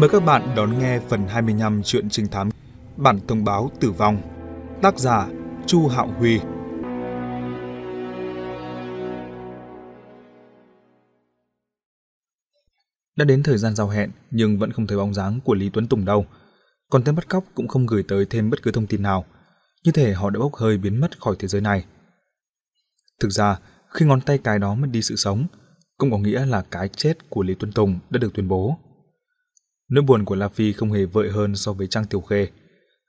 Mời các bạn đón nghe phần 25 truyện trinh thám Bản thông báo tử vong Tác giả Chu Hạo Huy Đã đến thời gian giao hẹn nhưng vẫn không thấy bóng dáng của Lý Tuấn Tùng đâu. Còn tên bắt cóc cũng không gửi tới thêm bất cứ thông tin nào. Như thể họ đã bốc hơi biến mất khỏi thế giới này. Thực ra, khi ngón tay cái đó mất đi sự sống, cũng có nghĩa là cái chết của Lý Tuấn Tùng đã được tuyên bố. Nỗi buồn của La Phi không hề vợi hơn so với Trang Tiểu Khê,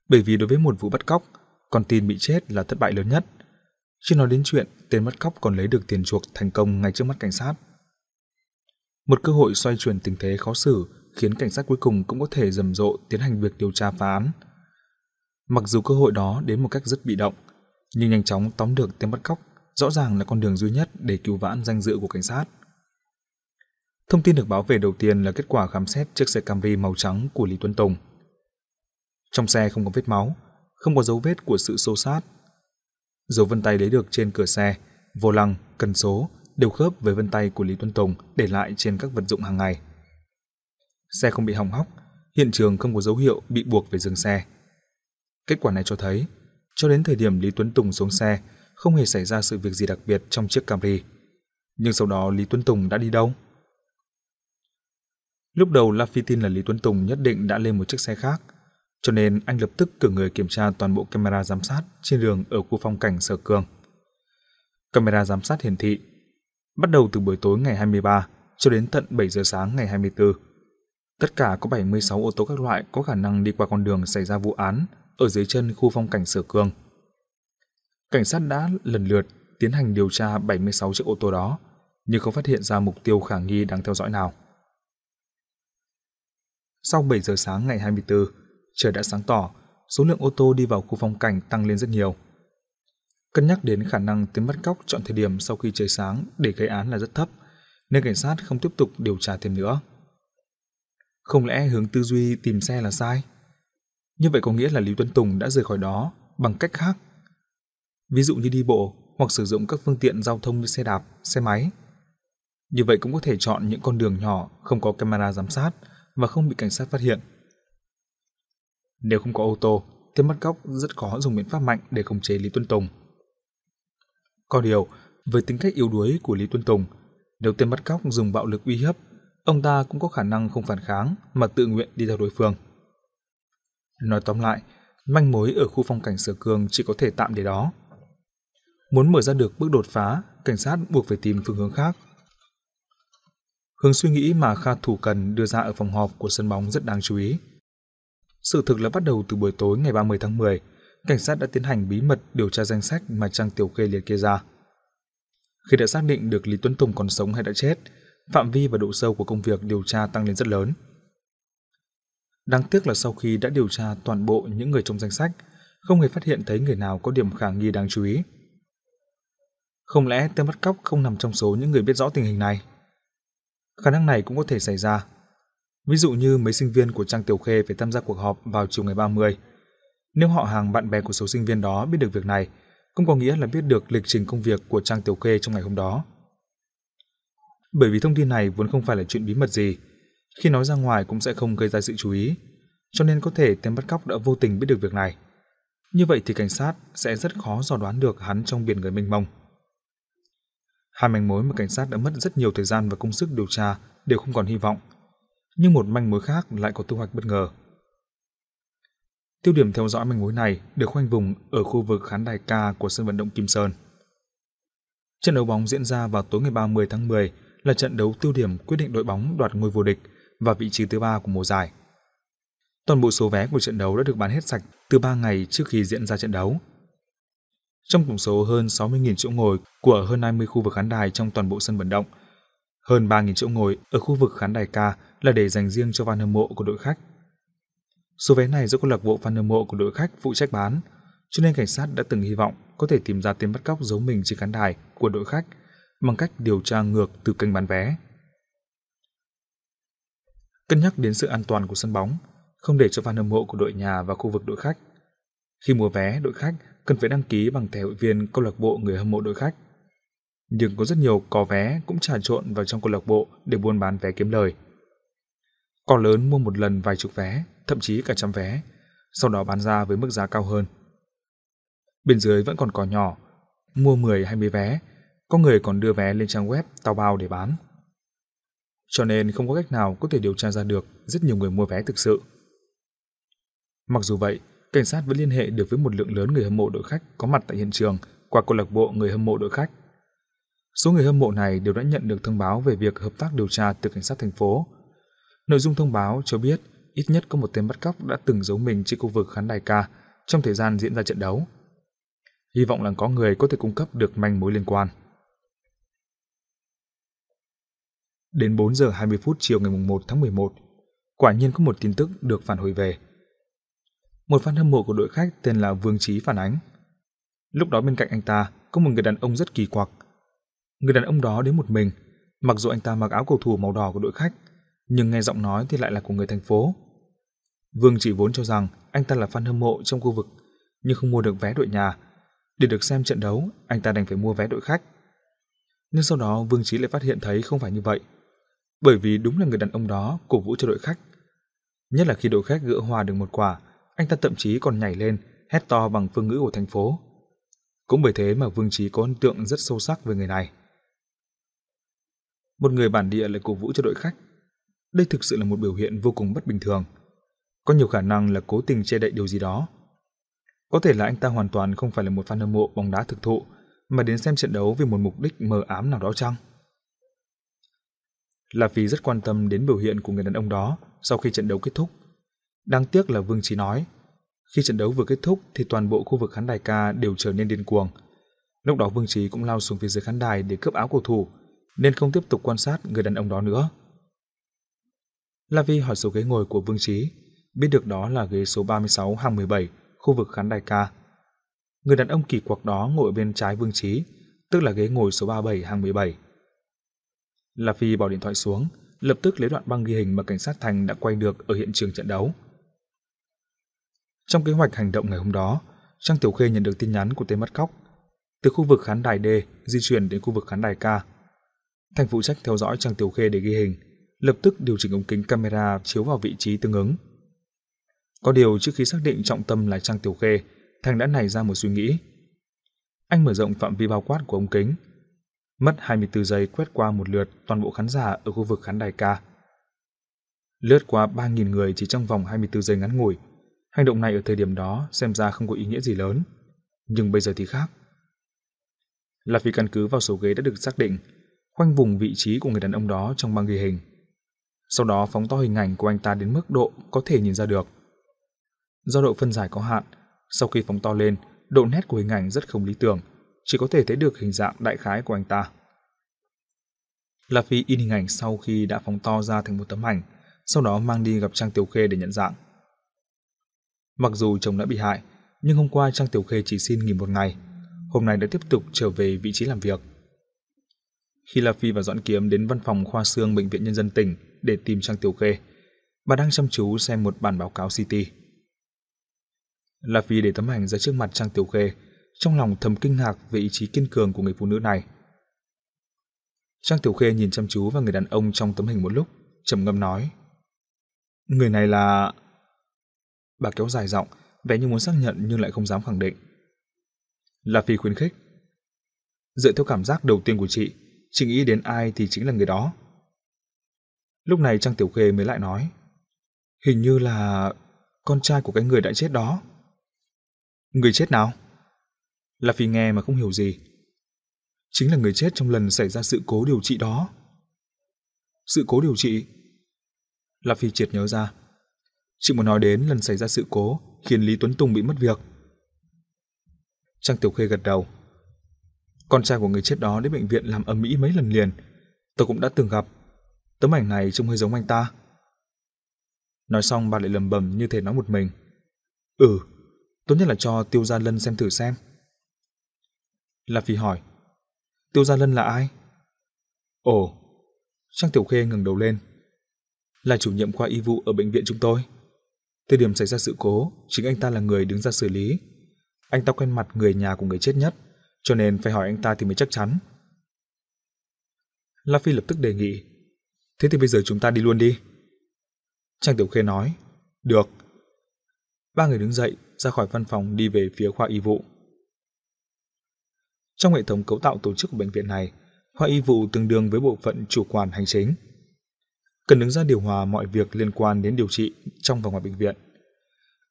bởi vì đối với một vụ bắt cóc, con tin bị chết là thất bại lớn nhất. Chưa nói đến chuyện tên bắt cóc còn lấy được tiền chuộc thành công ngay trước mắt cảnh sát. Một cơ hội xoay chuyển tình thế khó xử khiến cảnh sát cuối cùng cũng có thể rầm rộ tiến hành việc điều tra phá án. Mặc dù cơ hội đó đến một cách rất bị động, nhưng nhanh chóng tóm được tên bắt cóc rõ ràng là con đường duy nhất để cứu vãn danh dự của cảnh sát. Thông tin được báo về đầu tiên là kết quả khám xét chiếc xe Camry màu trắng của Lý Tuấn Tùng. Trong xe không có vết máu, không có dấu vết của sự xô sát. Dấu vân tay lấy được trên cửa xe, vô lăng, cần số đều khớp với vân tay của Lý Tuấn Tùng để lại trên các vật dụng hàng ngày. Xe không bị hỏng hóc, hiện trường không có dấu hiệu bị buộc phải dừng xe. Kết quả này cho thấy, cho đến thời điểm Lý Tuấn Tùng xuống xe, không hề xảy ra sự việc gì đặc biệt trong chiếc Camry. Nhưng sau đó Lý Tuấn Tùng đã đi đâu? Lúc đầu La Phi tin là Lý Tuấn Tùng nhất định đã lên một chiếc xe khác, cho nên anh lập tức cử người kiểm tra toàn bộ camera giám sát trên đường ở khu phong cảnh Sở Cương. Camera giám sát hiển thị, bắt đầu từ buổi tối ngày 23 cho đến tận 7 giờ sáng ngày 24. Tất cả có 76 ô tô các loại có khả năng đi qua con đường xảy ra vụ án ở dưới chân khu phong cảnh Sở Cương. Cảnh sát đã lần lượt tiến hành điều tra 76 chiếc ô tô đó, nhưng không phát hiện ra mục tiêu khả nghi đáng theo dõi nào. Sau 7 giờ sáng ngày 24, trời đã sáng tỏ, số lượng ô tô đi vào khu phong cảnh tăng lên rất nhiều. Cân nhắc đến khả năng tên bắt cóc chọn thời điểm sau khi trời sáng để gây án là rất thấp, nên cảnh sát không tiếp tục điều tra thêm nữa. Không lẽ hướng tư duy tìm xe là sai? Như vậy có nghĩa là Lý Tuấn Tùng đã rời khỏi đó bằng cách khác. Ví dụ như đi bộ hoặc sử dụng các phương tiện giao thông như xe đạp, xe máy. Như vậy cũng có thể chọn những con đường nhỏ không có camera giám sát và không bị cảnh sát phát hiện. Nếu không có ô tô, tên bắt cóc rất khó dùng biện pháp mạnh để khống chế Lý Tuân Tùng. Có điều, với tính cách yếu đuối của Lý Tuân Tùng, nếu tên bắt cóc dùng bạo lực uy hiếp, ông ta cũng có khả năng không phản kháng mà tự nguyện đi theo đối phương. Nói tóm lại, manh mối ở khu phong cảnh Sở Cương chỉ có thể tạm để đó. Muốn mở ra được bước đột phá, cảnh sát buộc phải tìm phương hướng khác. Hướng suy nghĩ mà Kha Thủ Cần đưa ra ở phòng họp của sân bóng rất đáng chú ý. Sự thực là bắt đầu từ buổi tối ngày 30 tháng 10, cảnh sát đã tiến hành bí mật điều tra danh sách mà Trang Tiểu Khê liệt kê ra. Khi đã xác định được Lý Tuấn Tùng còn sống hay đã chết, phạm vi và độ sâu của công việc điều tra tăng lên rất lớn. Đáng tiếc là sau khi đã điều tra toàn bộ những người trong danh sách, không hề phát hiện thấy người nào có điểm khả nghi đáng chú ý. Không lẽ tên bắt cóc không nằm trong số những người biết rõ tình hình này? Khả năng này cũng có thể xảy ra. Ví dụ như mấy sinh viên của Trang Tiểu Khê phải tham gia cuộc họp vào chiều ngày 30. Nếu họ hàng bạn bè của số sinh viên đó biết được việc này, cũng có nghĩa là biết được lịch trình công việc của Trang Tiểu Khê trong ngày hôm đó. Bởi vì thông tin này vốn không phải là chuyện bí mật gì, khi nói ra ngoài cũng sẽ không gây ra sự chú ý, cho nên có thể tên bắt cóc đã vô tình biết được việc này. Như vậy thì cảnh sát sẽ rất khó dò đoán được hắn trong biển người mênh mông. Hai manh mối mà cảnh sát đã mất rất nhiều thời gian và công sức điều tra đều không còn hy vọng. Nhưng một manh mối khác lại có thu hoạch bất ngờ. Tiêu điểm theo dõi manh mối này được khoanh vùng ở khu vực khán đài ca của sân vận động Kim Sơn. Trận đấu bóng diễn ra vào tối ngày 30 tháng 10 là trận đấu tiêu điểm quyết định đội bóng đoạt ngôi vô địch và vị trí thứ ba của mùa giải. Toàn bộ số vé của trận đấu đã được bán hết sạch từ 3 ngày trước khi diễn ra trận đấu. Trong tổng số hơn 60.000 chỗ ngồi của hơn 20 khu vực khán đài trong toàn bộ sân vận động, hơn 3.000 chỗ ngồi ở khu vực khán đài ca là để dành riêng cho fan hâm mộ của đội khách. Số vé này do câu lạc bộ fan hâm mộ của đội khách phụ trách bán, cho nên cảnh sát đã từng hy vọng có thể tìm ra tên bắt cóc giấu mình trên khán đài của đội khách bằng cách điều tra ngược từ kênh bán vé. Cân nhắc đến sự an toàn của sân bóng, không để cho fan hâm mộ của đội nhà vào khu vực đội khách. Khi mua vé, đội khách cần phải đăng ký bằng thẻ hội viên câu lạc bộ người hâm mộ đội khách. Nhưng có rất nhiều có vé cũng trà trộn vào trong câu lạc bộ để buôn bán vé kiếm lời. Cò lớn mua một lần vài chục vé, thậm chí cả trăm vé, sau đó bán ra với mức giá cao hơn. Bên dưới vẫn còn cò nhỏ, mua 10 20 vé, có người còn đưa vé lên trang web tao bao để bán. Cho nên không có cách nào có thể điều tra ra được rất nhiều người mua vé thực sự. Mặc dù vậy, cảnh sát vẫn liên hệ được với một lượng lớn người hâm mộ đội khách có mặt tại hiện trường qua câu lạc bộ người hâm mộ đội khách. Số người hâm mộ này đều đã nhận được thông báo về việc hợp tác điều tra từ cảnh sát thành phố. Nội dung thông báo cho biết ít nhất có một tên bắt cóc đã từng giấu mình trên khu vực khán đài ca trong thời gian diễn ra trận đấu. Hy vọng là có người có thể cung cấp được manh mối liên quan. Đến 4 giờ 20 phút chiều ngày 1 tháng 11, quả nhiên có một tin tức được phản hồi về. Một fan hâm mộ của đội khách tên là Vương Chí phản ánh. Lúc đó bên cạnh anh ta có một người đàn ông rất kỳ quặc. Người đàn ông đó đến một mình, mặc dù anh ta mặc áo cầu thủ màu đỏ của đội khách, nhưng nghe giọng nói thì lại là của người thành phố. Vương chỉ vốn cho rằng anh ta là fan hâm mộ trong khu vực, nhưng không mua được vé đội nhà. Để được xem trận đấu, anh ta đành phải mua vé đội khách. Nhưng sau đó Vương Chí lại phát hiện thấy không phải như vậy. Bởi vì đúng là người đàn ông đó cổ vũ cho đội khách. Nhất là khi đội khách gỡ hòa được một quả, anh ta thậm chí còn nhảy lên, hét to bằng phương ngữ của thành phố. Cũng bởi thế mà Vương Chí có ấn tượng rất sâu sắc về người này. Một người bản địa lại cổ vũ cho đội khách. Đây thực sự là một biểu hiện vô cùng bất bình thường. Có nhiều khả năng là cố tình che đậy điều gì đó. Có thể là anh ta hoàn toàn không phải là một fan hâm mộ bóng đá thực thụ, mà đến xem trận đấu vì một mục đích mờ ám nào đó chăng? Là vì rất quan tâm đến biểu hiện của người đàn ông đó sau khi trận đấu kết thúc. Đáng tiếc là Vương Chí nói, khi trận đấu vừa kết thúc thì toàn bộ khu vực khán đài ca đều trở nên điên cuồng. Lúc đó Vương Chí cũng lao xuống phía dưới khán đài để cướp áo cầu thủ, nên không tiếp tục quan sát người đàn ông đó nữa. La Vi hỏi số ghế ngồi của Vương Chí, biết được đó là ghế số 36 hàng 17, khu vực khán đài ca. Người đàn ông kỳ quặc đó ngồi bên trái Vương Chí, tức là ghế ngồi số 37 hàng 17. La Phi bỏ điện thoại xuống, lập tức lấy đoạn băng ghi hình mà cảnh sát thành đã quay được ở hiện trường trận đấu. Trong kế hoạch hành động ngày hôm đó, Trang Tiểu Khê nhận được tin nhắn của tên bắt cóc. Từ khu vực khán đài D di chuyển đến khu vực khán đài K. Thành phụ trách theo dõi Trang Tiểu Khê để ghi hình, lập tức điều chỉnh ống kính camera chiếu vào vị trí tương ứng. Có điều trước khi xác định trọng tâm là Trang Tiểu Khê, Thành đã nảy ra một suy nghĩ. Anh mở rộng phạm vi bao quát của ống kính, mất 24 giây quét qua một lượt toàn bộ khán giả ở khu vực khán đài K. Lướt qua 3.000 người chỉ trong vòng 24 giây ngắn ngủi, Hành động này ở thời điểm đó xem ra không có ý nghĩa gì lớn, nhưng bây giờ thì khác. Là vì căn cứ vào số ghế đã được xác định, khoanh vùng vị trí của người đàn ông đó trong băng ghi hình. Sau đó phóng to hình ảnh của anh ta đến mức độ có thể nhìn ra được. Do độ phân giải có hạn, sau khi phóng to lên, độ nét của hình ảnh rất không lý tưởng, chỉ có thể thấy được hình dạng đại khái của anh ta. Là Phi in hình ảnh sau khi đã phóng to ra thành một tấm ảnh, sau đó mang đi gặp Trang Tiểu Khê để nhận dạng. Mặc dù chồng đã bị hại, nhưng hôm qua Trang Tiểu Khê chỉ xin nghỉ một ngày, hôm nay đã tiếp tục trở về vị trí làm việc. Khi La Phi và Doãn Kiếm đến văn phòng khoa xương Bệnh viện Nhân dân tỉnh để tìm Trang Tiểu Khê, bà đang chăm chú xem một bản báo cáo CT. La Phi để tấm ảnh ra trước mặt Trang Tiểu Khê, trong lòng thầm kinh ngạc về ý chí kiên cường của người phụ nữ này. Trang Tiểu Khê nhìn chăm chú vào người đàn ông trong tấm hình một lúc, trầm ngâm nói: "Người này là Bà kéo dài giọng, vẻ như muốn xác nhận nhưng lại không dám khẳng định. La Phi khuyến khích. Dựa theo cảm giác đầu tiên của chị, chị nghĩ đến ai thì chính là người đó. Lúc này Trang Tiểu Khê mới lại nói. Hình như là con trai của cái người đã chết đó. Người chết nào? La Phi nghe mà không hiểu gì. Chính là người chết trong lần xảy ra sự cố điều trị đó. Sự cố điều trị? La Phi triệt nhớ ra. Chị muốn nói đến lần xảy ra sự cố khiến Lý Tuấn Tùng bị mất việc. Trang Tiểu Khê gật đầu. Con trai của người chết đó đến bệnh viện làm ầm ĩ mấy lần liền. Tôi cũng đã từng gặp. Tấm ảnh này trông hơi giống anh ta. Nói xong bà lại lầm bầm như thể nói một mình. Ừ, tốt nhất là cho Tiêu Gia Lân xem thử xem. La Phi hỏi. Tiêu Gia Lân là ai? Ồ, Trang Tiểu Khê ngừng đầu lên. Là chủ nhiệm khoa y vụ ở bệnh viện chúng tôi. Thời điểm xảy ra sự cố, chính anh ta là người đứng ra xử lý. Anh ta quen mặt người nhà của người chết nhất, cho nên phải hỏi anh ta thì mới chắc chắn. La Phi lập tức đề nghị, thế thì bây giờ chúng ta đi luôn đi. Trang Tiểu Khê nói, được. Ba người đứng dậy, ra khỏi văn phòng đi về phía khoa y vụ. Trong hệ thống cấu tạo tổ chức của bệnh viện này, khoa y vụ tương đương với bộ phận chủ quản hành chính. Cần đứng ra điều hòa mọi việc liên quan đến điều trị trong và ngoài bệnh viện.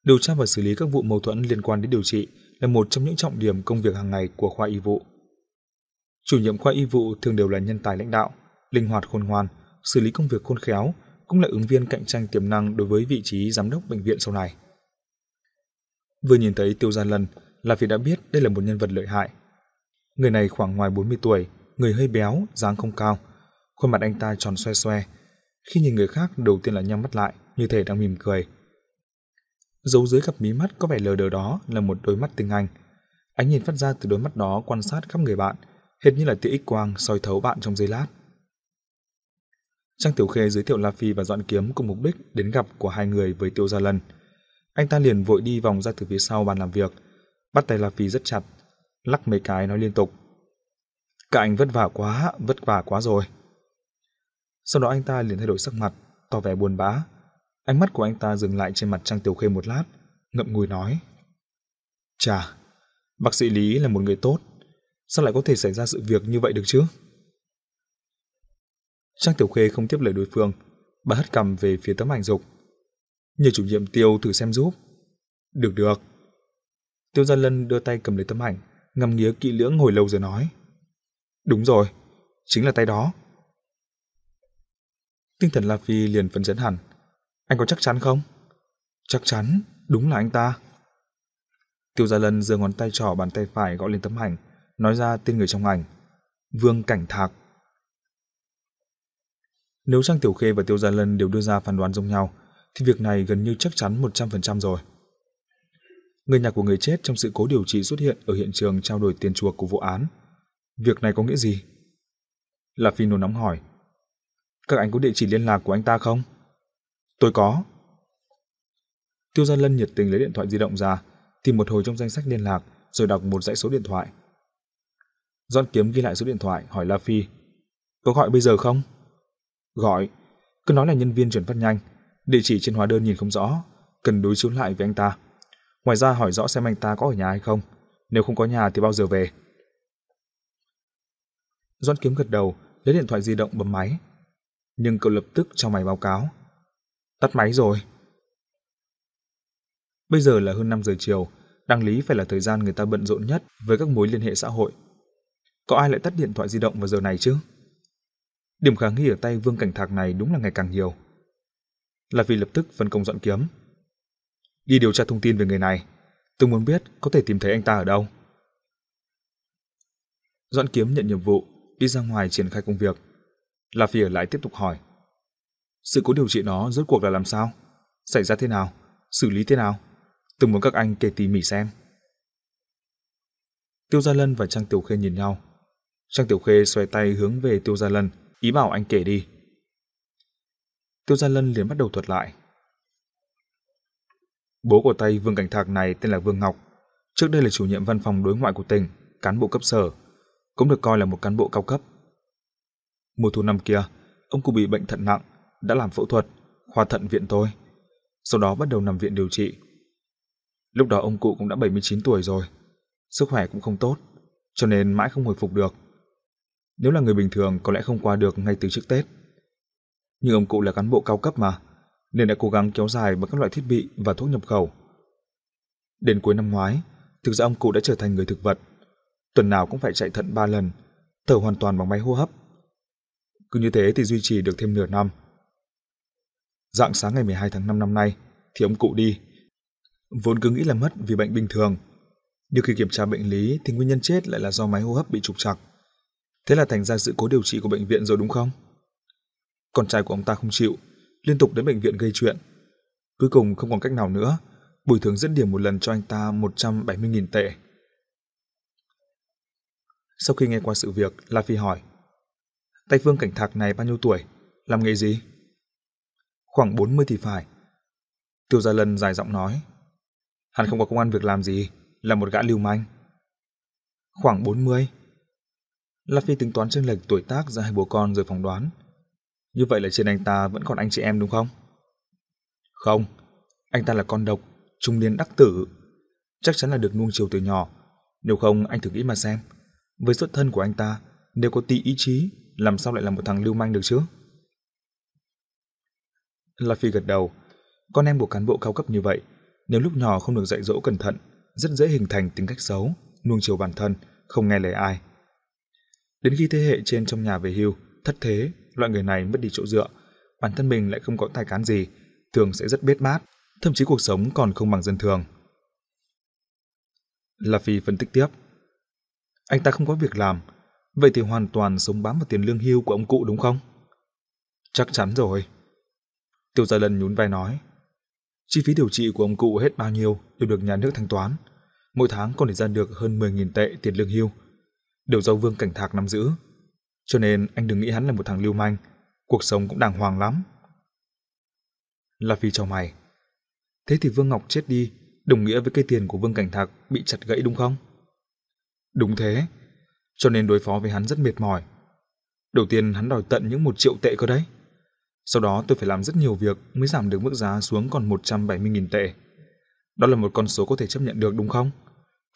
Điều tra và xử lý các vụ mâu thuẫn liên quan đến điều trị là một trong những trọng điểm công việc hàng ngày của khoa y vụ. Chủ nhiệm khoa y vụ thường đều là nhân tài lãnh đạo, linh hoạt khôn ngoan, xử lý công việc khôn khéo, cũng là ứng viên cạnh tranh tiềm năng đối với vị trí giám đốc bệnh viện sau này. Vừa nhìn thấy Tiêu Gia Lân là vì đã biết đây là một nhân vật lợi hại. Người này khoảng ngoài 40 tuổi, người hơi béo, dáng không cao, khuôn mặt anh ta tròn xoe xoe. Khi nhìn người khác đầu tiên là nhắm mắt lại, như thể đang mỉm cười. Dấu dưới cặp mí mắt có vẻ lờ đờ đó là một đôi mắt tinh anh. Ánh nhìn phát ra từ đôi mắt đó quan sát khắp người bạn, hệt như là tia ích quang soi thấu bạn trong giây lát. Trang Tiểu Khê giới thiệu La Phi và Doãn Kiếm cùng mục đích đến gặp của hai người với Tiêu Gia Lân. Anh ta liền vội đi vòng ra từ phía sau bàn làm việc, bắt tay La Phi rất chặt, lắc mấy cái nói liên tục. Các anh vất vả quá, vất vả quá rồi. Sau đó anh ta liền thay đổi sắc mặt, tỏ vẻ buồn bã. Ánh mắt của anh ta dừng lại trên mặt Trang Tiểu Khê một lát, ngậm ngùi nói. Chà, bác sĩ Lý là một người tốt, sao lại có thể xảy ra sự việc như vậy được chứ? Trang Tiểu Khê không tiếp lời đối phương, bà hất cầm về phía tấm ảnh dục. Nhờ chủ nhiệm Tiêu thử xem giúp. Được được. Tiêu Gia Lân đưa tay cầm lấy tấm ảnh, ngắm nghía kỹ lưỡng hồi lâu rồi nói. Đúng rồi, chính là tay đó. Tinh thần La Phi liền phấn chấn hẳn. Anh có chắc chắn không? Chắc chắn, đúng là anh ta. Tiêu Gia Lân giơ ngón tay trỏ bàn tay phải gõ lên tấm ảnh, nói ra tên người trong ảnh. Vương Cảnh Thạc. Nếu Trang Tiểu Khê và Tiêu Gia Lân đều đưa ra phán đoán giống nhau, thì việc này gần như chắc chắn 100% rồi. Người nhà của người chết trong sự cố điều trị xuất hiện ở hiện trường trao đổi tiền chuộc của vụ án. Việc này có nghĩa gì? La Phi nôn nóng hỏi. Các anh có địa chỉ liên lạc của anh ta không? Tôi có. Tiêu Gia Lân nhiệt tình lấy điện thoại di động ra, tìm một hồi trong danh sách liên lạc, rồi đọc một dãy số điện thoại. Doan Kiếm ghi lại số điện thoại, hỏi La Phi. Có gọi bây giờ không? Gọi. Cứ nói là nhân viên chuyển phát nhanh, địa chỉ trên hóa đơn nhìn không rõ, cần đối chiếu lại với anh ta. Ngoài ra hỏi rõ xem anh ta có ở nhà hay không, nếu không có nhà thì bao giờ về. Doan Kiếm gật đầu, lấy điện thoại di động bấm máy. Nhưng cậu lập tức cho mày báo cáo. Tắt máy rồi. Bây giờ là hơn 5 giờ chiều, đăng lý phải là thời gian người ta bận rộn nhất với các mối liên hệ xã hội. Có ai lại tắt điện thoại di động vào giờ này chứ? Điểm khả nghi ở tay Vương Cảnh Thạc này đúng là ngày càng nhiều. Là vì lập tức phân công dọn kiếm. Đi điều tra thông tin về người này. Tôi muốn biết có thể tìm thấy anh ta ở đâu. Dọn kiếm nhận nhiệm vụ, đi ra ngoài triển khai công việc. La Phi ở lại tiếp tục hỏi. Sự cố điều trị nó rốt cuộc là làm sao? Xảy ra thế nào? Xử lý thế nào? Từng muốn các anh kể tỉ mỉ xem. Tiêu Gia Lân và Trang Tiểu Khê nhìn nhau. Trang Tiểu Khê xoay tay hướng về Tiêu Gia Lân, ý bảo anh kể đi. Tiêu Gia Lân liền bắt đầu thuật lại. Bố của Tây Vương Cảnh Thạc này tên là Vương Ngọc, trước đây là chủ nhiệm văn phòng đối ngoại của tỉnh, cán bộ cấp sở, cũng được coi là một cán bộ cao cấp. Mùa thu năm kia, ông cụ bị bệnh thận nặng, đã làm phẫu thuật, khoa thận viện tôi. Sau đó bắt đầu nằm viện điều trị. Lúc đó ông cụ cũng đã 79 tuổi rồi, sức khỏe cũng không tốt, cho nên mãi không hồi phục được. Nếu là người bình thường có lẽ không qua được ngay từ trước Tết. Nhưng ông cụ là cán bộ cao cấp mà, nên đã cố gắng kéo dài bằng các loại thiết bị và thuốc nhập khẩu. Đến cuối năm ngoái, thực ra ông cụ đã trở thành người thực vật. Tuần nào cũng phải chạy thận 3 lần, thở hoàn toàn bằng máy hô hấp. Cứ như thế thì duy trì được thêm nửa năm. Dạng sáng ngày 12 tháng 5 năm nay thì ông cụ đi. Vốn cứ nghĩ là mất vì bệnh bình thường. Nhưng khi kiểm tra bệnh lý thì nguyên nhân chết lại là do máy hô hấp bị trục trặc. Thế là thành ra sự cố điều trị của bệnh viện rồi đúng không? Con trai của ông ta không chịu, liên tục đến bệnh viện gây chuyện. Cuối cùng không còn cách nào nữa, bồi thường dẫn điểm một lần cho anh ta 170.000 tệ. Sau khi nghe qua sự việc, La Phi hỏi, Tay phương Cảnh Thạc này bao nhiêu tuổi, làm nghề gì? Khoảng 40 thì phải. Tiêu Gia Lân dài giọng nói, hắn không có công an việc làm gì, là một gã lưu manh. Khoảng 40. La Phi tính toán chênh lệch tuổi tác ra hai bố con rồi phỏng đoán. Như vậy là trên anh ta vẫn còn anh chị em đúng không? Không, anh ta là con độc, trung niên đắc tử. Chắc chắn là được nuông chiều từ nhỏ. Nếu không anh thử nghĩ mà xem. Với xuất thân của anh ta, nếu có tí ý chí, làm sao lại là một thằng lưu manh được chứ? La Phi gật đầu. Con em của cán bộ cao cấp như vậy, nếu lúc nhỏ không được dạy dỗ cẩn thận, rất dễ hình thành tính cách xấu, nuông chiều bản thân, không nghe lời ai. Đến khi thế hệ trên trong nhà về hưu, thất thế, loại người này mất đi chỗ dựa, bản thân mình lại không có tài cán gì, thường sẽ rất bết bát, thậm chí cuộc sống còn không bằng dân thường. La Phi phân tích tiếp. Anh ta không có việc làm, vậy thì hoàn toàn sống bám vào tiền lương hưu của ông cụ đúng không? Chắc chắn rồi. Tiêu Gia Lân nhún vai nói. Chi phí điều trị của ông cụ hết bao nhiêu đều được nhà nước thanh toán. Mỗi tháng còn để ra được hơn 10.000 tệ tiền lương hưu. Đều do Vương Cảnh Thạc nắm giữ. Cho nên anh đừng nghĩ hắn là một thằng lưu manh. Cuộc sống cũng đàng hoàng lắm. La Phi cho mày. Thế thì Vương Ngọc chết đi, đồng nghĩa với cây tiền của Vương Cảnh Thạc bị chặt gãy đúng không? Đúng thế. Cho nên đối phó với hắn rất mệt mỏi. Đầu tiên hắn đòi tận những một triệu tệ cơ đấy. Sau đó tôi phải làm rất nhiều việc mới giảm được mức giá xuống còn 170.000 tệ. Đó là một con số có thể chấp nhận được đúng không?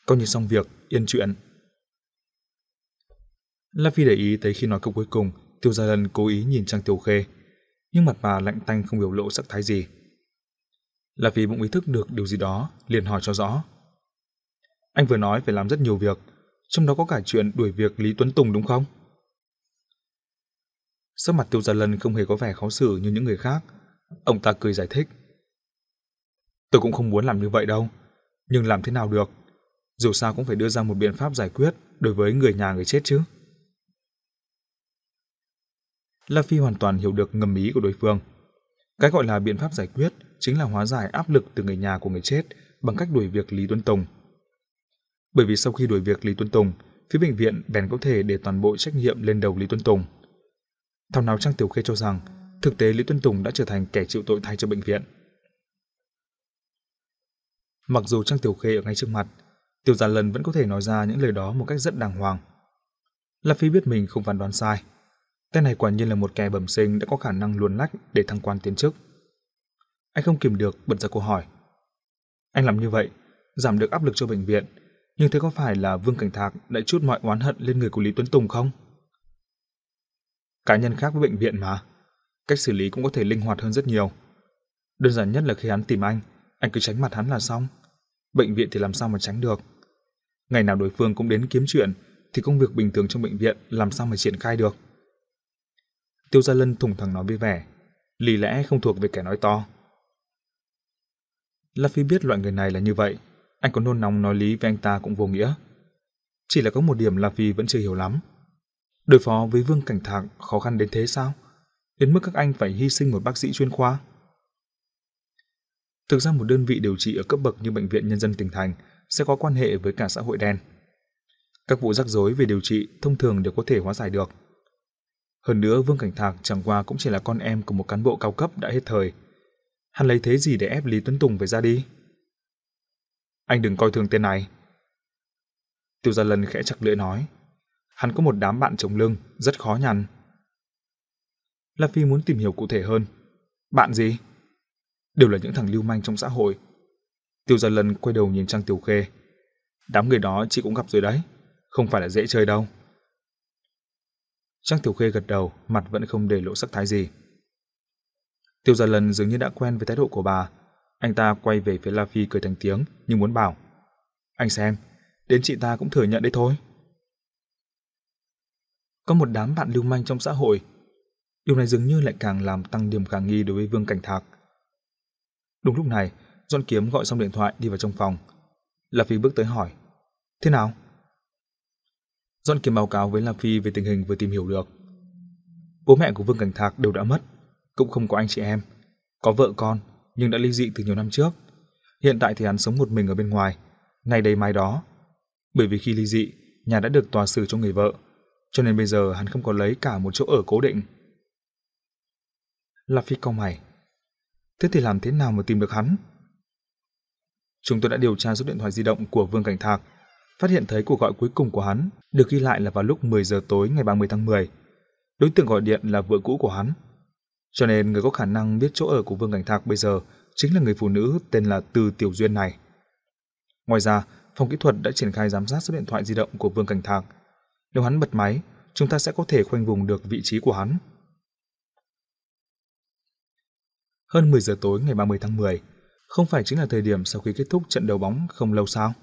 Coi như xong việc, yên chuyện. La Phi để ý thấy khi nói câu cuối cùng, Tiêu Gia Lân cố ý nhìn Trang Tiểu Khê, nhưng mặt bà lạnh tanh không biểu lộ sắc thái gì. La Phi bỗng ý thức được điều gì đó, liền hỏi cho rõ. Anh vừa nói phải làm rất nhiều việc, trong đó có cả chuyện đuổi việc Lý Tuấn Tùng đúng không? Sắc mặt Tiêu Gia Lân không hề có vẻ khó xử như những người khác. Ông ta cười giải thích. Tôi cũng không muốn làm như vậy đâu, nhưng làm thế nào được? Dù sao cũng phải đưa ra một biện pháp giải quyết đối với người nhà người chết chứ. La Phi hoàn toàn hiểu được ngầm ý của đối phương. Cái gọi là biện pháp giải quyết chính là hóa giải áp lực từ người nhà của người chết bằng cách đuổi việc Lý Tuấn Tùng. Bởi vì sau khi đuổi việc Lý Tuấn Tùng, phía bệnh viện bèn có thể để toàn bộ trách nhiệm lên đầu Lý Tuấn Tùng. Thảo nào Trang Tiểu Khê cho rằng thực tế Lý Tuấn Tùng đã trở thành kẻ chịu tội thay cho bệnh viện. Mặc dù Trang Tiểu Khê ở ngay trước mặt, Tiểu Giản Lần vẫn có thể nói ra những lời đó một cách rất đàng hoàng. La Phi biết mình không phán đoán sai. Tên này quả nhiên là một kẻ bẩm sinh đã có khả năng luồn lách để thăng quan tiến chức. Anh không kìm được bật ra câu hỏi. Anh làm như vậy, giảm được áp lực cho bệnh viện, nhưng thế có phải là Vương Cảnh Thạc đã chút mọi oán hận lên người của Lý Tuấn Tùng không? Cá nhân khác với bệnh viện mà, cách xử lý cũng có thể linh hoạt hơn rất nhiều. Đơn giản nhất là khi hắn tìm anh, anh cứ tránh mặt hắn là xong. Bệnh viện thì làm sao mà tránh được. Ngày nào đối phương cũng đến kiếm chuyện, thì công việc bình thường trong bệnh viện làm sao mà triển khai được. Tiêu Gia Lân thủng thẳng nói với vẻ, lý lẽ không thuộc về kẻ nói to. La Phi biết loại người này là như vậy, anh có nôn nóng nói lý với anh ta cũng vô nghĩa. Chỉ là có một điểm La Phi vẫn chưa hiểu lắm. Đối phó với Vương Cảnh Thạc khó khăn đến thế sao? Đến mức các anh phải hy sinh một bác sĩ chuyên khoa? Thực ra một đơn vị điều trị ở cấp bậc như Bệnh viện Nhân dân tỉnh thành sẽ có quan hệ với cả xã hội đen. Các vụ rắc rối về điều trị thông thường đều có thể hóa giải được. Hơn nữa, Vương Cảnh Thạc chẳng qua cũng chỉ là con em của một cán bộ cao cấp đã hết thời. Hắn lấy thế gì để ép Lý Tuấn Tùng phải ra đi? Anh đừng coi thường tên này. Tiêu Gia Lân khẽ chặt lưỡi nói. Hắn có một đám bạn chống lưng, rất khó nhằn. La Phi muốn tìm hiểu cụ thể hơn. Bạn gì? Đều là những thằng lưu manh trong xã hội. Tiêu Gia Lân quay đầu nhìn Trang Tiểu Khê. Đám người đó chị cũng gặp rồi đấy, không phải là dễ chơi đâu. Trang Tiểu Khê gật đầu, mặt vẫn không để lộ sắc thái gì. Tiêu Gia Lân dường như đã quen với thái độ của bà. Anh ta quay về phía La Phi cười thành tiếng, nhưng muốn bảo. Anh xem, đến chị ta cũng thừa nhận đấy thôi. Có một đám bạn lưu manh trong xã hội. Điều này dường như lại càng làm tăng điểm khả nghi đối với Vương Cảnh Thạc. Đúng lúc này, Doãn Kiếm gọi xong điện thoại đi vào trong phòng. La Phi bước tới hỏi. Thế nào? Doãn Kiếm báo cáo với La Phi về tình hình vừa tìm hiểu được. Bố mẹ của Vương Cảnh Thạc đều đã mất, cũng không có anh chị em. Có vợ con, nhưng đã ly dị từ nhiều năm trước. Hiện tại thì hắn sống một mình ở bên ngoài, ngày đây mai đó. Bởi vì khi ly dị, nhà đã được tòa xử cho người vợ, cho nên bây giờ hắn không có lấy cả một chỗ ở cố định. La Phi cau mày. Thế thì làm thế nào mà tìm được hắn? Chúng tôi đã điều tra số điện thoại di động của Vương Cảnh Thạc, phát hiện thấy cuộc gọi cuối cùng của hắn được ghi lại là vào lúc 10 giờ tối ngày 30 tháng 10. Đối tượng gọi điện là vợ cũ của hắn. Cho nên người có khả năng biết chỗ ở của Vương Cảnh Thạc bây giờ chính là người phụ nữ tên là Từ Tiểu Duyên này. Ngoài ra, phòng kỹ thuật đã triển khai giám sát số điện thoại di động của Vương Cảnh Thạc. Nếu hắn bật máy, chúng ta sẽ có thể khoanh vùng được vị trí của hắn. Hơn 10 giờ tối ngày 30 tháng 10, không phải chính là thời điểm sau khi kết thúc trận đấu bóng không lâu sao?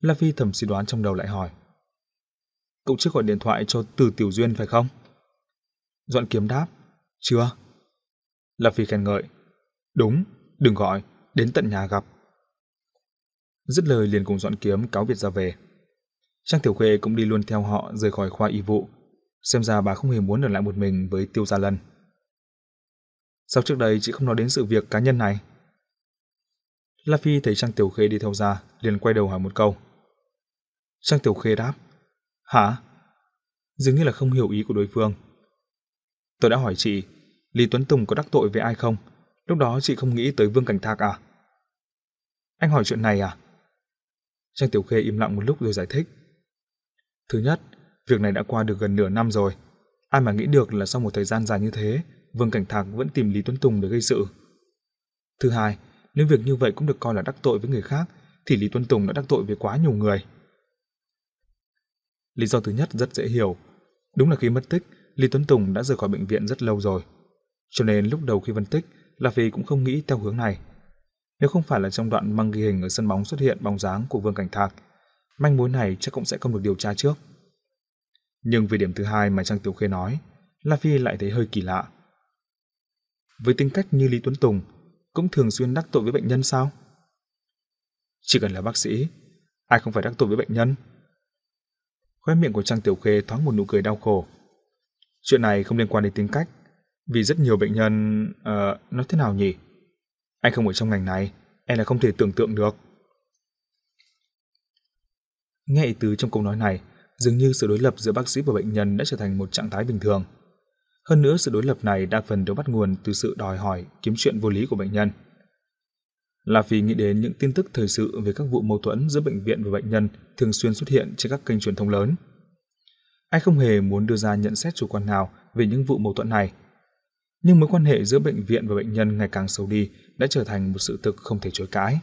La Phi thầm suy đoán trong đầu lại hỏi. Cậu chưa gọi điện thoại cho Từ Tiểu Duyên phải không? Doãn kiếm đáp. Chưa. La Phi khen ngợi. Đúng, đừng gọi, đến tận nhà gặp. Dứt lời liền cùng dọn kiếm cáo biệt ra về. Trang Tiểu Khê cũng đi luôn theo họ rời khỏi khoa y vụ. Xem ra bà không hề muốn ở lại một mình với Tiêu Gia Lân. Sao trước đây chị không nói đến sự việc cá nhân này? La Phi thấy Trang Tiểu Khê đi theo ra, liền quay đầu hỏi một câu. Trang Tiểu Khê đáp. Hả? Dường như là không hiểu ý của đối phương. Tôi đã hỏi chị, Lý Tuấn Tùng có đắc tội với ai không? Lúc đó chị không nghĩ tới Vương Cảnh Thạc à? Anh hỏi chuyện này à? Trang Tiểu Khê im lặng một lúc rồi giải thích. Thứ nhất, việc này đã qua được gần nửa năm rồi. Ai mà nghĩ được là sau một thời gian dài như thế, Vương Cảnh Thạc vẫn tìm Lý Tuấn Tùng để gây sự. Thứ hai, nếu việc như vậy cũng được coi là đắc tội với người khác, thì Lý Tuấn Tùng đã đắc tội với quá nhiều người. Lý do thứ nhất rất dễ hiểu. Đúng là khi mất tích, Lý Tuấn Tùng đã rời khỏi bệnh viện rất lâu rồi. Cho nên lúc đầu khi phân tích, La Phi cũng không nghĩ theo hướng này. Nếu không phải là trong đoạn măng ghi hình ở sân bóng xuất hiện bóng dáng của Vương Cảnh Thạc, manh mối này chắc cũng sẽ không được điều tra trước. Nhưng về điểm thứ hai mà Trang Tiểu Khê nói, La Phi lại thấy hơi kỳ lạ. Với tính cách như Lý Tuấn Tùng, cũng thường xuyên đắc tội với bệnh nhân sao? Chỉ cần là bác sĩ, ai không phải đắc tội với bệnh nhân? Khóe miệng của Trang Tiểu Khê thoáng một nụ cười đau khổ. Chuyện này không liên quan đến tính cách, vì rất nhiều bệnh nhân... Uh, nói thế nào nhỉ? Anh không ở trong ngành này, em là không thể tưởng tượng được. Nghe ý tứ trong câu nói này, dường như sự đối lập giữa bác sĩ và bệnh nhân đã trở thành một trạng thái bình thường. Hơn nữa sự đối lập này đa phần đều bắt nguồn từ sự đòi hỏi, kiếm chuyện vô lý của bệnh nhân. Là vì nghĩ đến những tin tức thời sự về các vụ mâu thuẫn giữa bệnh viện và bệnh nhân thường xuyên xuất hiện trên các kênh truyền thông lớn. Anh không hề muốn đưa ra nhận xét chủ quan nào về những vụ mâu thuẫn này. Nhưng mối quan hệ giữa bệnh viện và bệnh nhân ngày càng xấu đi đã trở thành một sự thực không thể chối cãi.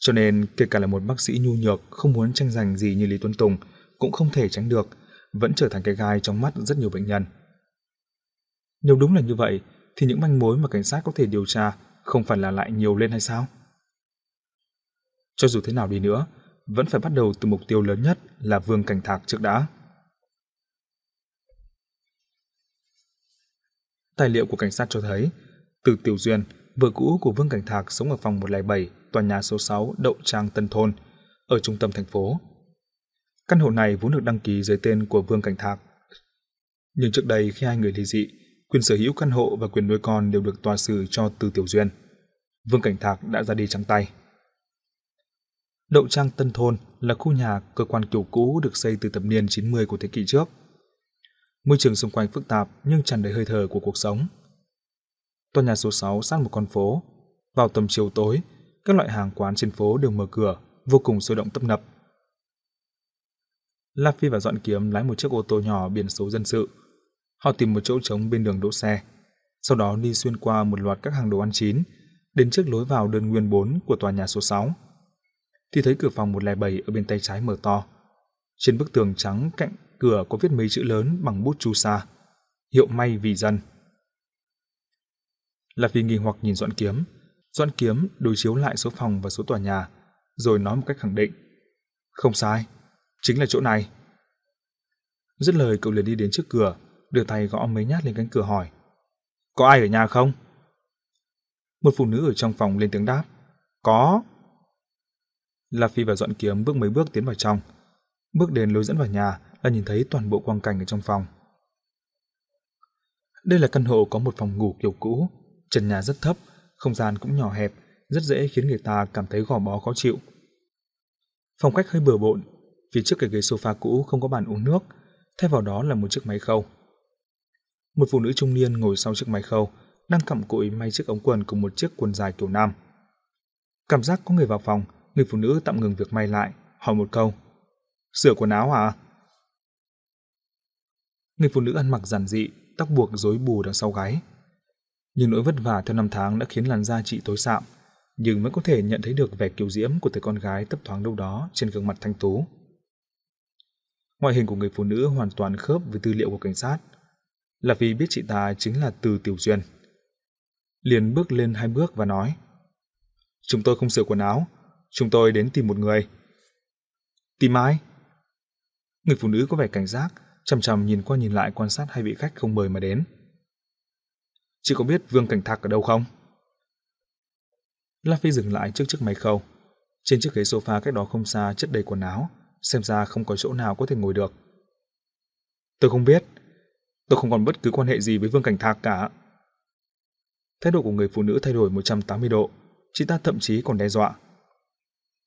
Cho nên, kể cả là một bác sĩ nhu nhược không muốn tranh giành gì như Lý Tuấn Tùng cũng không thể tránh được, vẫn trở thành cái gai trong mắt rất nhiều bệnh nhân. Nếu đúng là như vậy, thì những manh mối mà cảnh sát có thể điều tra không phải là lại nhiều lên hay sao? Cho dù thế nào đi nữa, vẫn phải bắt đầu từ mục tiêu lớn nhất là Vương Cảnh Thạc trước đã. Tài liệu của cảnh sát cho thấy, từ Tiểu Duyên, vợ cũ của Vương Cảnh Thạc sống ở phòng 107, tòa nhà số 6 Đậu Trang Tân Thôn, ở trung tâm thành phố. Căn hộ này vốn được đăng ký dưới tên của Vương Cảnh Thạc. Nhưng trước đây khi hai người ly dị, quyền sở hữu căn hộ và quyền nuôi con đều được tòa xử cho Từ Tiểu Duyên. Vương Cảnh Thạc đã ra đi trắng tay. Đậu Trang Tân Thôn là khu nhà cơ quan kiểu cũ được xây từ thập niên 90 của thế kỷ trước. Môi trường xung quanh phức tạp nhưng tràn đầy hơi thở của cuộc sống. Tòa nhà số 6 sát một con phố. Vào tầm chiều tối, các loại hàng quán trên phố đều mở cửa, vô cùng sôi động tấp nập. La Phi và Dọn Kiếm lái một chiếc ô tô nhỏ biển số dân sự. Họ tìm một chỗ trống bên đường đỗ xe, sau đó đi xuyên qua một loạt các hàng đồ ăn chín, đến trước lối vào đơn nguyên 4 của tòa nhà số 6. Thì thấy cửa phòng 107 ở bên tay trái mở to. Trên bức tường trắng cạnh cửa có viết mấy chữ lớn bằng bút chu sa. Hiệu may vì dân. Là vì nghi hoặc nhìn Doãn Kiếm. Doãn Kiếm đối chiếu lại số phòng và số tòa nhà, rồi nói một cách khẳng định. Không sai, chính là chỗ này. Dứt lời cậu liền đi đến trước cửa, đưa tay gõ mấy nhát lên cánh cửa hỏi. Có ai ở nhà không? Một phụ nữ ở trong phòng lên tiếng đáp. Có. La Phi và Dọn Kiếm bước mấy bước tiến vào trong. Bước đến lối dẫn vào nhà là nhìn thấy toàn bộ quang cảnh ở trong phòng. Đây là căn hộ có một phòng ngủ kiểu cũ, trần nhà rất thấp, không gian cũng nhỏ hẹp, rất dễ khiến người ta cảm thấy gò bó khó chịu. Phòng khách hơi bừa bộn, phía trước cái ghế sofa cũ không có bàn uống nước, thay vào đó là một chiếc máy khâu. Một phụ nữ trung niên ngồi sau chiếc máy khâu, đang cặm cụi may chiếc ống quần cùng một chiếc quần dài kiểu nam. Cảm giác có người vào phòng, người phụ nữ tạm ngừng việc may lại, hỏi một câu. Sửa quần áo à? Người phụ nữ ăn mặc giản dị, tóc buộc rối bù đằng sau gáy. Nhưng nỗi vất vả theo năm tháng đã khiến làn da chị tối sạm, nhưng vẫn có thể nhận thấy được vẻ kiều diễm của người con gái tấp thoáng đâu đó trên gương mặt thanh tú. Ngoại hình của người phụ nữ hoàn toàn khớp với tư liệu của cảnh sát, là vì biết chị ta chính là Từ Tiểu Duyên. Liền bước lên hai bước và nói: "Chúng tôi không sửa quần áo, chúng tôi đến tìm một người." "Tìm ai?" Người phụ nữ có vẻ cảnh giác, chằm chằm nhìn qua nhìn lại quan sát hai vị khách không mời mà đến. "Chị có biết Vương Cảnh Thạc ở đâu không?" La Phi dừng lại trước chiếc máy khâu. Trên chiếc ghế sofa cách đó không xa chất đầy quần áo, xem ra không có chỗ nào có thể ngồi được. Tôi không biết, tôi không còn bất cứ quan hệ gì với Vương Cảnh Thạc cả. Thái độ của người phụ nữ thay đổi 180 độ, chị ta thậm chí còn đe dọa.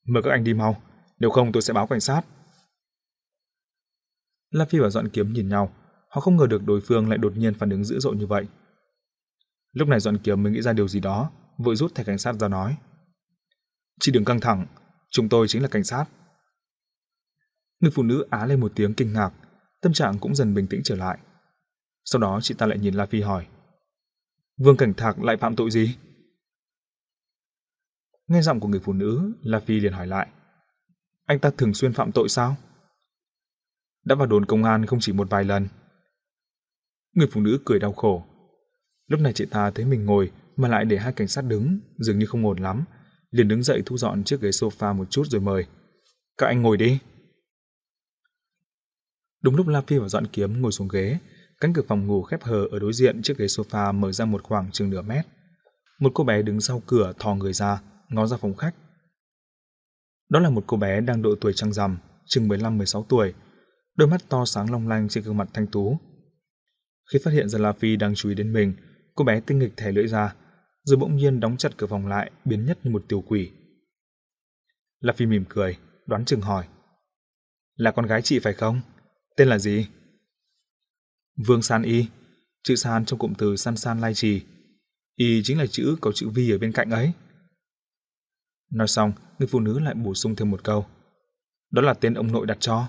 Mời các anh đi mau, nếu không tôi sẽ báo cảnh sát. La Phi và Dọn Kiếm nhìn nhau, họ không ngờ được đối phương lại đột nhiên phản ứng dữ dội như vậy. Lúc này Dọn Kiếm mới nghĩ ra điều gì đó, vội rút thẻ cảnh sát ra nói. Chị đừng căng thẳng, chúng tôi chính là cảnh sát. Người phụ nữ á lên một tiếng kinh ngạc, tâm trạng cũng dần bình tĩnh trở lại. Sau đó chị ta lại nhìn La Phi hỏi. Vương Cảnh Thạc lại phạm tội gì? Nghe giọng của người phụ nữ, La Phi liền hỏi lại. Anh ta thường xuyên phạm tội sao? Đã vào đồn công an không chỉ một vài lần. Người phụ nữ cười đau khổ. Lúc này chị ta thấy mình ngồi mà lại để hai cảnh sát đứng, dường như không ổn lắm, liền đứng dậy thu dọn chiếc ghế sofa một chút rồi mời. Các anh ngồi đi. Đúng lúc La Phi và dọn kiếm ngồi xuống ghế, cánh cửa phòng ngủ khép hờ ở đối diện chiếc ghế sofa mở ra một khoảng chừng nửa mét. Một cô bé đứng sau cửa thò người ra, ngó ra phòng khách. Đó là một cô bé đang độ tuổi trăng rằm, chừng 15-16 tuổi, đôi mắt to sáng long lanh trên gương mặt thanh tú. Khi phát hiện ra La Phi đang chú ý đến mình, cô bé tinh nghịch thẻ lưỡi ra, rồi bỗng nhiên đóng chặt cửa phòng lại, biến nhất như một tiểu quỷ. La Phi mỉm cười, đoán chừng hỏi. Là con gái chị phải không? Tên là gì? Vương San Y, chữ San trong cụm từ San San Lai Trì. Y chính là chữ có chữ Vi ở bên cạnh ấy. Nói xong, người phụ nữ lại bổ sung thêm một câu. Đó là tên ông nội đặt cho.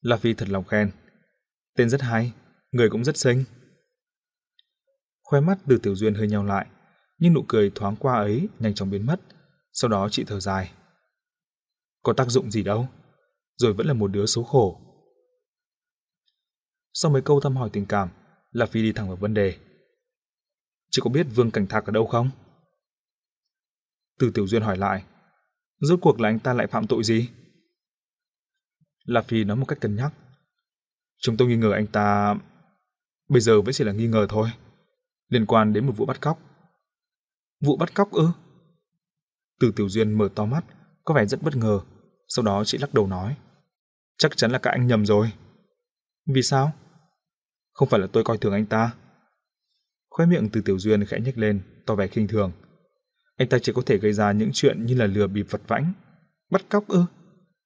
La Phi thật lòng khen. Tên rất hay, người cũng rất xinh. Khoe mắt từ Tiểu Duyên hơi nhau lại, nhưng nụ cười thoáng qua ấy nhanh chóng biến mất. Sau đó chị thở dài. Có tác dụng gì đâu, rồi vẫn là một đứa số khổ. Sau mấy câu thăm hỏi tình cảm, La Phi đi thẳng vào vấn đề. Chị có biết Vương Cảnh Thạc ở đâu không? Từ Tiểu Duyên hỏi lại. Rốt cuộc là anh ta lại phạm tội gì? La Phi nói một cách cân nhắc. Chúng tôi nghi ngờ anh ta... Bây giờ vẫn chỉ là nghi ngờ thôi. Liên quan đến một vụ bắt cóc. Vụ bắt cóc ư? Từ Tiểu Duyên mở to mắt, có vẻ rất bất ngờ. Sau đó chị lắc đầu nói. Chắc chắn là các anh nhầm rồi. Vì sao? Không phải là tôi coi thường anh ta. Khóe miệng từ Tiểu Duyên khẽ nhếch lên, tỏ vẻ khinh thường. Anh ta chỉ có thể gây ra những chuyện như là lừa bịp vật vãnh, bắt cóc ư?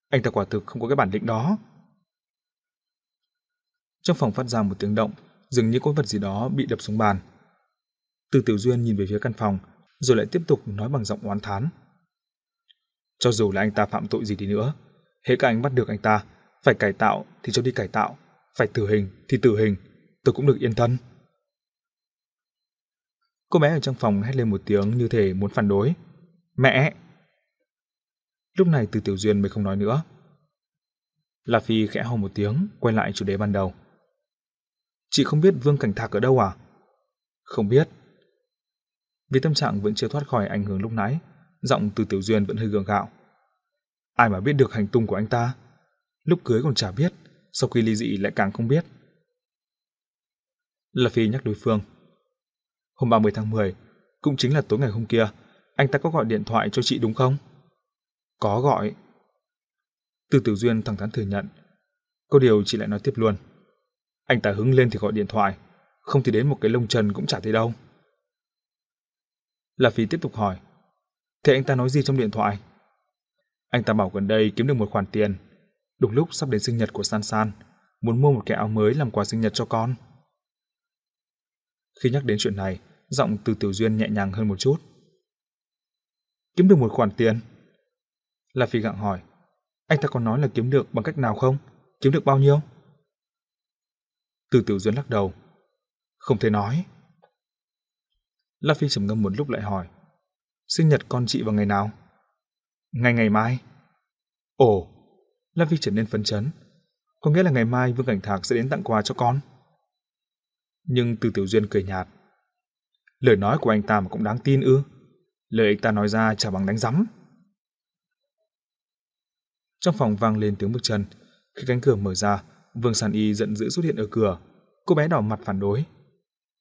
Anh ta quả thực không có cái bản lĩnh đó. Trong phòng phát ra một tiếng động, dường như có vật gì đó bị đập xuống bàn. Từ Tiểu Duyên nhìn về phía căn phòng, rồi lại tiếp tục nói bằng giọng oán thán. Cho dù là anh ta phạm tội gì đi nữa, hễ các anh bắt được anh ta, phải cải tạo thì cho đi cải tạo, phải tử hình thì tử hình, tôi cũng được yên thân. Cô bé ở trong phòng hét lên một tiếng như thể muốn phản đối. Mẹ! Lúc này từ Tiểu Duyên mới không nói nữa. La Phi khẽ hò một tiếng, quay lại chủ đề ban đầu. Chị không biết Vương Cảnh Thạc ở đâu à? Không biết. Vì tâm trạng vẫn chưa thoát khỏi ảnh hưởng lúc nãy, giọng từ Tiểu Duyên vẫn hơi gượng gạo. Ai mà biết được hành tung của anh ta? Lúc cưới còn chả biết, sau khi ly dị lại càng không biết. La Phi nhắc đối phương. Hôm 30 tháng 10, cũng chính là tối ngày hôm kia, anh ta có gọi điện thoại cho chị đúng không? Có gọi. Từ Tiểu Duyên thẳng thắn thừa nhận. Có điều chị lại nói tiếp luôn. Anh ta hứng lên thì gọi điện thoại, không thì đến một cái lông trần cũng chả thấy đâu. La Phi tiếp tục hỏi. Thế anh ta nói gì trong điện thoại? Anh ta bảo gần đây kiếm được một khoản tiền. Đúng lúc sắp đến sinh nhật của San San, muốn mua một cái áo mới làm quà sinh nhật cho con. Khi nhắc đến chuyện này, giọng từ Tiểu Duyên nhẹ nhàng hơn một chút. Kiếm được một khoản tiền? La Phi gặng hỏi. Anh ta còn nói là kiếm được bằng cách nào không? Kiếm được bao nhiêu? Từ Tiểu Duyên lắc đầu. Không thể nói. La Phi trầm ngâm một lúc lại hỏi. Sinh nhật con chị vào ngày nào? Ngày ngày mai. Ồ, La Phi trở nên phấn chấn. Có nghĩa là ngày mai Vương Cảnh Thạc sẽ đến tặng quà cho con. Nhưng từ Tiểu Duyên cười nhạt. Lời nói của anh ta mà cũng đáng tin ư. Lời anh ta nói ra chả bằng đánh rắm. Trong phòng vang lên tiếng bước chân. Khi cánh cửa mở ra, Vương Sàn Y giận dữ xuất hiện ở cửa. Cô bé đỏ mặt phản đối.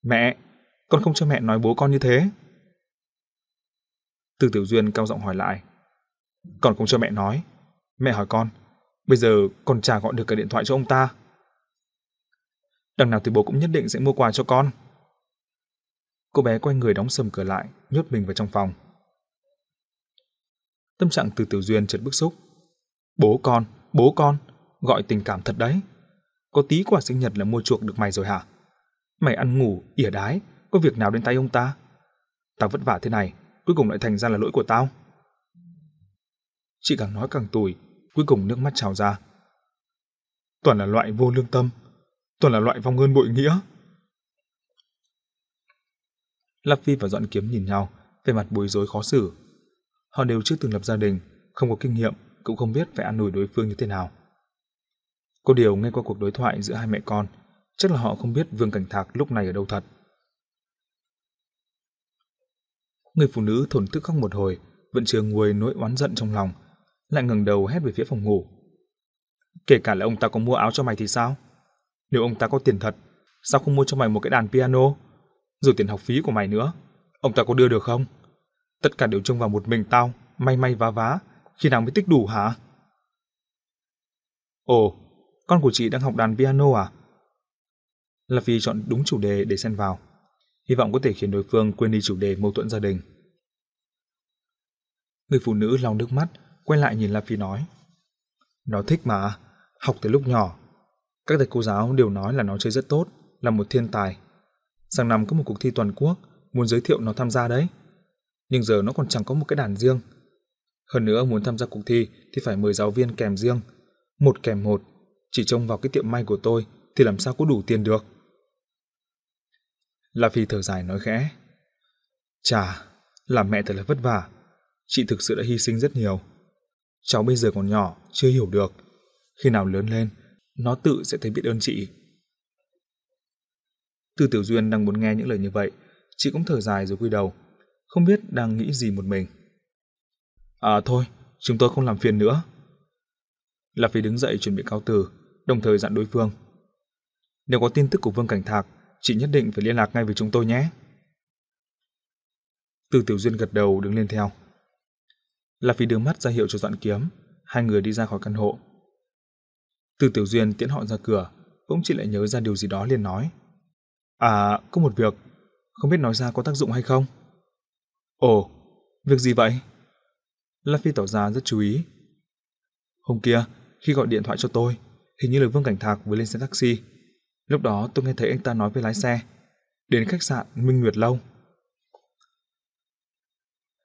Mẹ, con không cho mẹ nói bố con như thế. Từ Tiểu Duyên cao giọng hỏi lại. Còn không cho mẹ nói. Mẹ hỏi con, bây giờ con chả gọi được cả điện thoại cho ông ta. Đằng nào thì bố cũng nhất định sẽ mua quà cho con. Cô bé quay người đóng sầm cửa lại, nhốt mình vào trong phòng. Tâm trạng từ Tiểu Duyên chợt bức xúc. Bố con, bố con, gọi tình cảm thật đấy. Có tí quà sinh nhật là mua chuộc được mày rồi hả? Mày ăn ngủ, ỉa đái, có việc nào đến tay ông ta? Tao vất vả thế này, cuối cùng lại thành ra là lỗi của tao. Chị càng nói càng tủi, cuối cùng nước mắt trào ra. Toàn là loại vô lương tâm, toàn là loại vong ơn bội nghĩa. Lạp Phi và Dọn Kiếm nhìn nhau, về mặt bối rối khó xử. Họ đều chưa từng lập gia đình, không có kinh nghiệm, cũng không biết phải ăn ủi đối phương như thế nào. Có điều nghe qua cuộc đối thoại giữa hai mẹ con, chắc là họ không biết Vương Cảnh Thạc lúc này ở đâu thật. Người phụ nữ thổn thức khóc một hồi, vẫn chưa nguôi nỗi oán giận trong lòng, lại ngẩng đầu hét về phía phòng ngủ. Kể cả là ông ta có mua áo cho mày thì sao? Nếu ông ta có tiền thật, sao không mua cho mày một cái đàn piano? Rồi tiền học phí của mày nữa, ông ta có đưa được không? Tất cả đều trông vào một mình tao, may may vá vá, khi nào mới tích đủ hả? Ồ, con của chị đang học đàn piano à? Là vì chọn đúng chủ đề để xen vào. Hy vọng có thể khiến đối phương quên đi chủ đề mâu thuẫn gia đình. Người phụ nữ lau nước mắt, quay lại nhìn La Phi nói. Nó thích mà, học từ lúc nhỏ. Các thầy cô giáo đều nói là nó chơi rất tốt, là một thiên tài. Sang năm có một cuộc thi toàn quốc, muốn giới thiệu nó tham gia đấy. Nhưng giờ nó còn chẳng có một cái đàn riêng. Hơn nữa muốn tham gia cuộc thi thì phải mời giáo viên kèm riêng. Một kèm một, chỉ trông vào cái tiệm may của tôi thì làm sao có đủ tiền được. La Phi thở dài nói khẽ. Chà, làm mẹ thật là vất vả. Chị thực sự đã hy sinh rất nhiều. Cháu bây giờ còn nhỏ, chưa hiểu được. Khi nào lớn lên, nó tự sẽ thấy biết ơn chị. Tư Tiểu Duyên đang muốn nghe những lời như vậy, chị cũng thở dài rồi quy đầu, không biết đang nghĩ gì một mình. À thôi, chúng tôi không làm phiền nữa. Lạc Phi đứng dậy chuẩn bị cao từ, đồng thời dặn đối phương. Nếu có tin tức của Vương Cảnh Thạc, chị nhất định phải liên lạc ngay với chúng tôi nhé. Từ Tiểu Duyên gật đầu đứng lên theo. Lạc Phi đưa mắt ra hiệu cho dọn kiếm, hai người đi ra khỏi căn hộ. Từ Tiểu Duyên tiễn họ ra cửa, bỗng chị lại nhớ ra điều gì đó liền nói. À, có một việc, không biết nói ra có tác dụng hay không? Ồ, việc gì vậy? La Phi tỏ ra rất chú ý. Hôm kia, khi gọi điện thoại cho tôi, hình như là Vương Cảnh Thạc vừa lên xe taxi. Lúc đó tôi nghe thấy anh ta nói với lái xe, đến khách sạn Minh Nguyệt Lâu.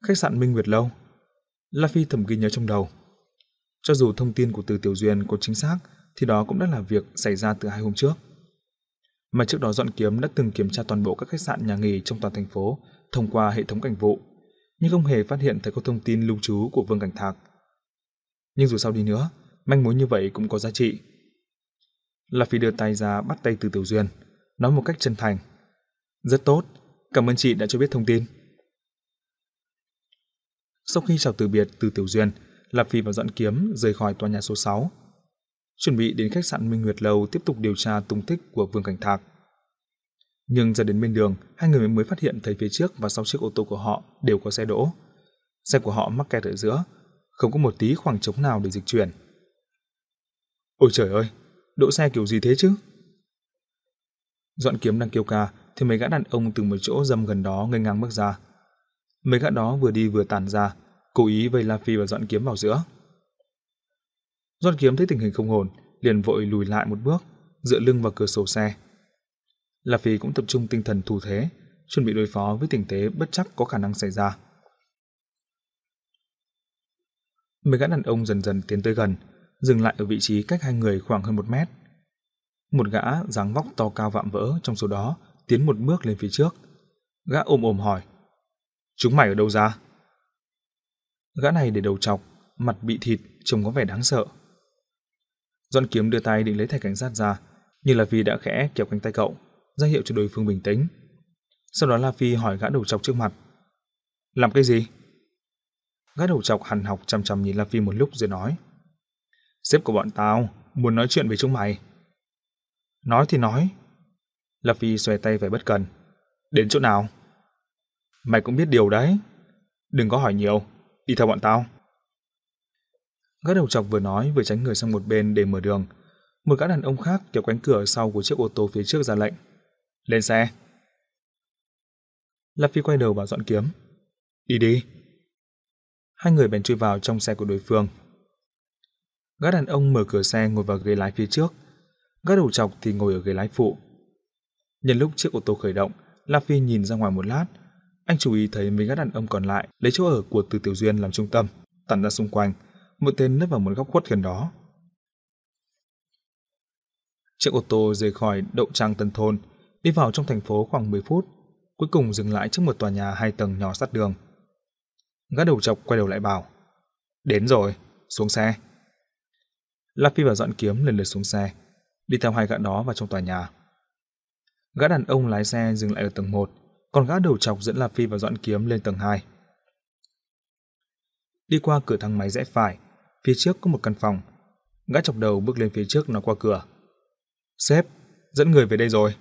Khách sạn Minh Nguyệt Lâu. La Phi thầm ghi nhớ trong đầu. Cho dù thông tin của Từ Tiểu Duyên có chính xác, thì đó cũng đã là việc xảy ra từ hai hôm trước. Mà trước đó dọn kiếm đã từng kiểm tra toàn bộ các khách sạn nhà nghỉ trong toàn thành phố thông qua hệ thống cảnh vụ, nhưng không hề phát hiện thấy có thông tin lưu trú của Vương Cảnh Thạc. Nhưng dù sao đi nữa, manh mối như vậy cũng có giá trị. Là Phi đưa tay ra bắt tay từ Tiểu Duyên, nói một cách chân thành. Rất tốt, cảm ơn chị đã cho biết thông tin. Sau khi chào từ biệt từ Tiểu Duyên, Lạp Phi và Dọn Kiếm rời khỏi tòa nhà số 6. Chuẩn bị đến khách sạn Minh Nguyệt Lâu tiếp tục điều tra tung tích của Vương Cảnh Thạc. Nhưng ra đến bên đường, hai người mới phát hiện thấy phía trước và sau chiếc ô tô của họ đều có xe đỗ. Xe của họ mắc kẹt ở giữa, không có một tí khoảng trống nào để dịch chuyển. Ôi trời ơi, đỗ xe kiểu gì thế chứ? Dọn kiếm đang kêu ca, thì mấy gã đàn ông từ một chỗ dâm gần đó ngây ngang bước ra. Mấy gã đó vừa đi vừa tàn ra, cố ý vây La Phi và dọn kiếm vào giữa doan kiếm thấy tình hình không ổn, liền vội lùi lại một bước, dựa lưng vào cửa sổ xe. La Phi cũng tập trung tinh thần thủ thế, chuẩn bị đối phó với tình thế bất chắc có khả năng xảy ra. Mấy gã đàn ông dần dần tiến tới gần, dừng lại ở vị trí cách hai người khoảng hơn một mét. Một gã dáng vóc to cao vạm vỡ trong số đó tiến một bước lên phía trước. Gã ôm ôm hỏi. Chúng mày ở đâu ra? Gã này để đầu chọc, mặt bị thịt, trông có vẻ đáng sợ. Doãn kiếm đưa tay định lấy thẻ cảnh sát ra, nhưng là vì đã khẽ kéo cánh tay cậu, ra hiệu cho đối phương bình tĩnh. Sau đó La Phi hỏi gã đầu chọc trước mặt. Làm cái gì? Gã đầu chọc hằn học chăm chăm nhìn La Phi một lúc rồi nói. Sếp của bọn tao muốn nói chuyện với chúng mày. Nói thì nói. La Phi xòe tay về bất cần. Đến chỗ nào? Mày cũng biết điều đấy. Đừng có hỏi nhiều, đi theo bọn tao. Gã đầu chọc vừa nói vừa tránh người sang một bên để mở đường. Một gã đàn ông khác kéo cánh cửa sau của chiếc ô tô phía trước ra lệnh. Lên xe. La Phi quay đầu vào dọn kiếm. Đi đi. Hai người bèn chui vào trong xe của đối phương. Gã đàn ông mở cửa xe ngồi vào ghế lái phía trước. Gã đầu chọc thì ngồi ở ghế lái phụ. Nhân lúc chiếc ô tô khởi động, La Phi nhìn ra ngoài một lát. Anh chú ý thấy mấy gã đàn ông còn lại lấy chỗ ở của Từ Tiểu Duyên làm trung tâm, tản ra xung quanh. Một tên nấp vào một góc khuất gần đó. Chiếc ô tô rời khỏi đậu trang Tân Thôn, đi vào trong thành phố khoảng 10 phút, cuối cùng dừng lại trước một tòa nhà hai tầng nhỏ sát đường. Gã đầu chọc quay đầu lại bảo, đến rồi, xuống xe. La Phi và dọn kiếm lần lượt xuống xe, đi theo hai gã đó vào trong tòa nhà. Gã đàn ông lái xe dừng lại ở tầng 1, còn gã đầu chọc dẫn La Phi và dọn kiếm lên tầng 2. Đi qua cửa thang máy rẽ phải, phía trước có một căn phòng. Gã chọc đầu bước lên phía trước nói qua cửa. Sếp, dẫn người về đây rồi.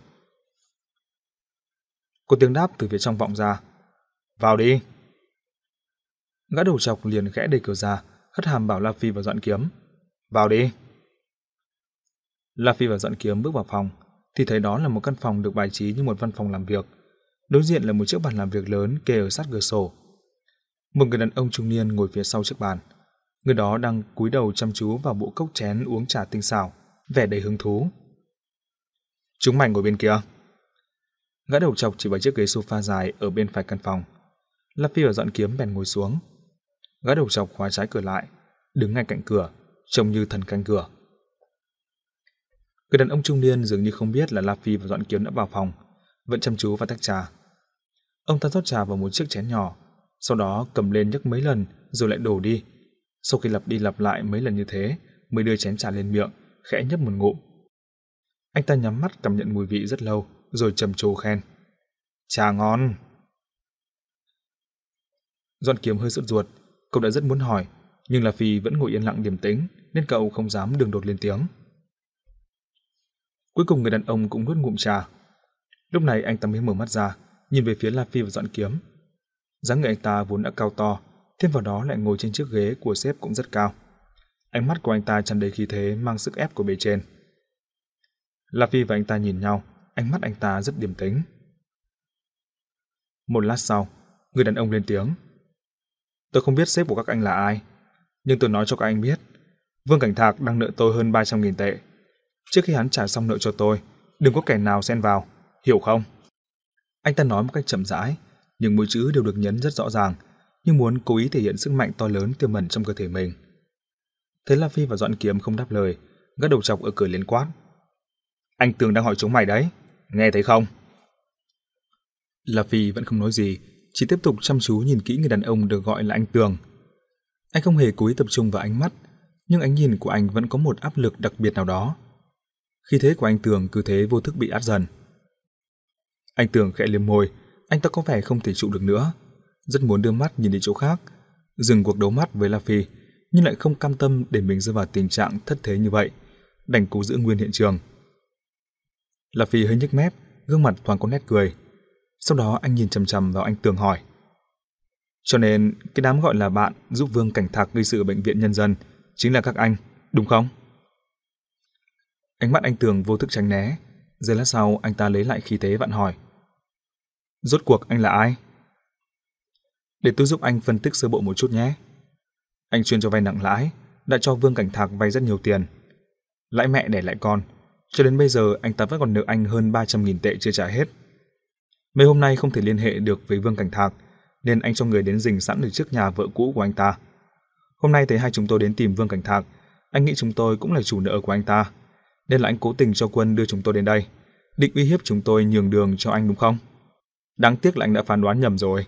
Có tiếng đáp từ phía trong vọng ra. Vào đi. Gã đầu chọc liền khẽ đẩy cửa ra, hất hàm bảo La Phi và dọn kiếm. Vào đi. La Phi và dọn kiếm bước vào phòng, thì thấy đó là một căn phòng được bài trí như một văn phòng làm việc. Đối diện là một chiếc bàn làm việc lớn kê ở sát cửa sổ. Một người đàn ông trung niên ngồi phía sau chiếc bàn. Người đó đang cúi đầu chăm chú vào bộ cốc chén uống trà tinh xảo, vẻ đầy hứng thú. Chúng mày ngồi bên kia. Gã đầu chọc chỉ vào chiếc ghế sofa dài ở bên phải căn phòng. La Phi và dọn kiếm bèn ngồi xuống. Gã đầu chọc khóa trái cửa lại, đứng ngay cạnh cửa, trông như thần canh cửa. Người đàn ông trung niên dường như không biết là La Phi và Dọn Kiếm đã vào phòng, vẫn chăm chú vào tách trà. Ông ta rót trà vào một chiếc chén nhỏ, sau đó cầm lên nhấc mấy lần rồi lại đổ đi. Sau khi lặp đi lặp lại mấy lần như thế, mới đưa chén trà lên miệng, khẽ nhấp một ngụm. Anh ta nhắm mắt cảm nhận mùi vị rất lâu, rồi trầm trồ khen. Trà ngon! Doan Kiếm hơi sốt ruột, cậu đã rất muốn hỏi, nhưng là Phi vẫn ngồi yên lặng điềm tĩnh, nên cậu không dám đường đột lên tiếng. Cuối cùng người đàn ông cũng nuốt ngụm trà. Lúc này anh ta mới mở mắt ra, nhìn về phía La Phi và dọn kiếm. dáng người anh ta vốn đã cao to, thêm vào đó lại ngồi trên chiếc ghế của sếp cũng rất cao. Ánh mắt của anh ta tràn đầy khí thế mang sức ép của bề trên. La Phi và anh ta nhìn nhau, ánh mắt anh ta rất điềm tĩnh. Một lát sau, người đàn ông lên tiếng. Tôi không biết sếp của các anh là ai, nhưng tôi nói cho các anh biết, Vương Cảnh Thạc đang nợ tôi hơn 300.000 tệ. Trước khi hắn trả xong nợ cho tôi, đừng có kẻ nào xen vào, hiểu không? Anh ta nói một cách chậm rãi, nhưng mỗi chữ đều được nhấn rất rõ ràng, như muốn cố ý thể hiện sức mạnh to lớn tiềm ẩn trong cơ thể mình. Thế La Phi và Doãn Kiếm không đáp lời, gắt đầu chọc ở cửa liên quát. Anh Tường đang hỏi chúng mày đấy, nghe thấy không? La Phi vẫn không nói gì, chỉ tiếp tục chăm chú nhìn kỹ người đàn ông được gọi là anh Tường. Anh không hề cố ý tập trung vào ánh mắt, nhưng ánh nhìn của anh vẫn có một áp lực đặc biệt nào đó. Khi thế của anh Tường cứ thế vô thức bị át dần. Anh Tường khẽ liếm môi, anh ta có vẻ không thể trụ được nữa. Rất muốn đưa mắt nhìn đi chỗ khác, dừng cuộc đấu mắt với La Phi, nhưng lại không cam tâm để mình rơi vào tình trạng thất thế như vậy, đành cố giữ nguyên hiện trường. La Phi hơi nhếch mép, gương mặt thoáng có nét cười. Sau đó anh nhìn chằm chằm vào anh Tường hỏi. Cho nên, cái đám gọi là bạn giúp Vương Cảnh Thạc gây sự ở bệnh viện nhân dân chính là các anh, đúng không? Ánh mắt anh Tường vô thức tránh né. Giây lát sau, anh ta lấy lại khí thế vặn hỏi. Rốt cuộc anh là ai? Để tôi giúp anh phân tích sơ bộ một chút nhé. Anh chuyên cho vay nặng lãi, đã cho Vương Cảnh Thạc vay rất nhiều tiền. Lãi mẹ để lại con, cho đến bây giờ anh ta vẫn còn nợ anh hơn 300.000 tệ chưa trả hết. Mấy hôm nay không thể liên hệ được với Vương Cảnh Thạc, nên anh cho người đến rình sẵn ở trước nhà vợ cũ của anh ta. Hôm nay thấy hai chúng tôi đến tìm Vương Cảnh Thạc, anh nghĩ chúng tôi cũng là chủ nợ của anh ta, nên là anh cố tình cho quân đưa chúng tôi đến đây, định uy hiếp chúng tôi nhường đường cho anh đúng không? Đáng tiếc là anh đã phán đoán nhầm rồi.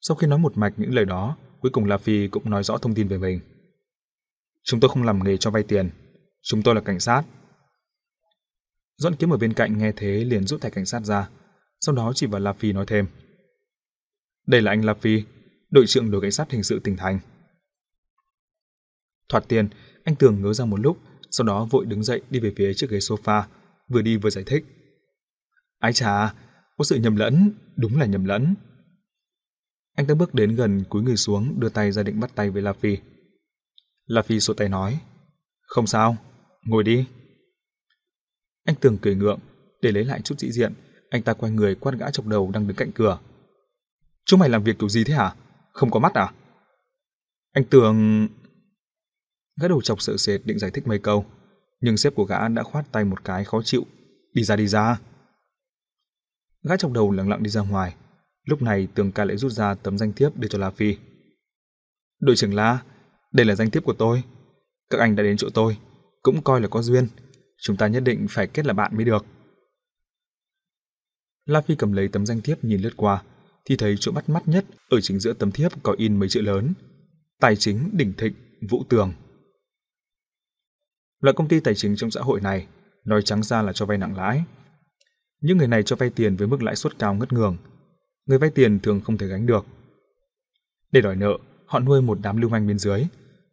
Sau khi nói một mạch những lời đó, cuối cùng La Phi cũng nói rõ thông tin về mình. Chúng tôi không làm nghề cho vay tiền, chúng tôi là cảnh sát. Doãn kiếm ở bên cạnh nghe thế liền rút thẻ cảnh sát ra, sau đó chỉ vào La Phi nói thêm. Đây là anh La Phi, đội trưởng đội cảnh sát hình sự tỉnh thành. Thoạt tiền, anh Tường ngớ ra một lúc, sau đó vội đứng dậy đi về phía chiếc ghế sofa, vừa đi vừa giải thích. Ái chà, có sự nhầm lẫn, đúng là nhầm lẫn. Anh ta bước đến gần cúi người xuống đưa tay ra định bắt tay với La Phi. La Phi sụt tay nói, không sao, ngồi đi. Anh Tường cười ngượng, để lấy lại chút dị diện, anh ta quay người quát gã chọc đầu đang đứng cạnh cửa. Chúng mày làm việc kiểu gì thế hả? Không có mắt à? Anh Tường... Gã đầu chọc sợ sệt định giải thích mấy câu, nhưng sếp của gã đã khoát tay một cái khó chịu. Đi ra đi ra. Gã chọc đầu lặng lặng đi ra ngoài. Lúc này Tường ca lại rút ra tấm danh thiếp đưa cho La Phi. Đội trưởng La, đây là danh thiếp của tôi. Các anh đã đến chỗ tôi, cũng coi là có duyên. Chúng ta nhất định phải kết là bạn mới được. La Phi cầm lấy tấm danh thiếp nhìn lướt qua, thì thấy chỗ bắt mắt nhất ở chính giữa tấm thiếp có in mấy chữ lớn. Tài chính đỉnh thịnh, Vũ Tường. Loại công ty tài chính trong xã hội này, nói trắng ra là cho vay nặng lãi. Những người này cho vay tiền với mức lãi suất cao ngất ngường. Người vay tiền thường không thể gánh được. Để đòi nợ, họ nuôi một đám lưu manh bên dưới,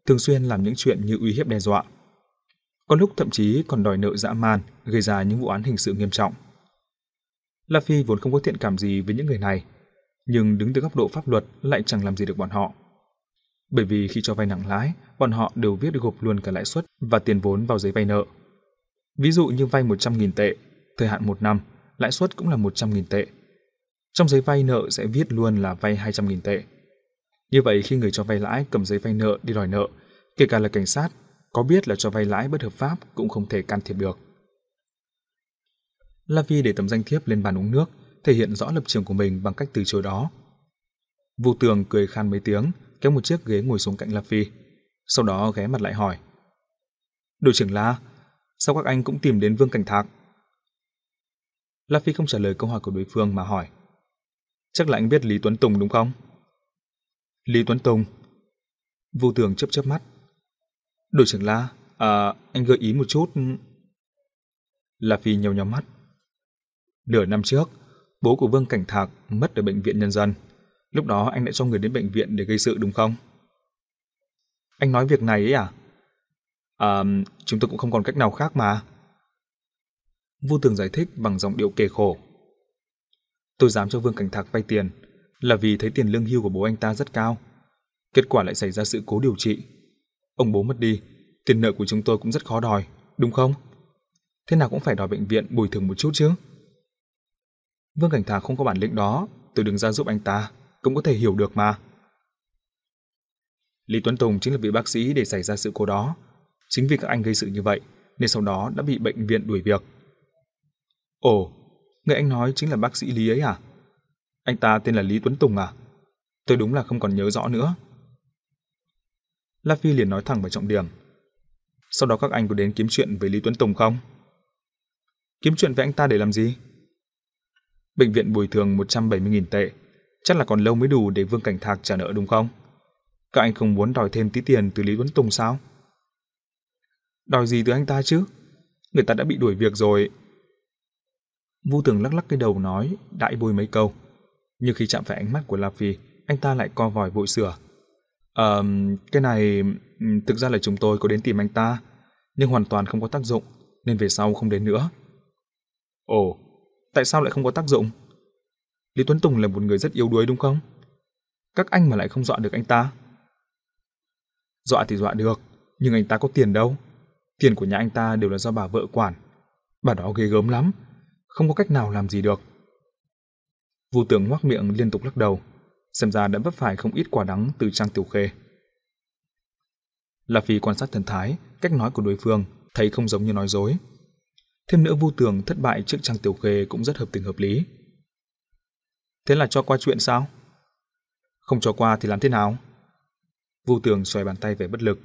thường xuyên làm những chuyện như uy hiếp đe dọa. Có lúc thậm chí còn đòi nợ dã man, gây ra những vụ án hình sự nghiêm trọng. La Phi vốn không có thiện cảm gì với những người này, nhưng đứng từ góc độ pháp luật lại chẳng làm gì được bọn họ. Bởi vì khi cho vay nặng lãi, bọn họ đều viết gộp luôn cả lãi suất và tiền vốn vào giấy vay nợ. Ví dụ như vay 100.000 tệ, thời hạn một năm, lãi suất cũng là 100.000 tệ. Trong giấy vay nợ sẽ viết luôn là vay 200.000 tệ. Như vậy khi người cho vay lãi cầm giấy vay nợ đi đòi nợ, kể cả là cảnh sát, có biết là cho vay lãi bất hợp pháp cũng không thể can thiệp được. La Vi để tấm danh thiếp lên bàn uống nước, thể hiện rõ lập trường của mình bằng cách từ chối đó. Vu Tường cười khan mấy tiếng, kéo một chiếc ghế ngồi xuống cạnh La Phi, sau đó ghé mặt lại hỏi. Đội trưởng La, sao các anh cũng tìm đến Vương Cảnh Thạc? La Phi không trả lời câu hỏi của đối phương mà hỏi. Chắc là anh biết Lý Tuấn Tùng đúng không? Lý Tuấn Tùng. Vu Tường chớp chớp mắt. Đội trưởng La, à, anh gợi ý một chút. La Phi nhau nhau mắt. Nửa năm trước, bố của Vương Cảnh Thạc mất ở bệnh viện nhân dân. Lúc đó anh đã cho người đến bệnh viện để gây sự đúng không? Anh nói việc này ấy à? À, chúng tôi cũng không còn cách nào khác mà. Vu Tường giải thích bằng giọng điệu kề khổ. Tôi dám cho Vương Cảnh Thạc vay tiền là vì thấy tiền lương hưu của bố anh ta rất cao. Kết quả lại xảy ra sự cố điều trị. Ông bố mất đi, tiền nợ của chúng tôi cũng rất khó đòi, đúng không? Thế nào cũng phải đòi bệnh viện bồi thường một chút chứ. Vương Cảnh Thạc không có bản lĩnh đó, tôi đừng ra giúp anh ta, cũng có thể hiểu được mà. Lý Tuấn Tùng chính là vị bác sĩ để xảy ra sự cố đó. Chính vì các anh gây sự như vậy, nên sau đó đã bị bệnh viện đuổi việc. Ồ, người anh nói chính là bác sĩ Lý ấy à? Anh ta tên là Lý Tuấn Tùng à? Tôi đúng là không còn nhớ rõ nữa. La Phi liền nói thẳng vào trọng điểm. Sau đó các anh có đến kiếm chuyện với Lý Tuấn Tùng không? Kiếm chuyện với anh ta để làm gì? Bệnh viện bồi thường 170.000 tệ, chắc là còn lâu mới đủ để Vương Cảnh Thạc trả nợ đúng không? Các anh không muốn đòi thêm tí tiền từ Lý Tuấn Tùng sao? Đòi gì từ anh ta chứ? Người ta đã bị đuổi việc rồi. Vu Tường lắc lắc cái đầu nói, đại bôi mấy câu. Nhưng khi chạm phải ánh mắt của La Phi, anh ta lại co vòi vội sửa. Ờ, cái này... Thực ra là chúng tôi có đến tìm anh ta, nhưng hoàn toàn không có tác dụng, nên về sau không đến nữa. Ồ, tại sao lại không có tác dụng? Lý Tuấn Tùng là một người rất yếu đuối đúng không? Các anh mà lại không dọa được anh ta. Dọa thì dọa được, nhưng anh ta có tiền đâu. Tiền của nhà anh ta đều là do bà vợ quản. Bà đó ghê gớm lắm, không có cách nào làm gì được. Vu tưởng ngoác miệng liên tục lắc đầu, xem ra đã vấp phải không ít quả đắng từ Trang Tiểu Khê. Là vì quan sát thần thái, cách nói của đối phương, thấy không giống như nói dối. Thêm nữa Vu Tường thất bại trước Trang Tiểu Khê cũng rất hợp tình hợp lý. Thế là cho qua chuyện sao? Không cho qua thì làm thế nào? Vu Tường xoay bàn tay về bất lực.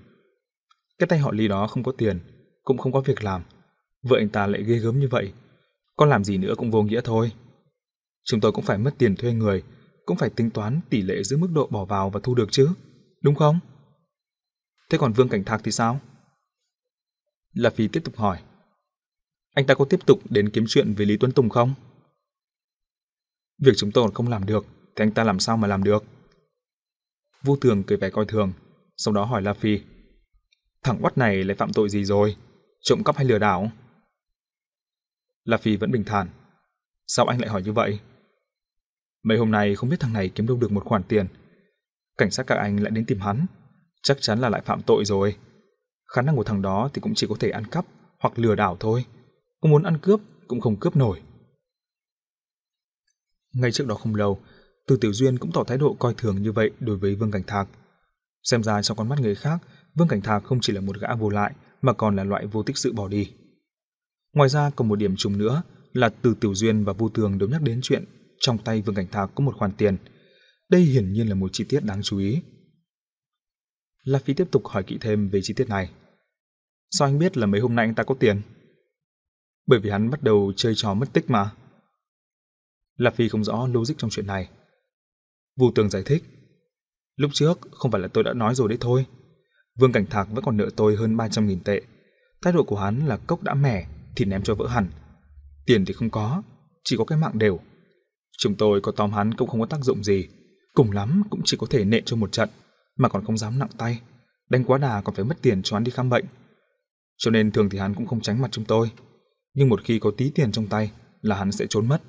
Cái tay họ Ly đó không có tiền, cũng không có việc làm. Vợ anh ta lại ghê gớm như vậy. Con làm gì nữa cũng vô nghĩa thôi. Chúng tôi cũng phải mất tiền thuê người, cũng phải tính toán tỷ lệ giữa mức độ bỏ vào và thu được chứ, đúng không? Thế còn Vương Cảnh Thạc thì sao? La Phi tiếp tục hỏi. Anh ta có tiếp tục đến kiếm chuyện với Lý Tuấn Tùng không? Việc chúng tôi còn không làm được, thì anh ta làm sao mà làm được? Vu Tường cười vẻ coi thường, sau đó hỏi La Phi. Thằng quắt này lại phạm tội gì rồi? Trộm cắp hay lừa đảo? La Phi vẫn bình thản. Sao anh lại hỏi như vậy? Mấy hôm nay không biết thằng này kiếm đâu được một khoản tiền. Cảnh sát các anh lại đến tìm hắn. Chắc chắn là lại phạm tội rồi. Khả năng của thằng đó thì cũng chỉ có thể ăn cắp hoặc lừa đảo thôi. Có muốn ăn cướp cũng không cướp nổi. Ngay trước đó không lâu, Từ Tiểu Duyên cũng tỏ thái độ coi thường như vậy đối với Vương Cảnh Thạc. Xem ra trong con mắt người khác, Vương Cảnh Thạc không chỉ là một gã vô lại mà còn là loại vô tích sự bỏ đi. Ngoài ra còn một điểm trùng nữa là Từ Tiểu Duyên và Vu Tường đều nhắc đến chuyện trong tay Vương Cảnh Thạc có một khoản tiền. Đây hiển nhiên là một chi tiết đáng chú ý. La Phi tiếp tục hỏi kỹ thêm về chi tiết này. Sao anh biết là mấy hôm nay anh ta có tiền? Bởi vì hắn bắt đầu chơi trò mất tích mà. La Phi không rõ logic trong chuyện này. Vu Tường giải thích. Lúc trước không phải là tôi đã nói rồi đấy thôi. Vương Cảnh Thạc vẫn còn nợ tôi hơn 300.000 tệ. Thái độ của hắn là cốc đã mẻ thì ném cho vỡ hẳn. Tiền thì không có, chỉ có cái mạng đều. Chúng tôi có tóm hắn cũng không có tác dụng gì. Cùng lắm cũng chỉ có thể nện cho một trận, mà còn không dám nặng tay. Đánh quá đà còn phải mất tiền cho hắn đi khám bệnh. Cho nên thường thì hắn cũng không tránh mặt chúng tôi. Nhưng một khi có tí tiền trong tay là hắn sẽ trốn mất.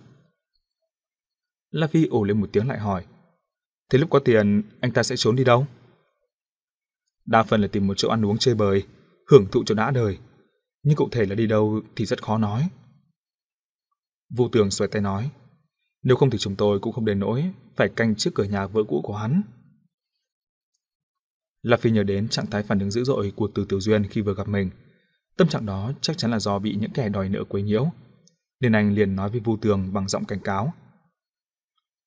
La Phi ồ lên một tiếng lại hỏi. Thế lúc có tiền, anh ta sẽ trốn đi đâu? Đa phần là tìm một chỗ ăn uống chơi bời, hưởng thụ cho đã đời. Nhưng cụ thể là đi đâu thì rất khó nói. Vu Tường xoay tay nói. Nếu không thì chúng tôi cũng không đến nỗi phải canh trước cửa nhà vợ cũ của hắn. La Phi nhớ đến trạng thái phản ứng dữ dội của Từ Tiểu Duyên khi vừa gặp mình. Tâm trạng đó chắc chắn là do bị những kẻ đòi nợ quấy nhiễu. Nên anh liền nói với Vu Tường bằng giọng cảnh cáo.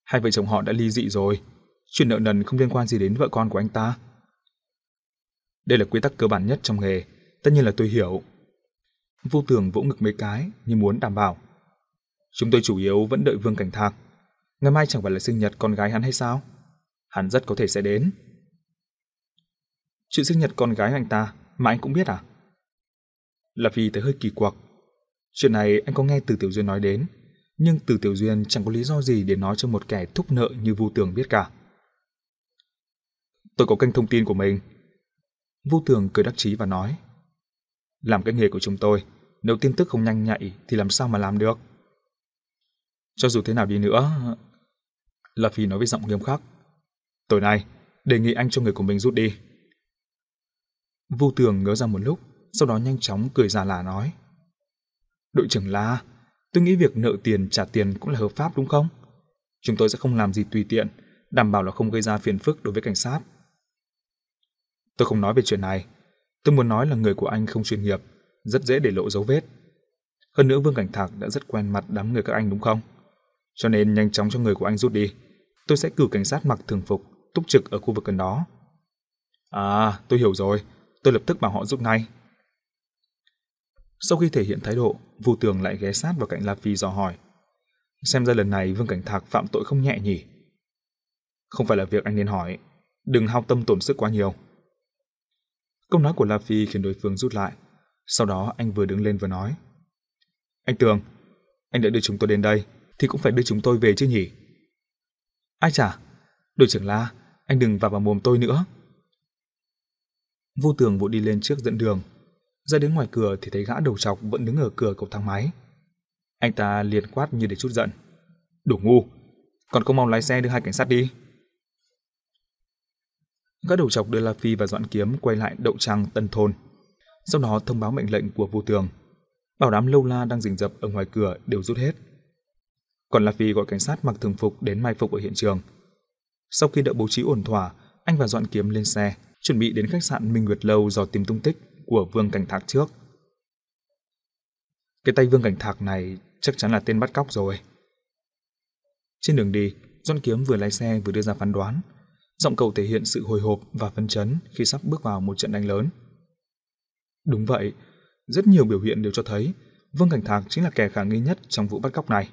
Hai vợ chồng họ đã ly dị rồi. Chuyện nợ nần không liên quan gì đến vợ con của anh ta. Đây là quy tắc cơ bản nhất trong nghề. Tất nhiên là tôi hiểu vô Tường vỗ ngực mấy cái như muốn đảm bảo. Chúng tôi chủ yếu vẫn đợi Vương Cảnh Thạc. Ngày mai chẳng phải là sinh nhật con gái hắn hay sao? Hắn rất có thể sẽ đến. Chuyện sinh nhật con gái anh ta mà anh cũng biết à? Là vì thấy hơi kỳ quặc. Chuyện này anh có nghe từ Tiểu Duyên nói đến, nhưng từ Tiểu Duyên chẳng có lý do gì để nói cho một kẻ thúc nợ như Vu Tường biết cả. Tôi có kênh thông tin của mình. Vu Tường cười đắc chí và nói. Làm cái nghề của chúng tôi, nếu tin tức không nhanh nhạy thì làm sao mà làm được? Cho dù thế nào đi nữa... La Phi nói với giọng nghiêm khắc. Tối nay, đề nghị anh cho người của mình rút đi. Vu Tường ngớ ra một lúc, sau đó nhanh chóng cười già là nói. Đội trưởng La, tôi nghĩ việc nợ tiền trả tiền cũng là hợp pháp đúng không? Chúng tôi sẽ không làm gì tùy tiện, đảm bảo là không gây ra phiền phức đối với cảnh sát. Tôi không nói về chuyện này. Tôi muốn nói là người của anh không chuyên nghiệp, rất dễ để lộ dấu vết. Hơn nữa Vương Cảnh Thạc đã rất quen mặt đám người các anh đúng không? Cho nên nhanh chóng cho người của anh rút đi. Tôi sẽ cử cảnh sát mặc thường phục, túc trực ở khu vực gần đó. À, tôi hiểu rồi. Tôi lập tức bảo họ giúp ngay. Sau khi thể hiện thái độ, Vu Tường lại ghé sát vào cạnh La Phi dò hỏi. Xem ra lần này Vương Cảnh Thạc phạm tội không nhẹ nhỉ? Không phải là việc anh nên hỏi. Đừng hao tâm tổn sức quá nhiều. Câu nói của La Phi khiến đối phương rút lại. Sau đó anh vừa đứng lên vừa nói. Anh Tường, anh đã đưa chúng tôi đến đây, thì cũng phải đưa chúng tôi về chứ nhỉ? Ai chả, đội trưởng La, anh đừng vào vào mồm tôi nữa. Vô tường vội đi lên trước dẫn đường. Ra đến ngoài cửa thì thấy gã đầu chọc vẫn đứng ở cửa cầu thang máy. Anh ta liền quát như để chút giận. Đủ ngu, còn không mau lái xe đưa hai cảnh sát đi. Gã đầu chọc đưa La Phi và Doãn Kiếm quay lại đậu trang Tân Thôn. Sau đó thông báo mệnh lệnh của vô tường. Bảo đám lâu la đang rình rập ở ngoài cửa đều rút hết. Còn La Phi gọi cảnh sát mặc thường phục đến mai phục ở hiện trường. Sau khi đợi bố trí ổn thỏa, anh và Doãn Kiếm lên xe, chuẩn bị đến khách sạn Minh Nguyệt Lâu dò tìm tung tích của Vương Cảnh Thạc trước. Cái tay Vương Cảnh Thạc này chắc chắn là tên bắt cóc rồi. Trên đường đi, Doãn Kiếm vừa lái xe vừa đưa ra phán đoán. Giọng cậu thể hiện sự hồi hộp và phấn chấn khi sắp bước vào một trận đánh lớn. Đúng vậy, rất nhiều biểu hiện đều cho thấy Vương Cảnh Thạc chính là kẻ khả nghi nhất trong vụ bắt cóc này.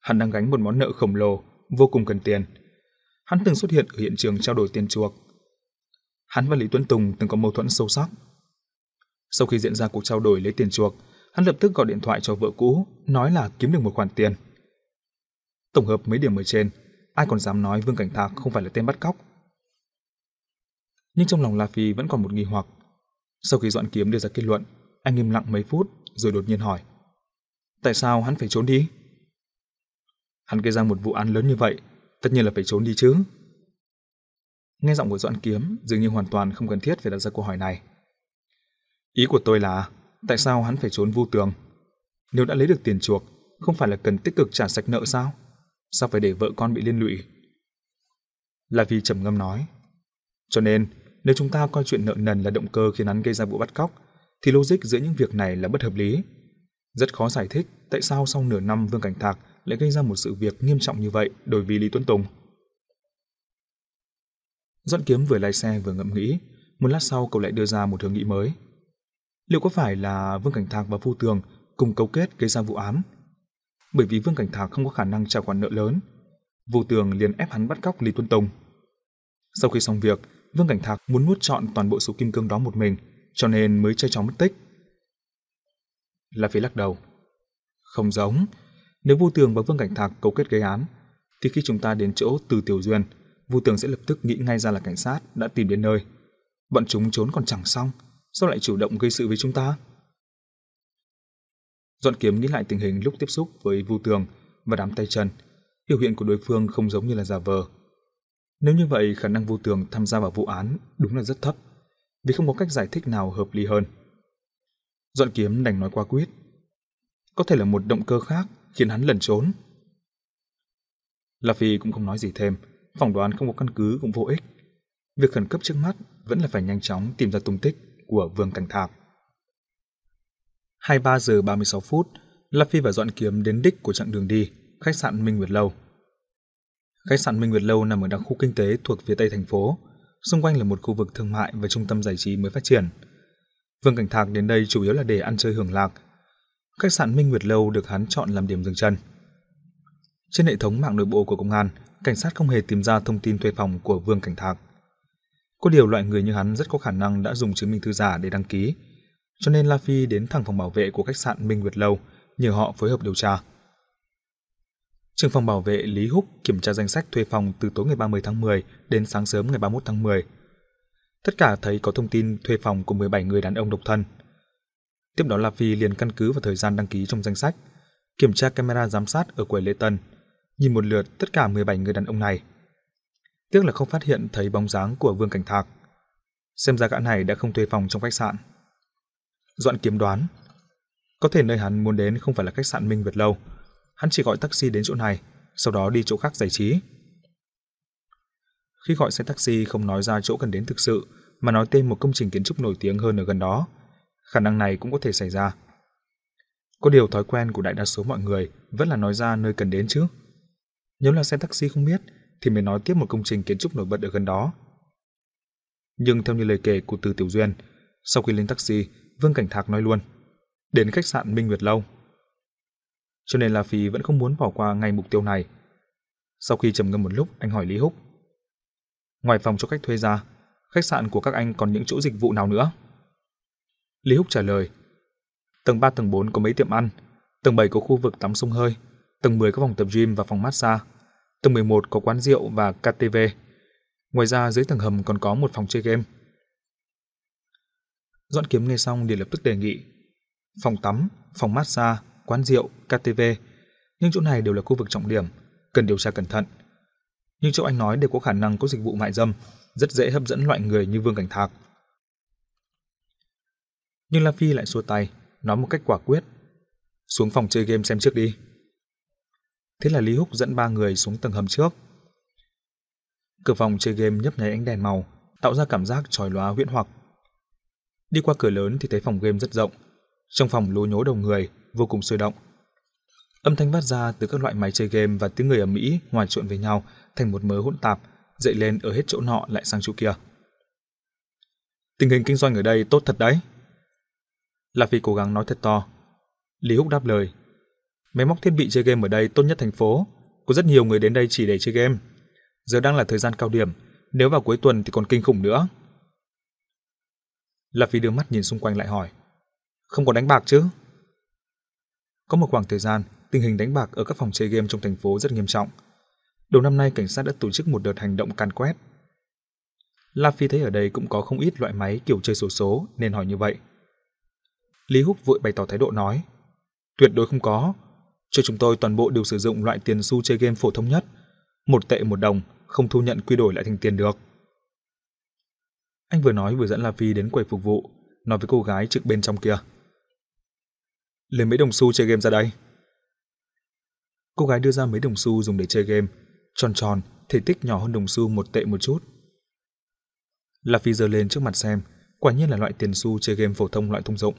Hắn đang gánh một món nợ khổng lồ, vô cùng cần tiền. Hắn từng xuất hiện ở hiện trường trao đổi tiền chuộc. Hắn và Lý Tuấn Tùng từng có mâu thuẫn sâu sắc. Sau khi diễn ra cuộc trao đổi lấy tiền chuộc, hắn lập tức gọi điện thoại cho vợ cũ, nói là kiếm được một khoản tiền. Tổng hợp mấy điểm ở trên, ai còn dám nói Vương Cảnh Thạc không phải là tên bắt cóc. Nhưng trong lòng La Phi vẫn còn một nghi hoặc. Sau khi dọn kiếm đưa ra kết luận, anh im lặng mấy phút rồi đột nhiên hỏi. Tại sao hắn phải trốn đi? Hắn gây ra một vụ án lớn như vậy, tất nhiên là phải trốn đi chứ. Nghe giọng của Doãn Kiếm dường như hoàn toàn không cần thiết phải đặt ra câu hỏi này. Ý của tôi là, tại sao hắn phải trốn vu tường? Nếu đã lấy được tiền chuộc, không phải là cần tích cực trả sạch nợ sao? Sao phải để vợ con bị liên lụy? La Vi trầm ngâm nói. Cho nên, nếu chúng ta coi chuyện nợ nần là động cơ khiến hắn gây ra vụ bắt cóc, thì logic giữa những việc này là bất hợp lý. Rất khó giải thích tại sao sau nửa năm Vương Cảnh Thạc lại gây ra một sự việc nghiêm trọng như vậy đối với Lý Tuấn Tùng. Doãn Kiếm vừa lái xe vừa ngẫm nghĩ, một lát sau cậu lại đưa ra một hướng nghĩ mới. Liệu có phải là Vương Cảnh Thạc và Vu Tường cùng cấu kết gây ra vụ án? Bởi vì Vương Cảnh Thạc không có khả năng trả khoản nợ lớn, Vu Tường liền ép hắn bắt cóc Lý Tuấn Tùng. Sau khi xong việc, Vương Cảnh Thạc muốn nuốt trọn toàn bộ số kim cương đó một mình, cho nên mới chơi chóng mất tích. La Phi lắc đầu. Không giống, nếu Vu Tường và Vương Cảnh Thạc cấu kết gây án, thì khi chúng ta đến chỗ Từ Tiểu Duyên, Vu Tường sẽ lập tức nghĩ ngay ra là cảnh sát đã tìm đến nơi. Bọn chúng trốn còn chẳng xong, sao lại chủ động gây sự với chúng ta? Dọn kiếm nghĩ lại tình hình lúc tiếp xúc với Vu Tường và đám tay chân, biểu hiện của đối phương không giống như là giả vờ. Nếu như vậy, khả năng vô Tường tham gia vào vụ án đúng là rất thấp, vì không có cách giải thích nào hợp lý hơn. Dọn kiếm đành nói qua quyết. Có thể là một động cơ khác khiến hắn lẩn trốn. La Phi cũng không nói gì thêm, phỏng đoán không có căn cứ cũng vô ích. Việc khẩn cấp trước mắt vẫn là phải nhanh chóng tìm ra tung tích của Vương Cảnh Thạc. 23 giờ 36 phút, La Phi và Dọn Kiếm đến đích của chặng đường đi, khách sạn Minh Nguyệt Lâu. Khách sạn Minh Nguyệt Lâu nằm ở đặc khu kinh tế thuộc phía tây thành phố, xung quanh là một khu vực thương mại và trung tâm giải trí mới phát triển. Vương Cảnh Thạc đến đây chủ yếu là để ăn chơi hưởng lạc. Khách sạn Minh Nguyệt Lâu được hắn chọn làm điểm dừng chân. Trên hệ thống mạng nội bộ của công an, cảnh sát không hề tìm ra thông tin thuê phòng của Vương Cảnh Thạc. Có điều loại người như hắn rất có khả năng đã dùng chứng minh thư giả để đăng ký, cho nên La Phi đến thẳng phòng bảo vệ của khách sạn Minh Nguyệt Lâu nhờ họ phối hợp điều tra. Trưởng phòng bảo vệ Lý Húc kiểm tra danh sách thuê phòng từ tối ngày 30 tháng 10 đến sáng sớm ngày 31 tháng 10. Tất cả thấy có thông tin thuê phòng của 17 người đàn ông độc thân. Tiếp đó La Phi liền căn cứ vào thời gian đăng ký trong danh sách, kiểm tra camera giám sát ở quầy lễ tân, nhìn một lượt tất cả 17 người đàn ông này. Tiếc là không phát hiện thấy bóng dáng của Vương Cảnh Thạc. Xem ra gã này đã không thuê phòng trong khách sạn. Doãn kiếm đoán, có thể nơi hắn muốn đến không phải là khách sạn Minh Việt Lâu, hắn chỉ gọi taxi đến chỗ này, sau đó đi chỗ khác giải trí. Khi gọi xe taxi không nói ra chỗ cần đến thực sự, mà nói tên một công trình kiến trúc nổi tiếng hơn ở gần đó, khả năng này cũng có thể xảy ra. Có điều thói quen của đại đa số mọi người vẫn là nói ra nơi cần đến chứ. Nếu là xe taxi không biết, thì mới nói tiếp một công trình kiến trúc nổi bật ở gần đó. Nhưng theo như lời kể của Từ Tiểu Duyên, sau khi lên taxi, Vương Cảnh Thạc nói luôn, đến khách sạn Minh Nguyệt Lâu cho nên La Phi vẫn không muốn bỏ qua ngay mục tiêu này. Sau khi trầm ngâm một lúc, anh hỏi Lý Húc. Ngoài phòng cho khách thuê ra, khách sạn của các anh còn những chỗ dịch vụ nào nữa? Lý Húc trả lời. Tầng 3 tầng 4 có mấy tiệm ăn, tầng 7 có khu vực tắm sông hơi, tầng 10 có phòng tập gym và phòng massage, tầng 11 có quán rượu và KTV. Ngoài ra dưới tầng hầm còn có một phòng chơi game. Doãn kiếm nghe xong liền lập tức đề nghị phòng tắm, phòng massage, quán rượu, KTV, nhưng chỗ này đều là khu vực trọng điểm, cần điều tra cẩn thận. Nhưng chỗ anh nói đều có khả năng có dịch vụ mại dâm, rất dễ hấp dẫn loại người như Vương Cảnh Thạc. Nhưng La Phi lại xua tay, nói một cách quả quyết. Xuống phòng chơi game xem trước đi. Thế là Lý Húc dẫn ba người xuống tầng hầm trước. Cửa phòng chơi game nhấp nháy ánh đèn màu, tạo ra cảm giác tròi lóa huyễn hoặc. Đi qua cửa lớn thì thấy phòng game rất rộng. Trong phòng lố nhố đầu người, vô cùng sôi động. Âm thanh phát ra từ các loại máy chơi game và tiếng người ở Mỹ hòa trộn với nhau thành một mớ hỗn tạp, dậy lên ở hết chỗ nọ lại sang chỗ kia. Tình hình kinh doanh ở đây tốt thật đấy. La Phi cố gắng nói thật to. Lý Húc đáp lời. Máy móc thiết bị chơi game ở đây tốt nhất thành phố, có rất nhiều người đến đây chỉ để chơi game. Giờ đang là thời gian cao điểm, nếu vào cuối tuần thì còn kinh khủng nữa. La Phi đưa mắt nhìn xung quanh lại hỏi. Không có đánh bạc chứ? Có một khoảng thời gian, tình hình đánh bạc ở các phòng chơi game trong thành phố rất nghiêm trọng. Đầu năm nay cảnh sát đã tổ chức một đợt hành động can quét. La Phi thấy ở đây cũng có không ít loại máy kiểu chơi sổ số, số nên hỏi như vậy. Lý Húc vội bày tỏ thái độ nói, tuyệt đối không có. Cho chúng tôi toàn bộ đều sử dụng loại tiền xu chơi game phổ thông nhất, một tệ một đồng, không thu nhận quy đổi lại thành tiền được. Anh vừa nói vừa dẫn La Phi đến quầy phục vụ, nói với cô gái trực bên trong kia. Lấy mấy đồng xu chơi game ra đây. Cô gái đưa ra mấy đồng xu dùng để chơi game, tròn tròn, thể tích nhỏ hơn đồng xu một tệ một chút. La Phi giơ lên trước mặt xem, quả nhiên là loại tiền xu chơi game phổ thông loại thông dụng.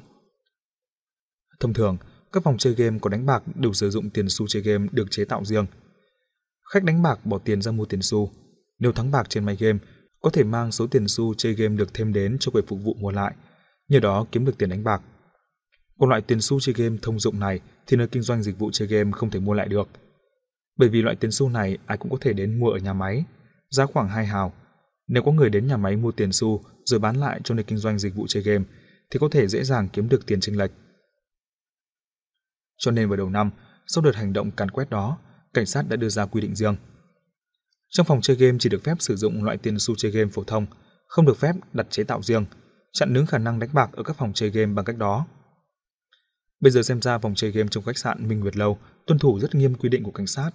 Thông thường, các phòng chơi game có đánh bạc đều sử dụng tiền xu chơi game được chế tạo riêng. Khách đánh bạc bỏ tiền ra mua tiền xu, nếu thắng bạc trên máy game, có thể mang số tiền xu chơi game được thêm đến cho quầy phục vụ mua lại, nhờ đó kiếm được tiền đánh bạc. Còn loại tiền xu chơi game thông dụng này thì nơi kinh doanh dịch vụ chơi game không thể mua lại được. Bởi vì loại tiền xu này ai cũng có thể đến mua ở nhà máy, giá khoảng 2 hào. Nếu có người đến nhà máy mua tiền xu rồi bán lại cho nơi kinh doanh dịch vụ chơi game thì có thể dễ dàng kiếm được tiền chênh lệch. Cho nên vào đầu năm, sau đợt hành động càn quét đó, cảnh sát đã đưa ra quy định riêng. Trong phòng chơi game chỉ được phép sử dụng loại tiền xu chơi game phổ thông, không được phép đặt chế tạo riêng, chặn đứng khả năng đánh bạc ở các phòng chơi game bằng cách đó. Bây giờ xem ra phòng chơi game trong khách sạn Minh Nguyệt Lâu tuân thủ rất nghiêm quy định của cảnh sát.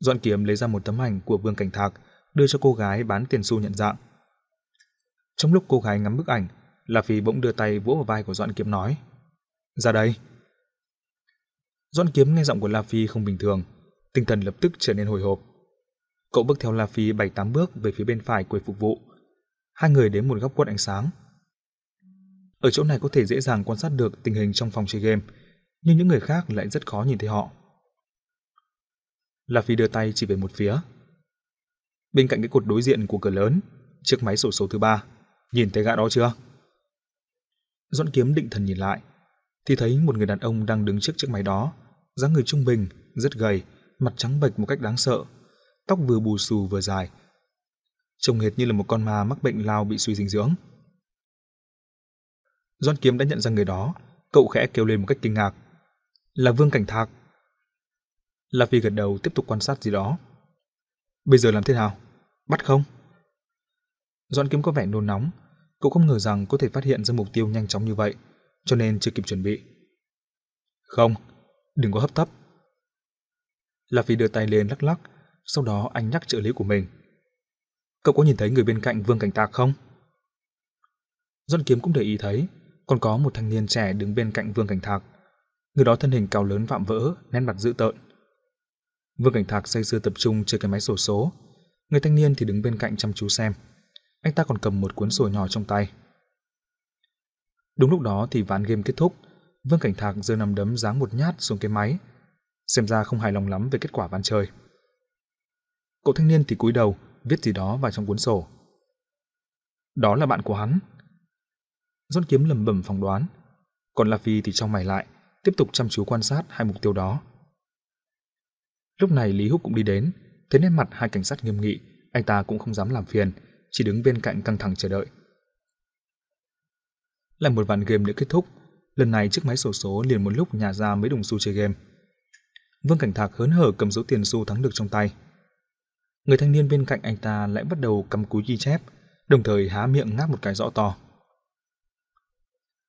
Doãn Kiếm lấy ra một tấm ảnh của Vương Cảnh Thạc, đưa cho cô gái bán tiền xu nhận dạng. Trong lúc cô gái ngắm bức ảnh, La Phi bỗng đưa tay vỗ vào vai của Doãn Kiếm nói: "Ra đây." Doãn Kiếm nghe giọng của La Phi không bình thường, tinh thần lập tức trở nên hồi hộp. Cậu bước theo La Phi bảy tám bước về phía bên phải quầy phục vụ. Hai người đến một góc quất ánh sáng. Ở chỗ này có thể dễ dàng quan sát được tình hình trong phòng chơi game, nhưng những người khác lại rất khó nhìn thấy họ. La Phi đưa tay chỉ về một phía. Bên cạnh cái cột đối diện của cửa lớn, chiếc máy sổ số thứ ba, nhìn thấy gã đó chưa? Doãn Kiếm định thần nhìn lại, thì thấy một người đàn ông đang đứng trước chiếc máy đó, dáng người trung bình, rất gầy, mặt trắng bệch một cách đáng sợ, tóc vừa bù xù vừa dài. Trông hệt như là một con ma mắc bệnh lao bị suy dinh dưỡng. Doan Kiếm đã nhận ra người đó, cậu khẽ kêu lên một cách kinh ngạc. Là Vương Cảnh Thạc. La Phi gật đầu tiếp tục quan sát gì đó. Bây giờ làm thế nào? Bắt không? Doan Kiếm có vẻ nôn nóng, cậu không ngờ rằng có thể phát hiện ra mục tiêu nhanh chóng như vậy, cho nên chưa kịp chuẩn bị. Không, đừng có hấp tấp. La Phi đưa tay lên lắc lắc, sau đó anh nhắc trợ lý của mình. Cậu có nhìn thấy người bên cạnh Vương Cảnh Tạc không? Doan Kiếm cũng để ý thấy, còn có một thanh niên trẻ đứng bên cạnh Vương Cảnh Thạc. Người đó thân hình cao lớn vạm vỡ, nét mặt dữ tợn. Vương Cảnh Thạc say sưa tập trung chơi cái máy sổ số, người thanh niên thì đứng bên cạnh chăm chú xem. Anh ta còn cầm một cuốn sổ nhỏ trong tay. Đúng lúc đó thì ván game kết thúc, Vương Cảnh Thạc giơ nằm đấm giáng một nhát xuống cái máy, xem ra không hài lòng lắm về kết quả ván chơi. Cậu thanh niên thì cúi đầu, viết gì đó vào trong cuốn sổ. Đó là bạn của hắn. Doãn Kiếm lầm bẩm phỏng đoán, còn La Phi thì trong mày lại, tiếp tục chăm chú quan sát hai mục tiêu đó. Lúc này Lý Húc cũng đi đến, thấy nét mặt hai cảnh sát nghiêm nghị, anh ta cũng không dám làm phiền, chỉ đứng bên cạnh căng thẳng chờ đợi. Lại một ván game nữa kết thúc, lần này chiếc máy sổ số liền một lúc nhả ra mấy đồng xu chơi game. Vương Cảnh Thạc hớn hở cầm số tiền xu thắng được trong tay. Người thanh niên bên cạnh anh ta lại bắt đầu cầm cúi ghi chép, đồng thời há miệng ngáp một cái rõ to.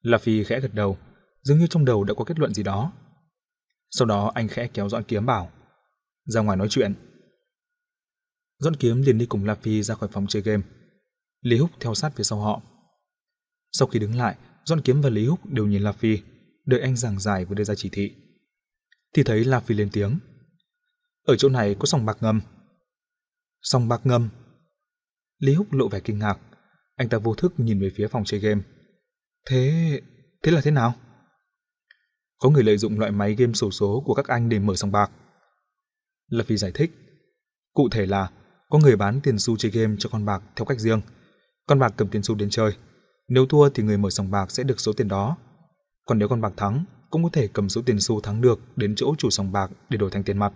La Phi khẽ gật đầu, dường như trong đầu đã có kết luận gì đó. Sau đó anh khẽ kéo Doãn Kiếm bảo, ra ngoài nói chuyện. Doãn Kiếm liền đi cùng La Phi ra khỏi phòng chơi game. Lý Húc theo sát phía sau họ. Sau khi đứng lại, Doãn Kiếm và Lý Húc đều nhìn La Phi, đợi anh giảng giải và đưa ra chỉ thị. Thì thấy La Phi lên tiếng. Ở chỗ này có sòng bạc ngầm. Sòng bạc ngầm. Lý Húc lộ vẻ kinh ngạc, anh ta vô thức nhìn về phía phòng chơi game. Thế... thế là thế nào? Có người lợi dụng loại máy game sổ số của các anh để mở sòng bạc. Lập Phi giải thích. Cụ thể là có người bán tiền xu chơi game cho con bạc theo cách riêng. Con bạc cầm tiền xu đến chơi. Nếu thua thì người mở sòng bạc sẽ được số tiền đó. Còn nếu con bạc thắng, cũng có thể cầm số tiền xu thắng được đến chỗ chủ sòng bạc để đổi thành tiền mặt.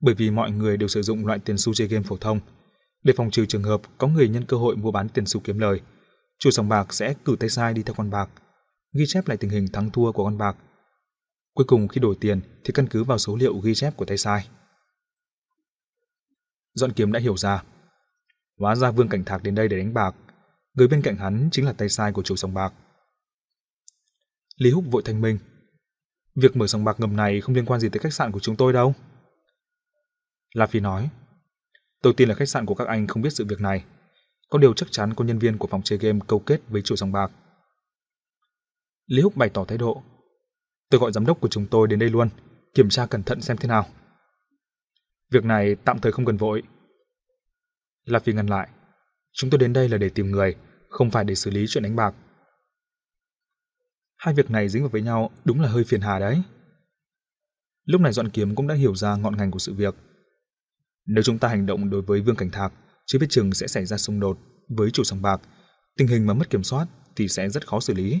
Bởi vì mọi người đều sử dụng loại tiền xu chơi game phổ thông, để phòng trừ trường hợp có người nhân cơ hội mua bán tiền xu kiếm lời, chủ sòng bạc sẽ cử tay sai đi theo con bạc, ghi chép lại tình hình thắng thua của con bạc. Cuối cùng khi đổi tiền thì căn cứ vào số liệu ghi chép của tay sai. Dọn kiếm đã hiểu ra. Hóa ra Vương Cảnh Thạc đến đây để đánh bạc, người bên cạnh hắn chính là tay sai của chủ sòng bạc. Lý Húc vội thanh minh. Việc mở sòng bạc ngầm này không liên quan gì tới khách sạn của chúng tôi đâu. La Phi nói, tôi tin là khách sạn của các anh không biết sự việc này. Có điều chắc chắn có nhân viên của phòng chơi game câu kết với chủ sòng bạc. Lý Húc bày tỏ thái độ. Tôi gọi giám đốc của chúng tôi đến đây luôn, kiểm tra cẩn thận xem thế nào. Việc này tạm thời không cần vội. La Phi ngăn lại. Chúng tôi đến đây là để tìm người, không phải để xử lý chuyện đánh bạc. Hai việc này dính vào với nhau đúng là hơi phiền hà đấy. Lúc này Doãn Kiếm cũng đã hiểu ra ngọn ngành của sự việc. Nếu chúng ta hành động đối với Vương Cảnh Thạc, chưa biết chừng sẽ xảy ra xung đột với chủ sòng bạc, tình hình mà mất kiểm soát thì sẽ rất khó xử lý.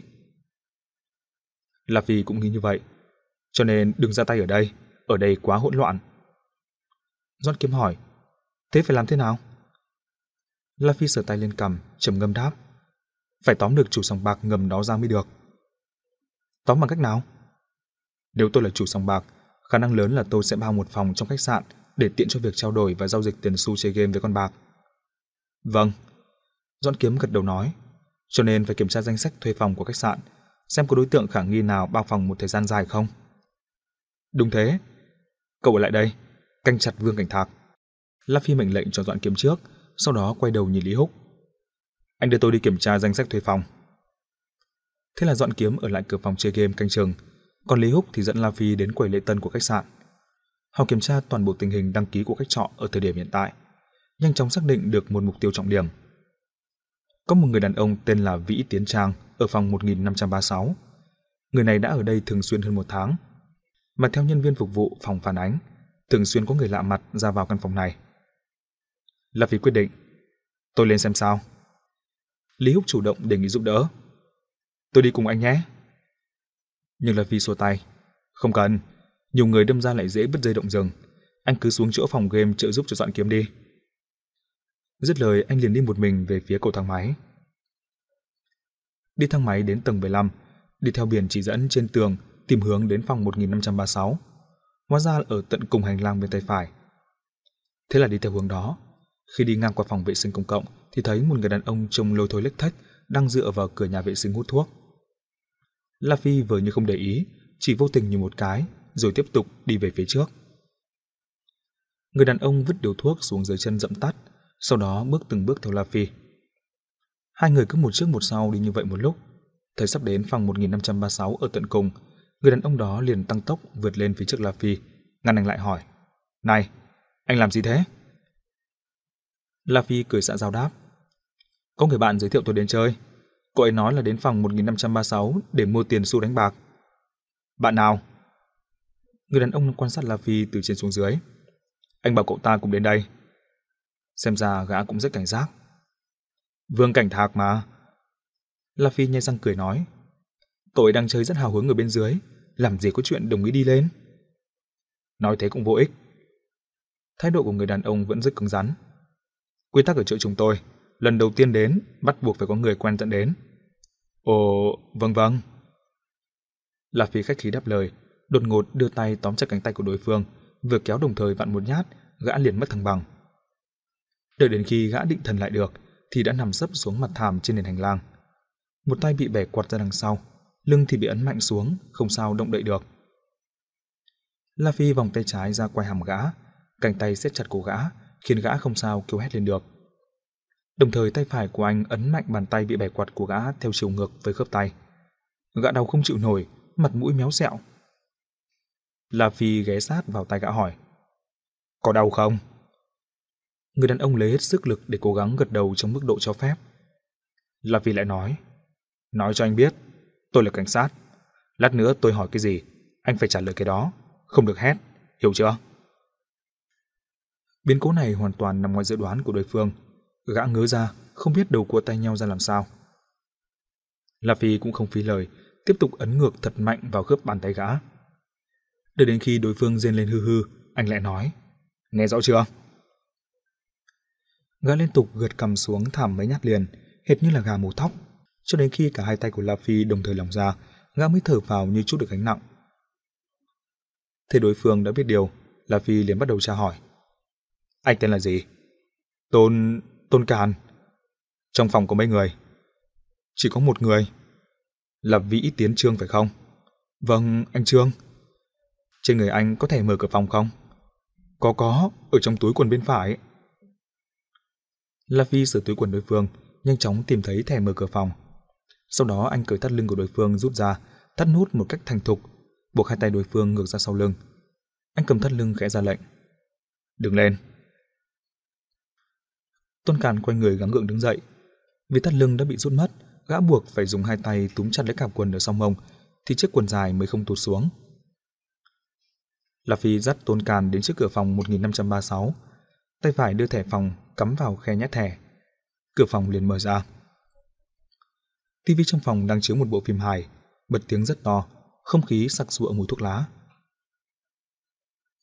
La Phi cũng nghĩ như vậy, cho nên đừng ra tay ở đây, ở đây quá hỗn loạn. John Kiếm hỏi, thế phải làm thế nào? La Phi sờ tay lên cằm, trầm ngâm đáp, phải tóm được chủ sòng bạc ngầm đó ra mới được. Tóm bằng cách nào? Nếu tôi là chủ sòng bạc, khả năng lớn là tôi sẽ bao một phòng trong khách sạn để tiện cho việc trao đổi và giao dịch tiền xu chơi game với con bạc. Vâng. Doãn Kiếm gật đầu nói, cho nên phải kiểm tra danh sách thuê phòng của khách sạn, xem có đối tượng khả nghi nào bao phòng một thời gian dài không. Đúng thế. Cậu ở lại đây, canh chặt Vương Cảnh Thạc. La Phi mệnh lệnh cho Doãn Kiếm trước, sau đó quay đầu nhìn Lý Húc. Anh đưa tôi đi kiểm tra danh sách thuê phòng. Thế là doãn kiếm ở lại cửa phòng chơi game canh chừng, còn Lý Húc thì dẫn La Phi đến quầy lễ tân của khách sạn. Họ kiểm tra toàn bộ tình hình đăng ký của khách trọ ở thời điểm hiện tại, nhanh chóng xác định được một mục tiêu trọng điểm. Có một người đàn ông tên là Vĩ Tiến Trang ở phòng 1536. Người này đã ở đây thường xuyên hơn một tháng, mà theo nhân viên phục vụ phòng phản ánh, thường xuyên có người lạ mặt ra vào căn phòng này. La Phi quyết định, tôi lên xem sao. Lý Húc chủ động đề nghị giúp đỡ. Tôi đi cùng anh nhé. Nhưng là vì xua tay. Không cần, nhiều người đâm ra lại dễ bứt dây động rừng. Anh cứ xuống chỗ phòng game trợ giúp cho dọn kiếm đi. Dứt lời anh liền đi một mình về phía cầu thang máy. Đi thang máy đến tầng 15, đi theo biển chỉ dẫn trên tường tìm hướng đến phòng 1536. Hóa ra ở tận cùng hành lang bên tay phải. Thế là đi theo hướng đó. Khi đi ngang qua phòng vệ sinh công cộng thì thấy một người đàn ông trông lôi thôi lếch thách đang dựa vào cửa nhà vệ sinh hút thuốc. La Phi vừa như không để ý, chỉ vô tình như một cái, rồi tiếp tục đi về phía trước. Người đàn ông vứt điều thuốc xuống dưới chân dậm tắt, sau đó bước từng bước theo La Phi. Hai người cứ một trước một sau đi như vậy một lúc. thấy sắp đến phòng 1536 ở tận cùng, người đàn ông đó liền tăng tốc vượt lên phía trước La Phi, ngăn anh lại hỏi. Này, anh làm gì thế? La Phi cười xạ giao đáp. Có người bạn giới thiệu tôi đến chơi. Cô ấy nói là đến phòng 1536 để mua tiền xu đánh bạc. Bạn nào? Người đàn ông quan sát La Phi từ trên xuống dưới. Anh bảo cậu ta cũng đến đây. Xem ra gã cũng rất cảnh giác. Vương cảnh thạc mà. La Phi nhai răng cười nói. Cậu ấy đang chơi rất hào hứng ở bên dưới. Làm gì có chuyện đồng ý đi lên. Nói thế cũng vô ích. Thái độ của người đàn ông vẫn rất cứng rắn. Quy tắc ở chỗ chúng tôi lần đầu tiên đến, bắt buộc phải có người quen dẫn đến. Ồ, vâng vâng. La Phi khách khí đáp lời, đột ngột đưa tay tóm chặt cánh tay của đối phương, vừa kéo đồng thời vặn một nhát, gã liền mất thăng bằng. Đợi đến khi gã định thần lại được, thì đã nằm sấp xuống mặt thảm trên nền hành lang. Một tay bị bẻ quạt ra đằng sau, lưng thì bị ấn mạnh xuống, không sao động đậy được. La Phi vòng tay trái ra quay hàm gã, cánh tay siết chặt cổ gã, khiến gã không sao kêu hét lên được. Đồng thời tay phải của anh ấn mạnh bàn tay bị bẻ quạt của gã theo chiều ngược với khớp tay. Gã đau không chịu nổi, mặt mũi méo xẹo. La Phi ghé sát vào tay gã hỏi. Có đau không? Người đàn ông lấy hết sức lực để cố gắng gật đầu trong mức độ cho phép. La Vi lại nói. Nói cho anh biết, tôi là cảnh sát. Lát nữa tôi hỏi cái gì, anh phải trả lời cái đó, không được hét, hiểu chưa? Biến cố này hoàn toàn nằm ngoài dự đoán của đối phương. Gã ngớ ra, không biết đầu cua tay nhau ra làm sao. La Phi cũng không phí lời, tiếp tục ấn ngược thật mạnh vào khớp bàn tay gã. Đợi đến khi đối phương rên lên hư hư, anh lại nói, nghe rõ chưa? Gã liên tục gượt cầm xuống thảm mấy nhát liền, hệt như là gà mổ thóc, cho đến khi cả hai tay của La Phi đồng thời lỏng ra, gã mới thở vào như chút được gánh nặng. Thế đối phương đã biết điều, La Phi liền bắt đầu tra hỏi. Anh tên là gì? Tôn... Tôn Càn. Trong phòng có mấy người? Chỉ có một người. Là Vĩ Tiến Trương phải không? Vâng, anh Trương. Trên người anh có thể mở cửa phòng không? Có có, ở trong túi quần bên phải. La Phi sửa túi quần đối phương, nhanh chóng tìm thấy thẻ mở cửa phòng. Sau đó anh cởi thắt lưng của đối phương rút ra, thắt nút một cách thành thục, buộc hai tay đối phương ngược ra sau lưng. Anh cầm thắt lưng khẽ ra lệnh. Đứng lên. Tôn Càn quay người gắng gượng đứng dậy. Vì thắt lưng đã bị rút mất, gã buộc phải dùng hai tay túm chặt lấy cạp quần ở sau mông, thì chiếc quần dài mới không tụt xuống. La Phi dắt Tôn Càn đến trước cửa phòng 1536, tay phải đưa thẻ phòng cắm vào khe nhét thẻ. Cửa phòng liền mở ra. TV trong phòng đang chiếu một bộ phim hài, bật tiếng rất to, không khí sặc sụa mùi thuốc lá.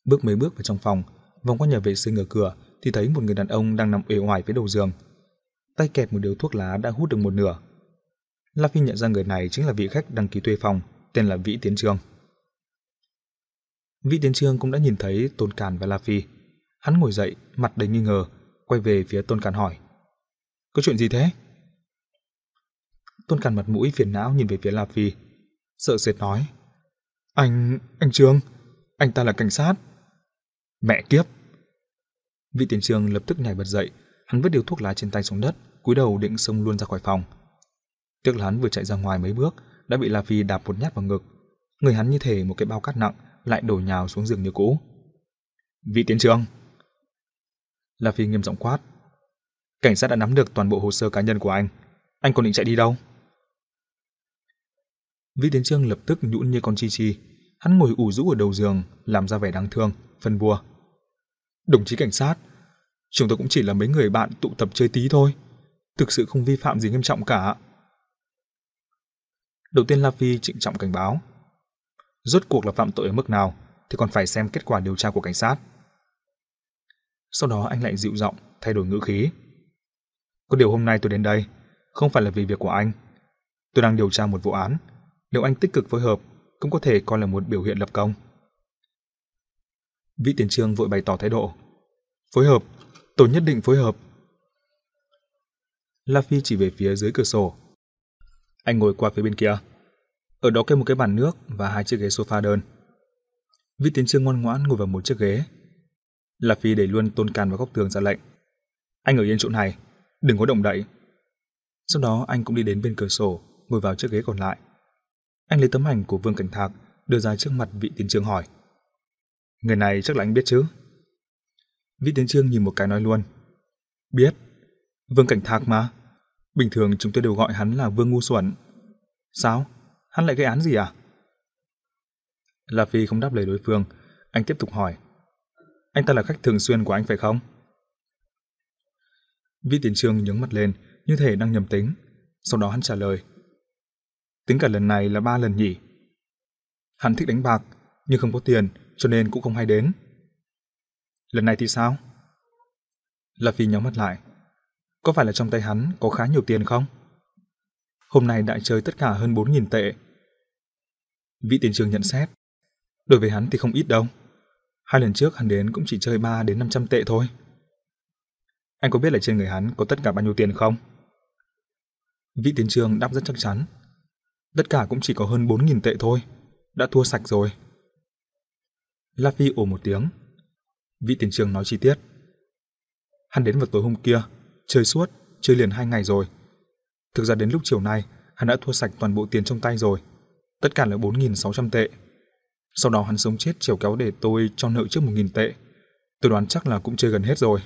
Bước mấy bước vào trong phòng, vòng qua nhà vệ sinh ở cửa thì thấy một người đàn ông đang nằm uể oải phía đầu giường. Tay kẹp một điếu thuốc lá đã hút được một nửa. La Phi nhận ra người này chính là vị khách đăng ký thuê phòng, tên là Vĩ Tiến Trương. Vĩ Tiến Trương cũng đã nhìn thấy Tôn Càn và La Phi. Hắn ngồi dậy, mặt đầy nghi ngờ, quay về phía Tôn Càn hỏi. Có chuyện gì thế? Tôn Càn mặt mũi phiền não nhìn về phía La Phi. Sợ sệt nói. Anh... anh Trương, anh ta là cảnh sát. Mẹ kiếp! Vị tiền trường lập tức nhảy bật dậy, hắn vứt điếu thuốc lá trên tay xuống đất, cúi đầu định xông luôn ra khỏi phòng. Tiếc là hắn vừa chạy ra ngoài mấy bước, đã bị La Phi đạp một nhát vào ngực. Người hắn như thể một cái bao cát nặng, lại đổ nhào xuống giường như cũ. Vị tiến trường! La Phi nghiêm giọng quát. Cảnh sát đã nắm được toàn bộ hồ sơ cá nhân của anh. Anh còn định chạy đi đâu? Vĩ tiến trương lập tức nhũn như con chi chi. Hắn ngồi ủ rũ ở đầu giường, làm ra vẻ đáng thương, phân bua. Đồng chí cảnh sát, chúng tôi cũng chỉ là mấy người bạn tụ tập chơi tí thôi. Thực sự không vi phạm gì nghiêm trọng cả. Đầu tiên La Phi trịnh trọng cảnh báo. Rốt cuộc là phạm tội ở mức nào thì còn phải xem kết quả điều tra của cảnh sát. Sau đó anh lại dịu giọng, thay đổi ngữ khí. Có điều hôm nay tôi đến đây, không phải là vì việc của anh. Tôi đang điều tra một vụ án. Nếu anh tích cực phối hợp, cũng có thể coi là một biểu hiện lập công. Vị tiền trương vội bày tỏ thái độ. Phối hợp, tôi nhất định phối hợp. La Phi chỉ về phía dưới cửa sổ. Anh ngồi qua phía bên kia. Ở đó kê một cái bàn nước và hai chiếc ghế sofa đơn. Vị tiến trương ngoan ngoãn ngồi vào một chiếc ghế. La Phi đẩy luôn tôn can vào góc tường ra lệnh. Anh ở yên chỗ này, đừng có động đậy. Sau đó anh cũng đi đến bên cửa sổ, ngồi vào chiếc ghế còn lại. Anh lấy tấm ảnh của Vương Cảnh Thạc, đưa ra trước mặt vị tiến trương hỏi. Người này chắc là anh biết chứ? Vị tiến trương nhìn một cái nói luôn. Biết. Vương Cảnh Thạc mà. Bình thường chúng tôi đều gọi hắn là Vương Ngu Xuẩn. Sao? Hắn lại gây án gì à? La Phi không đáp lời đối phương, anh tiếp tục hỏi. Anh ta là khách thường xuyên của anh phải không? Vị tiến trương nhướng mặt lên, như thể đang nhầm tính. Sau đó hắn trả lời. Tính cả lần này là ba lần nhỉ. Hắn thích đánh bạc, nhưng không có tiền, cho nên cũng không hay đến. Lần này thì sao? La Phi nhóm mắt lại. Có phải là trong tay hắn có khá nhiều tiền không? Hôm nay đại chơi tất cả hơn 4.000 tệ. Vị tiền trường nhận xét. Đối với hắn thì không ít đâu. Hai lần trước hắn đến cũng chỉ chơi 3 đến 500 tệ thôi. Anh có biết là trên người hắn có tất cả bao nhiêu tiền không? Vị tiền trường đáp rất chắc chắn. Tất cả cũng chỉ có hơn 4.000 tệ thôi. Đã thua sạch rồi. La Phi ồ một tiếng. Vị tiền trường nói chi tiết. Hắn đến vào tối hôm kia, chơi suốt, chơi liền hai ngày rồi. Thực ra đến lúc chiều nay, hắn đã thua sạch toàn bộ tiền trong tay rồi. Tất cả là 4.600 tệ. Sau đó hắn sống chết trèo kéo để tôi cho nợ trước 1.000 tệ. Tôi đoán chắc là cũng chơi gần hết rồi.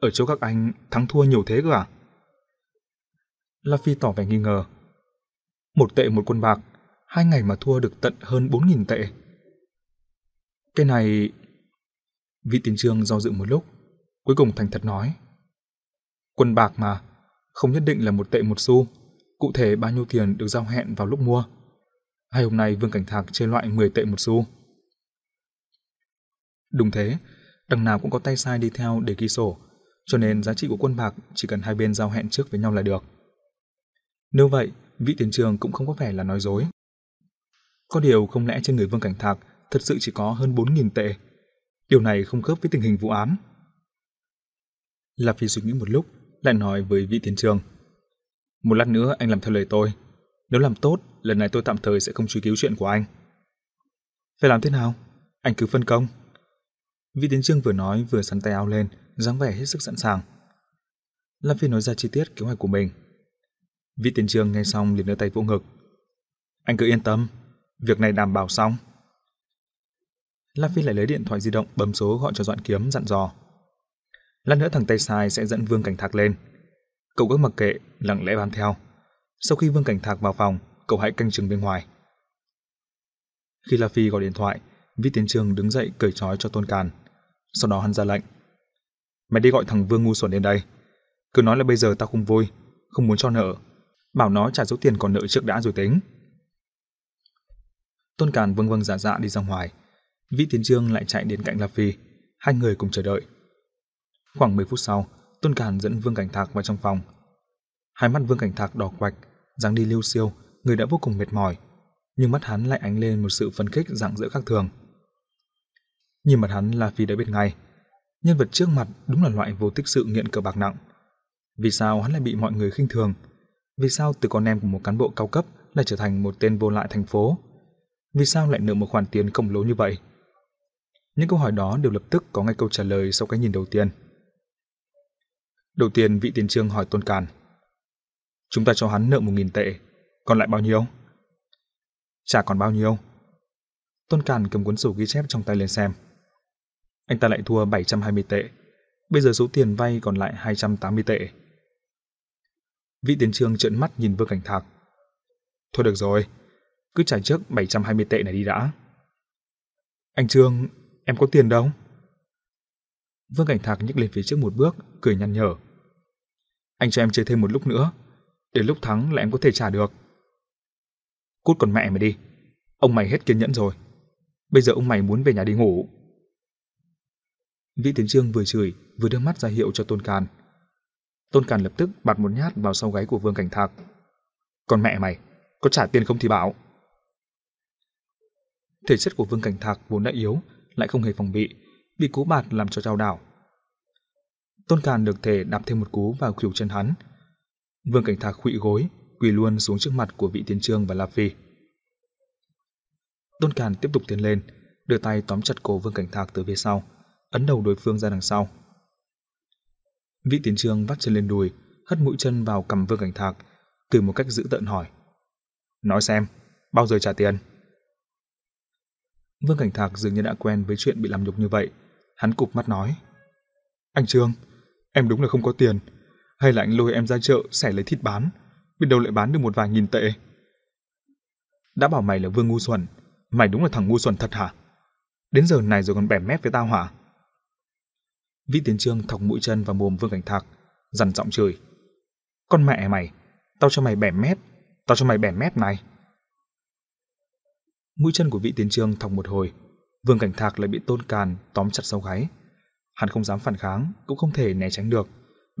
Ở chỗ các anh thắng thua nhiều thế cơ à? La Phi tỏ vẻ nghi ngờ. Một tệ một quân bạc, hai ngày mà thua được tận hơn 4.000 tệ. Cái này... Vị tiền trương do dự một lúc, cuối cùng thành thật nói. Quân bạc mà, không nhất định là một tệ một xu, Cụ thể bao nhiêu tiền được giao hẹn vào lúc mua? Hai hôm nay Vương Cảnh Thạc chơi loại 10 tệ một xu? Đúng thế, đằng nào cũng có tay sai đi theo để ghi sổ, cho nên giá trị của quân bạc chỉ cần hai bên giao hẹn trước với nhau là được. Nếu vậy, vị tiền trường cũng không có vẻ là nói dối. Có điều không lẽ trên người Vương Cảnh Thạc thật sự chỉ có hơn 4.000 tệ. Điều này không khớp với tình hình vụ án. Lạp Phi suy nghĩ một lúc, lại nói với vị tiền trường. Một lát nữa anh làm theo lời tôi. Nếu làm tốt, lần này tôi tạm thời sẽ không truy cứu chuyện của anh. Phải làm thế nào? Anh cứ phân công. Vị tiến trương vừa nói vừa sắn tay áo lên, dáng vẻ hết sức sẵn sàng. Lam Phi nói ra chi tiết kế hoạch của mình. Vị tiến trương nghe xong liền đưa tay vỗ ngực. Anh cứ yên tâm, việc này đảm bảo xong. Lam Phi lại lấy điện thoại di động bấm số gọi cho Doãn Kiếm dặn dò. Lát nữa thằng tay sai sẽ dẫn Vương Cảnh Thạc lên. Cậu cứ mặc kệ, lặng lẽ bám theo. Sau khi Vương Cảnh Thạc vào phòng, cậu hãy canh chừng bên ngoài. Khi La Phi gọi điện thoại, Vi Tiến Trường đứng dậy cởi trói cho Tôn Càn. Sau đó hắn ra lệnh. Mày đi gọi thằng Vương ngu xuẩn đến đây. Cứ nói là bây giờ tao không vui, không muốn cho nợ. Bảo nó trả số tiền còn nợ trước đã rồi tính. Tôn Càn vâng vâng dạ dạ đi ra ngoài. Vĩ Tiến Trương lại chạy đến cạnh La Phi. Hai người cùng chờ đợi. Khoảng 10 phút sau, Tôn Càn dẫn Vương Cảnh Thạc vào trong phòng. Hai mắt Vương Cảnh Thạc đỏ quạch, dáng đi lưu siêu, người đã vô cùng mệt mỏi, nhưng mắt hắn lại ánh lên một sự phấn khích rạng rỡ khác thường. Nhìn mặt hắn là Phi đã biết ngay, nhân vật trước mặt đúng là loại vô tích sự nghiện cờ bạc nặng. Vì sao hắn lại bị mọi người khinh thường? Vì sao từ con em của một cán bộ cao cấp lại trở thành một tên vô lại thành phố? Vì sao lại nợ một khoản tiền khổng lồ như vậy? Những câu hỏi đó đều lập tức có ngay câu trả lời sau cái nhìn đầu tiên. Đầu tiên vị tiền trương hỏi Tôn Càn. Chúng ta cho hắn nợ một nghìn tệ, còn lại bao nhiêu? Chả còn bao nhiêu. Tôn Càn cầm cuốn sổ ghi chép trong tay lên xem. Anh ta lại thua 720 tệ. Bây giờ số tiền vay còn lại 280 tệ. Vị tiền trương trợn mắt nhìn Vương Cảnh Thạc. Thôi được rồi, cứ trả trước 720 tệ này đi đã. Anh Trương, em có tiền đâu? Vương Cảnh Thạc nhích lên phía trước một bước, cười nhăn nhở. Anh cho em chơi thêm một lúc nữa, đến lúc thắng là em có thể trả được. Cút còn mẹ mày đi, ông mày hết kiên nhẫn rồi. Bây giờ ông mày muốn về nhà đi ngủ. Vĩ Tiến Trương vừa chửi, vừa đưa mắt ra hiệu cho Tôn Càn. Tôn Càn lập tức bạt một nhát vào sau gáy của Vương Cảnh Thạc. Còn mẹ mày, có trả tiền không thì bảo. Thể chất của Vương Cảnh Thạc vốn đã yếu, lại không hề phòng bị, bị cú bạt làm cho trao đảo. Tôn Càn được thể đạp thêm một cú vào kiểu chân hắn. Vương Cảnh Thạc khụy gối, quỳ luôn xuống trước mặt của vị tiến trương và La Phi. Tôn Càn tiếp tục tiến lên, đưa tay tóm chặt cổ Vương Cảnh Thạc từ phía sau, ấn đầu đối phương ra đằng sau. Vị tiến trương vắt chân lên đùi, hất mũi chân vào cầm Vương Cảnh Thạc, từ một cách dữ tợn hỏi. Nói xem, bao giờ trả tiền? Vương Cảnh Thạc dường như đã quen với chuyện bị làm nhục như vậy. Hắn cụp mắt nói. Anh Trương, em đúng là không có tiền. Hay là anh lôi em ra chợ xẻ lấy thịt bán, biết đâu lại bán được một vài nghìn tệ. Đã bảo mày là Vương ngu xuẩn, mày đúng là thằng ngu xuẩn thật hả? Đến giờ này rồi còn bẻ mép với tao hả? Vĩ Tiến Trương thọc mũi chân vào mồm Vương Cảnh Thạc, dằn giọng chửi. Con mẹ mày, tao cho mày bẻ mép, tao cho mày bẻ mép này. Mũi chân của vị tiến trương thọc một hồi, Vương Cảnh Thạc lại bị Tôn Càn tóm chặt sau gáy. Hắn không dám phản kháng, cũng không thể né tránh được,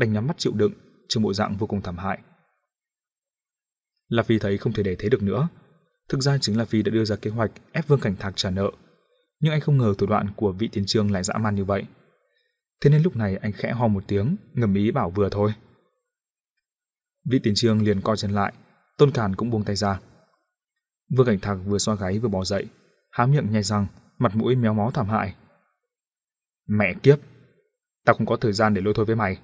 đành nhắm mắt chịu đựng, trông bộ dạng vô cùng thảm hại. La Phi thấy không thể để thế được nữa. Thực ra chính là Phi đã đưa ra kế hoạch ép Vương Cảnh Thạc trả nợ, nhưng anh không ngờ thủ đoạn của vị tiến trương lại dã man như vậy. Thế nên lúc này anh khẽ ho một tiếng, ngầm ý bảo vừa thôi. Vị tiến trương liền co chân lại, Tôn Càn cũng buông tay ra. Vương Cảnh Thạc vừa xoa gáy vừa bò dậy, há miệng nhai răng, mặt mũi méo mó thảm hại. Mẹ kiếp, tao không có thời gian để lôi thôi với mày.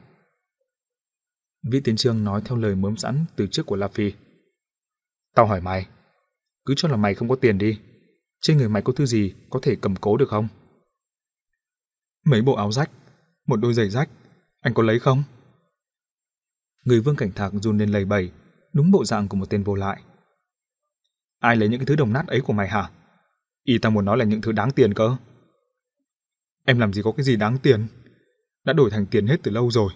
Vĩ Tiến Trương nói theo lời mớm sẵn từ trước của La Phi. Tao hỏi mày, cứ cho là mày không có tiền đi, trên người mày có thứ gì có thể cầm cố được không? Mấy bộ áo rách, một đôi giày rách, anh có lấy không? Người Vương Cảnh Thạc run lên lầy bầy, đúng bộ dạng của một tên vô lại. Ai lấy những cái thứ đồng nát ấy của mày hả? Y tao muốn nói là những thứ đáng tiền cơ. Em làm gì có cái gì đáng tiền? Đã đổi thành tiền hết từ lâu rồi.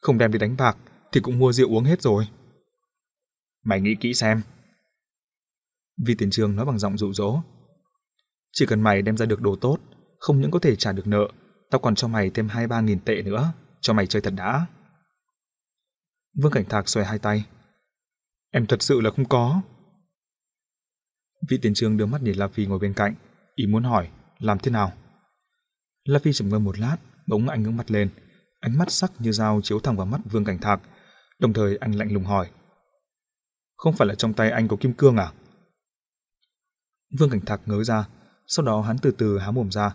Không đem đi đánh bạc thì cũng mua rượu uống hết rồi. Mày nghĩ kỹ xem. Vi Tiền Trương nói bằng giọng dụ dỗ. Chỉ cần mày đem ra được đồ tốt, không những có thể trả được nợ, tao còn cho mày thêm hai ba nghìn tệ nữa, cho mày chơi thật đã. Vương Cảnh Thạc xoay hai tay. Em thật sự là không có. Vị tiền trương đưa mắt nhìn La Phi ngồi bên cạnh, ý muốn hỏi, làm thế nào? La Phi trầm ngâm một lát, bỗng anh ngước mặt lên, ánh mắt sắc như dao chiếu thẳng vào mắt Vương Cảnh Thạc, đồng thời anh lạnh lùng hỏi. Không phải là trong tay anh có kim cương à? Vương Cảnh Thạc ngớ ra, sau đó hắn từ từ há mồm ra,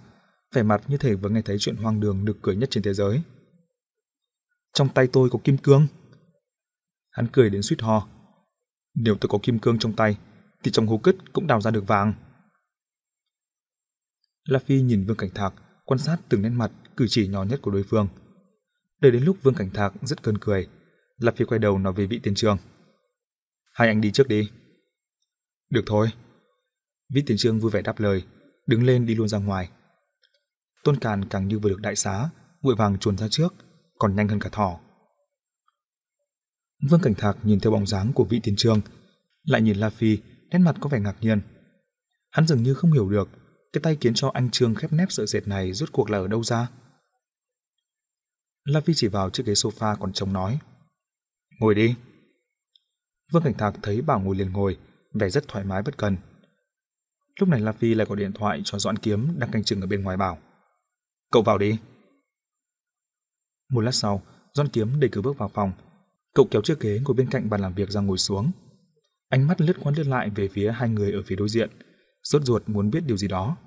vẻ mặt như thể vừa nghe thấy chuyện hoang đường được cười nhất trên thế giới. Trong tay tôi có kim cương. Hắn cười đến suýt ho. Nếu tôi có kim cương trong tay, thì trong hố cất cũng đào ra được vàng. La Phi nhìn Vương Cảnh Thạc, quan sát từng nét mặt, cử chỉ nhỏ nhất của đối phương. Đợi đến lúc Vương Cảnh Thạc rất cơn cười, La Phi quay đầu nói với vị tiền trường. Hai anh đi trước đi. Được thôi. Vị tiền trương vui vẻ đáp lời, đứng lên đi luôn ra ngoài. Tôn Càn càng như vừa được đại xá, vội vàng chuồn ra trước, còn nhanh hơn cả thỏ. Vương Cảnh Thạc nhìn theo bóng dáng của vị tiền trương, lại nhìn La Phi, nét mặt có vẻ ngạc nhiên. Hắn dường như không hiểu được cái tay khiến cho anh Trương khép nép sợ dệt này rốt cuộc là ở đâu ra. La Phi chỉ vào chiếc ghế sofa còn trống nói. Ngồi đi. Vương Cảnh Thạc thấy bảo ngồi liền ngồi, vẻ rất thoải mái bất cần. Lúc này La Phi lại gọi điện thoại cho Doãn Kiếm đang canh chừng ở bên ngoài bảo. Cậu vào đi. Một lát sau, Doãn Kiếm đẩy cửa bước vào phòng. Cậu kéo chiếc ghế ngồi bên cạnh bàn làm việc ra ngồi xuống. Ánh mắt lướt qua lướt lại về phía hai người ở phía đối diện, sốt ruột muốn biết điều gì đó.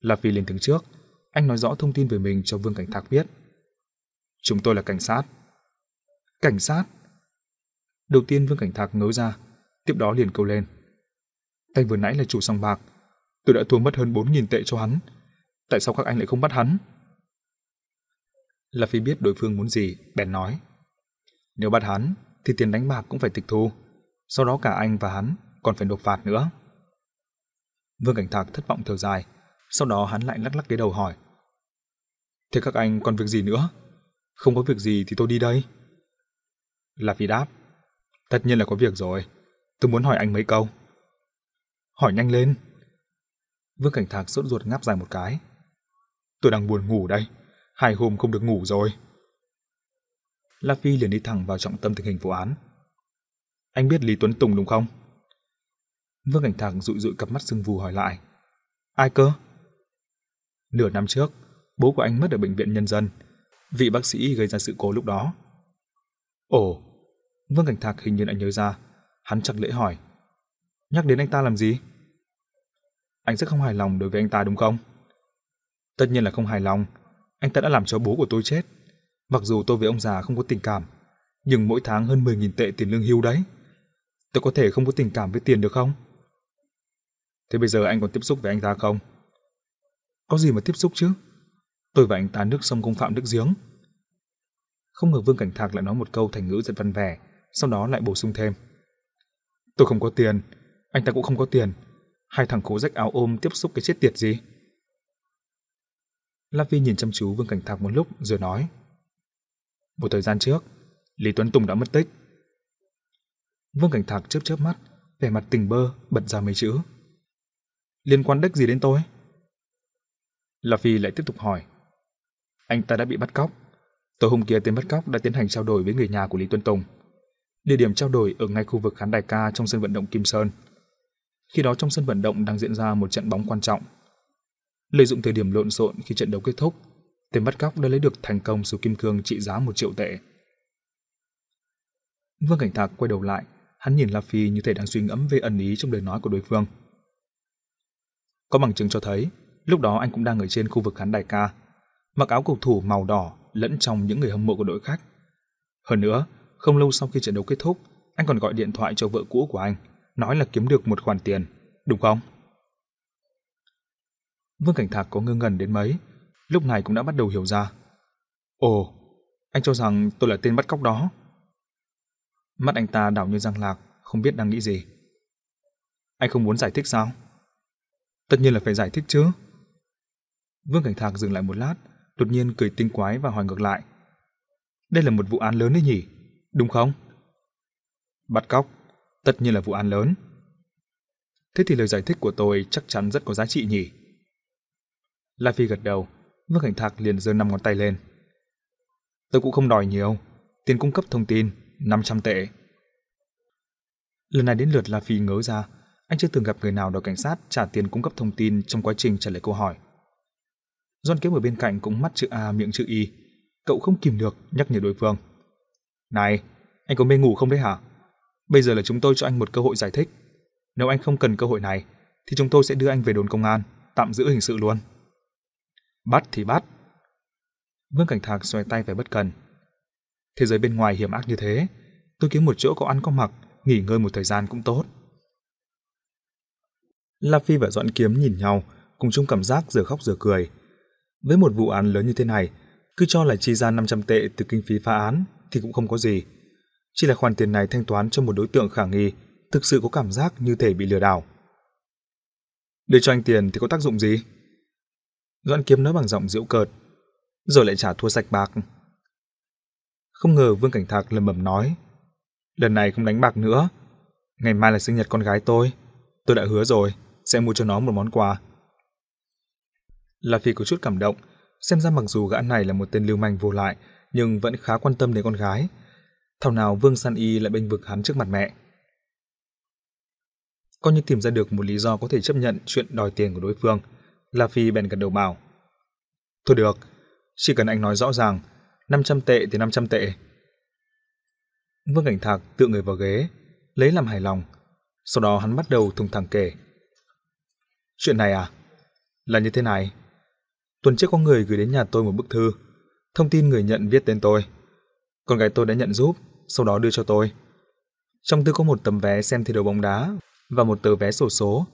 La Phi lên tiếng trước, anh nói rõ thông tin về mình cho Vương Cảnh Thạc biết. Chúng tôi là cảnh sát. Cảnh sát? Đầu tiên Vương Cảnh Thạc ngớ ra, tiếp đó liền câu lên. Tay vừa nãy là chủ sòng bạc, tôi đã thua mất hơn 4.000 tệ cho hắn. Tại sao các anh lại không bắt hắn? là Phi biết đối phương muốn gì, bèn nói. Nếu bắt hắn, thì tiền đánh bạc cũng phải tịch thu. Sau đó cả anh và hắn còn phải nộp phạt nữa. Vương Cảnh Thạc thất vọng thở dài, sau đó hắn lại lắc lắc cái đầu hỏi. Thế các anh còn việc gì nữa? Không có việc gì thì tôi đi đây. La Phi đáp. Tất nhiên là có việc rồi. Tôi muốn hỏi anh mấy câu. Hỏi nhanh lên. Vương Cảnh Thạc sốt ruột ngáp dài một cái. Tôi đang buồn ngủ đây. Hai hôm không được ngủ rồi. La Phi liền đi thẳng vào trọng tâm tình hình vụ án. Anh biết Lý Tuấn Tùng đúng không? Vương Cảnh Thạc dụi dụi cặp mắt sưng vù hỏi lại. Ai cơ? Nửa năm trước, bố của anh mất ở bệnh viện nhân dân. Vị bác sĩ gây ra sự cố lúc đó. Ồ, Vương Cảnh Thạc hình như đã nhớ ra. Hắn chặt lễ hỏi. Nhắc đến anh ta làm gì? Anh rất không hài lòng đối với anh ta đúng không? Tất nhiên là không hài lòng. Anh ta đã làm cho bố của tôi chết. Mặc dù tôi với ông già không có tình cảm, nhưng mỗi tháng hơn 10.000 tệ tiền lương hưu đấy. Tôi có thể không có tình cảm với tiền được không? Thế bây giờ anh còn tiếp xúc với anh ta không? Có gì mà tiếp xúc chứ? Tôi và anh ta nước sông không phạm nước giếng. Không ngờ Vương Cảnh Thạc lại nói một câu thành ngữ rất văn vẻ, sau đó lại bổ sung thêm. Tôi không có tiền, anh ta cũng không có tiền. Hai thằng cố rách áo ôm tiếp xúc cái chết tiệt gì? La phi nhìn chăm chú Vương Cảnh Thạc một lúc rồi nói. Một thời gian trước, Lý Tuấn Tùng đã mất tích. Vương Cảnh Thạc chớp chớp mắt, vẻ mặt tình bơ, bật ra mấy chữ. Liên quan đếch gì đến tôi? La Phi lại tiếp tục hỏi. Anh ta đã bị bắt cóc. Tối hôm kia tên bắt cóc đã tiến hành trao đổi với người nhà của Lý Tuấn Tùng. Địa điểm trao đổi ở ngay khu vực khán đài ca trong sân vận động Kim Sơn. Khi đó trong sân vận động đang diễn ra một trận bóng quan trọng. Lợi dụng thời điểm lộn xộn khi trận đấu kết thúc, tên bắt cóc đã lấy được thành công số kim cương trị giá một triệu tệ. Vương Cảnh Thạc quay đầu lại, hắn nhìn La Phi như thể đang suy ngẫm về ẩn ý trong lời nói của đối phương. Có bằng chứng cho thấy, lúc đó anh cũng đang ở trên khu vực khán đài ca, mặc áo cầu thủ màu đỏ lẫn trong những người hâm mộ của đội khách. Hơn nữa, không lâu sau khi trận đấu kết thúc, anh còn gọi điện thoại cho vợ cũ của anh, nói là kiếm được một khoản tiền, đúng không? Vương Cảnh Thạc có ngơ ngẩn đến mấy, lúc này cũng đã bắt đầu hiểu ra. Ồ, anh cho rằng tôi là tên bắt cóc đó. Mắt anh ta đảo như răng lạc, không biết đang nghĩ gì. Anh không muốn giải thích sao? Tất nhiên là phải giải thích chứ. Vương Cảnh Thạc dừng lại một lát, đột nhiên cười tinh quái và hỏi ngược lại. Đây là một vụ án lớn đấy nhỉ, đúng không? Bắt cóc, tất nhiên là vụ án lớn. Thế thì lời giải thích của tôi chắc chắn rất có giá trị nhỉ? La Phi gật đầu, Vương Cảnh Thạc liền giơ năm ngón tay lên. Tôi cũng không đòi nhiều, tiền cung cấp thông tin 500 tệ. Lần này đến lượt La Phi ngớ ra, anh chưa từng gặp người nào đòi cảnh sát trả tiền cung cấp thông tin trong quá trình trả lời câu hỏi. Doan Kiếm ở bên cạnh cũng mắt chữ A miệng chữ Y, cậu không kìm được nhắc nhở đối phương. Này, anh có mê ngủ không đấy hả? Bây giờ là chúng tôi cho anh một cơ hội giải thích. Nếu anh không cần cơ hội này, thì chúng tôi sẽ đưa anh về đồn công an, tạm giữ hình sự luôn. Bắt thì bắt. Vương Cảnh Thạc xoay tay về bất cần. Thế giới bên ngoài hiểm ác như thế, tôi kiếm một chỗ có ăn có mặc, nghỉ ngơi một thời gian cũng tốt. La Phi và Doãn Kiếm nhìn nhau, cùng chung cảm giác giờ khóc giờ cười. Với một vụ án lớn như thế này, cứ cho là chi ra 500 tệ từ kinh phí phá án thì cũng không có gì. Chỉ là khoản tiền này thanh toán cho một đối tượng khả nghi, thực sự có cảm giác như thể bị lừa đảo. Để cho anh tiền thì có tác dụng gì? Doãn Kiếm nói bằng giọng giễu cợt, rồi lại trả thua sạch bạc. Không ngờ Vương Cảnh Thạc lầm bầm nói, lần này không đánh bạc nữa, ngày mai là sinh nhật con gái tôi, tôi đã hứa rồi, sẽ mua cho nó một món quà. La Phi có chút cảm động, xem ra mặc dù gã này là một tên lưu manh vô lại, nhưng vẫn khá quan tâm đến con gái. Thảo nào Vương San Y lại bênh vực hắn trước mặt mẹ. Coi như tìm ra được một lý do có thể chấp nhận chuyện đòi tiền của đối phương, La Phi bèn gật đầu bảo. Thôi được, chỉ cần anh nói rõ ràng, 500 tệ thì 500 tệ. Vương Cảnh Thạc tựa người vào ghế, lấy làm hài lòng. Sau đó hắn bắt đầu thùng thẳng kể. Chuyện này à? Là như thế này. Tuần trước có người gửi đến nhà tôi một bức thư. Thông tin người nhận viết tên tôi. Con gái tôi đã nhận giúp, sau đó đưa cho tôi. Trong thư có một tấm vé xem thi đấu bóng đá và một tờ vé sổ số.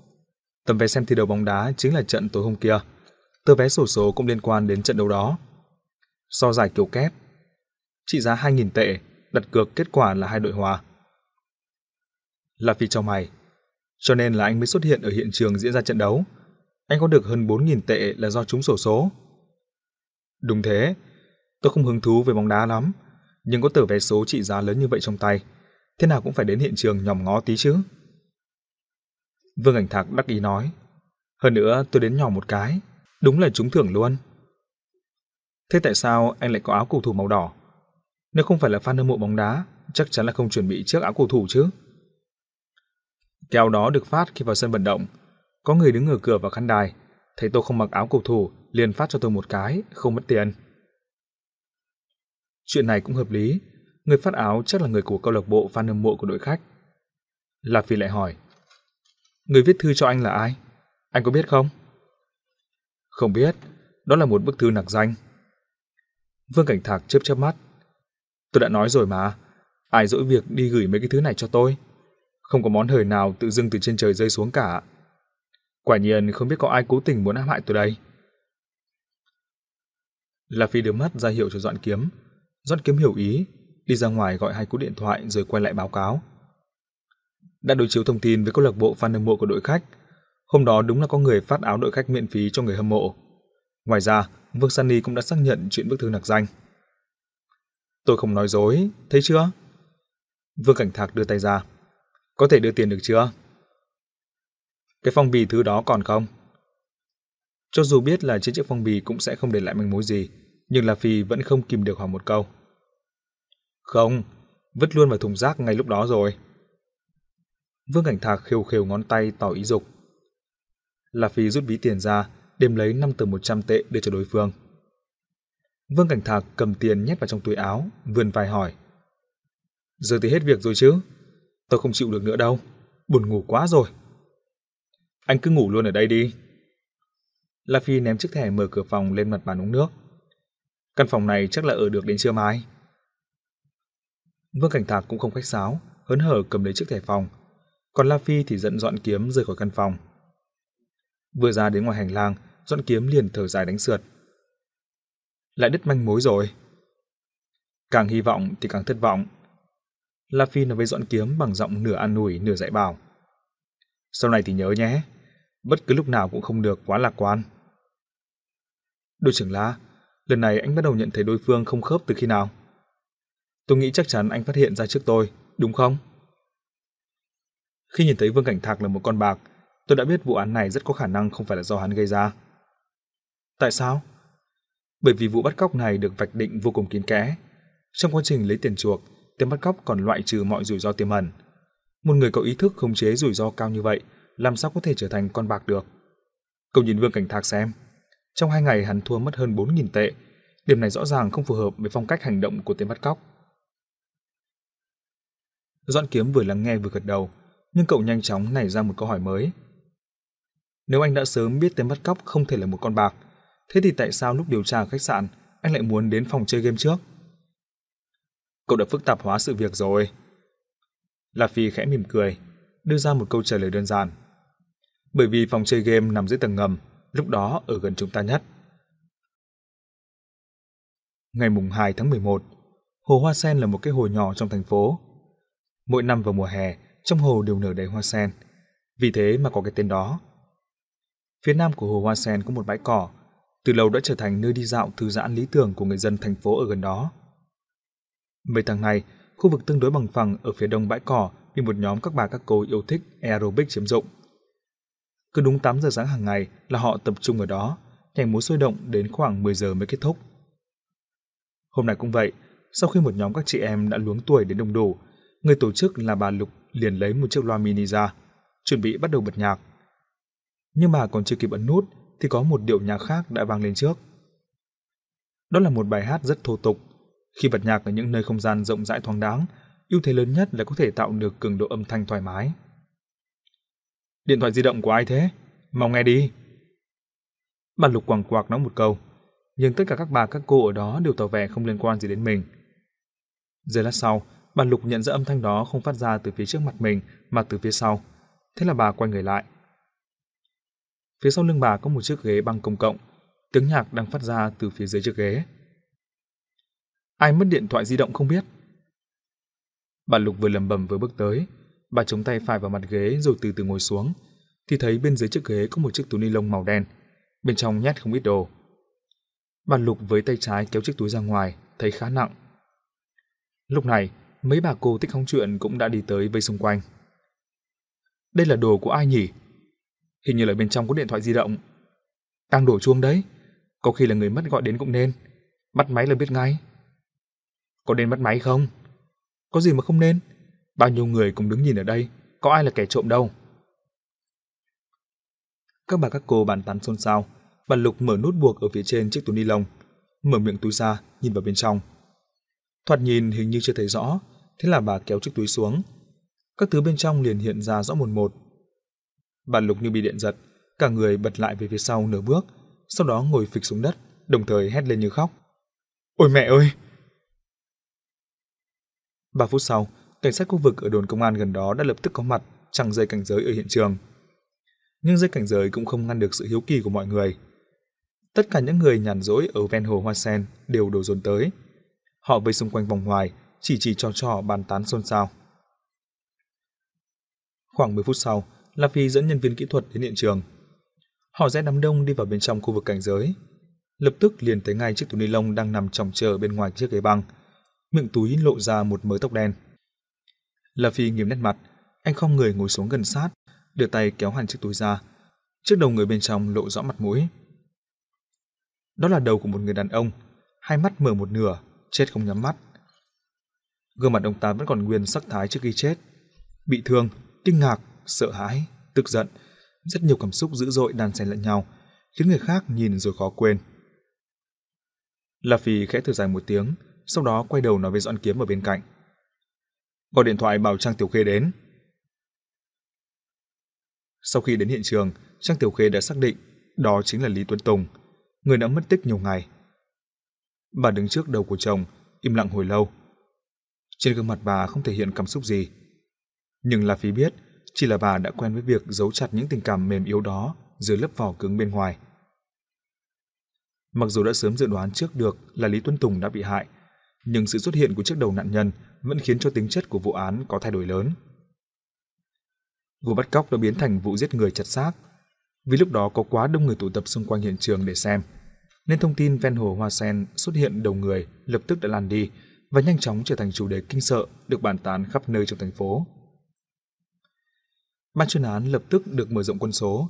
Tấm vé xem thi đấu bóng đá chính là trận tối hôm kia. Tờ vé sổ số cũng liên quan đến trận đấu đó. So giải kiểu kép. Trị giá 2.000 tệ, đặt cược kết quả là hai đội hòa. Là phi cho mày. Cho nên là anh mới xuất hiện ở hiện trường diễn ra trận đấu. Anh có được hơn 4.000 tệ là do trúng sổ số. Đúng thế, tôi không hứng thú với bóng đá lắm, nhưng có tờ vé số trị giá lớn như vậy trong tay, thế nào cũng phải đến hiện trường nhòm ngó tí chứ. Vương Ảnh Thạc đắc ý nói, hơn nữa tôi đến nhỏ một cái, đúng là trúng thưởng luôn. Thế tại sao anh lại có áo cầu thủ màu đỏ? Nếu không phải là fan hâm mộ bóng đá, chắc chắn là không chuẩn bị chiếc áo cầu thủ chứ. Kèo đó được phát khi vào sân vận động, có người đứng ở cửa vào khán đài, thấy tôi không mặc áo cầu thủ, liền phát cho tôi một cái, không mất tiền. Chuyện này cũng hợp lý, người phát áo chắc là người của câu lạc bộ fan hâm mộ của đội khách. La Phi lại hỏi, người viết thư cho anh là ai? Anh có biết không? Không biết, đó là một bức thư nặc danh. Vương Cảnh Thạc chớp chớp mắt. Tôi đã nói rồi mà, ai dỗi việc đi gửi mấy cái thứ này cho tôi. Không có món hời nào tự dưng từ trên trời rơi xuống cả. Quả nhiên không biết có ai cố tình muốn ám hại tôi đây. La Phi đưa mắt ra hiệu cho Doãn Kiếm. Doãn Kiếm hiểu ý, đi ra ngoài gọi hai cú điện thoại rồi quay lại báo cáo. Đã đối chiếu thông tin với câu lạc bộ fan hâm mộ của đội khách. Hôm đó đúng là có người phát áo đội khách miễn phí cho người hâm mộ. Ngoài ra, Vương Sunny cũng đã xác nhận chuyện bức thư nặc danh. Tôi không nói dối, thấy chưa? Vương Cảnh Thạc đưa tay ra. Có thể đưa tiền được chưa? Cái phong bì thứ đó còn không? Cho dù biết là trên chiếc phong bì cũng sẽ không để lại manh mối gì, nhưng La Phi vẫn không kìm được hỏi một câu. Không, vứt luôn vào thùng rác ngay lúc đó rồi. Vương Cảnh Thạc khều khều ngón tay tỏ ý dục. La Phi rút ví tiền ra, đem lấy 5 tờ 100 tệ đưa cho đối phương. Vương Cảnh Thạc cầm tiền nhét vào trong túi áo, vươn vai hỏi. Giờ thì hết việc rồi chứ? Tôi không chịu được nữa đâu, buồn ngủ quá rồi. Anh cứ ngủ luôn ở đây đi. La Phi ném chiếc thẻ mở cửa phòng lên mặt bàn uống nước. Căn phòng này chắc là ở được đến trưa mai. Vương Cảnh Thạc cũng không khách sáo, hớn hở cầm lấy chiếc thẻ phòng. Còn La Phi thì giận dọn kiếm rời khỏi căn phòng. Vừa ra đến ngoài hành lang, dọn kiếm liền thở dài đánh sượt. Lại đứt manh mối rồi. Càng hy vọng thì càng thất vọng. La Phi nói với dọn kiếm bằng giọng nửa an ủi nửa dạy bảo. Sau này thì nhớ nhé, bất cứ lúc nào cũng không được quá lạc quan. Đội trưởng La, lần này anh bắt đầu nhận thấy đối phương không khớp từ khi nào? Tôi nghĩ chắc chắn anh phát hiện ra trước tôi, đúng không? Khi nhìn thấy Vương Cảnh Thạc là một con bạc, tôi đã biết vụ án này rất có khả năng không phải là do hắn gây ra. Tại sao? Bởi vì vụ bắt cóc này được vạch định vô cùng kín kẽ. Trong quá trình lấy tiền chuộc, tên bắt cóc còn loại trừ mọi rủi ro tiềm ẩn. Một người có ý thức khống chế rủi ro cao như vậy, làm sao có thể trở thành con bạc được? Cậu nhìn Vương Cảnh Thạc xem. Trong hai ngày hắn thua mất hơn 4.000 tệ. Điểm này rõ ràng không phù hợp với phong cách hành động của tên bắt cóc. Doãn Kiếm vừa lắng nghe vừa gật đầu, nhưng cậu nhanh chóng nảy ra một câu hỏi mới. Nếu anh đã sớm biết tên bắt cóc không thể là một con bạc, thế thì tại sao lúc điều tra khách sạn anh lại muốn đến phòng chơi game trước? Cậu đã phức tạp hóa sự việc rồi. La Phi khẽ mỉm cười, đưa ra một câu trả lời đơn giản. Bởi vì phòng chơi game nằm dưới tầng ngầm, lúc đó ở gần chúng ta nhất. Ngày mùng 2 tháng 11, Hồ Hoa Sen là một cái hồ nhỏ trong thành phố. Mỗi năm vào mùa hè, trong hồ đều nở đầy hoa sen, vì thế mà có cái tên đó. Phía nam của hồ Hoa Sen có một bãi cỏ, từ lâu đã trở thành nơi đi dạo thư giãn lý tưởng của người dân thành phố ở gần đó. Mấy tháng này, khu vực tương đối bằng phẳng ở phía đông bãi cỏ bị một nhóm các bà các cô yêu thích aerobic chiếm dụng. Cứ đúng 8 giờ sáng hàng ngày là họ tập trung ở đó, nhảy múa sôi động đến khoảng 10 giờ mới kết thúc. Hôm nay cũng vậy, sau khi một nhóm các chị em đã luống tuổi đến đông đủ, người tổ chức là bà Lục liền lấy một chiếc loa mini ra, chuẩn bị bắt đầu bật nhạc. Nhưng bà còn chưa kịp ấn nút thì có một điệu nhạc khác đã vang lên trước. Đó là một bài hát rất thô tục. Khi bật nhạc ở những nơi không gian rộng rãi thoáng đáng, ưu thế lớn nhất là có thể tạo được cường độ âm thanh thoải mái. Điện thoại di động của ai thế? Mau nghe đi. Bà Lục quàng quạc nói một câu, nhưng tất cả các bà các cô ở đó đều tỏ vẻ không liên quan gì đến mình. Giây lát sau, bà Lục nhận ra âm thanh đó không phát ra từ phía trước mặt mình mà từ phía sau. Thế là bà quay người lại. Phía sau lưng bà có một chiếc ghế băng công cộng, tiếng nhạc đang phát ra từ phía dưới chiếc ghế. Ai mất điện thoại di động không biết. Bà Lục vừa lầm bầm vừa bước tới, bà chống tay phải vào mặt ghế rồi từ từ ngồi xuống, thì thấy bên dưới chiếc ghế có một chiếc túi ni lông màu đen, bên trong nhét không ít đồ. Bà Lục với tay trái kéo chiếc túi ra ngoài, thấy khá nặng. Lúc này, mấy bà cô thích hóng chuyện cũng đã đi tới vây xung quanh. Đây là đồ của ai nhỉ? Hình như là bên trong có điện thoại di động. Đang đổ chuông đấy. Có khi là người mất gọi đến cũng nên. Bắt máy là biết ngay. Có nên bắt máy không? Có gì mà không nên? Bao nhiêu người cùng đứng nhìn ở đây, có ai là kẻ trộm đâu. Các bà các cô bàn tán xôn xao, bà Lục mở nút buộc ở phía trên chiếc túi ni lông, mở miệng túi ra, nhìn vào bên trong. Thoạt nhìn hình như chưa thấy rõ, thế là bà kéo chiếc túi xuống. Các thứ bên trong liền hiện ra rõ một một. Bà Lục như bị điện giật, cả người bật lại về phía sau nửa bước, sau đó ngồi phịch xuống đất, đồng thời hét lên như khóc. Ôi mẹ ơi! Ba phút sau, cảnh sát khu vực ở đồn công an gần đó đã lập tức có mặt, chẳng dây cảnh giới ở hiện trường. Nhưng dây cảnh giới cũng không ngăn được sự hiếu kỳ của mọi người. Tất cả những người nhàn rỗi ở ven hồ Hoa Sen đều đổ dồn tới. Họ vây xung quanh vòng ngoài, chỉ chỉ trò trò bàn tán xôn xao. Khoảng 10 phút sau, La Phi dẫn nhân viên kỹ thuật đến hiện trường. Họ rẽ đám đông đi vào bên trong khu vực cảnh giới. Lập tức liền thấy ngay chiếc túi ni lông đang nằm chồng chờ bên ngoài chiếc ghế băng. Miệng túi lộ ra một mớ tóc đen. La Phi nghiêm nét mặt, anh không người ngồi xuống gần sát, đưa tay kéo hẳn chiếc túi ra. Trước đầu người bên trong lộ rõ mặt mũi. Đó là đầu của một người đàn ông, hai mắt mở một nửa, chết không nhắm mắt. Gương mặt ông ta vẫn còn nguyên sắc thái trước khi chết. Bị thương, kinh ngạc, sợ hãi, tức giận, rất nhiều cảm xúc dữ dội đan xen lẫn nhau, khiến người khác nhìn rồi khó quên. La Phi khẽ thở dài một tiếng, sau đó quay đầu nói với Doãn Kiếm ở bên cạnh. Gọi điện thoại bảo Trang Tiểu Khê đến. Sau khi đến hiện trường, Trang Tiểu Khê đã xác định đó chính là Lý Tuấn Tùng, người đã mất tích nhiều ngày. Bà đứng trước đầu của chồng, im lặng hồi lâu. Trên gương mặt bà không thể hiện cảm xúc gì. Nhưng La Phi biết, chỉ là bà đã quen với việc giấu chặt những tình cảm mềm yếu đó dưới lớp vỏ cứng bên ngoài. Mặc dù đã sớm dự đoán trước được là Lý Tuấn Tùng đã bị hại, nhưng sự xuất hiện của chiếc đầu nạn nhân vẫn khiến cho tính chất của vụ án có thay đổi lớn. Vụ bắt cóc đã biến thành vụ giết người chặt xác, vì lúc đó có quá đông người tụ tập xung quanh hiện trường để xem, nên thông tin ven hồ Hoa Sen xuất hiện đầu người lập tức đã lan đi và nhanh chóng trở thành chủ đề kinh sợ được bàn tán khắp nơi trong thành phố. ban chuyên án lập tức được mở rộng quân số.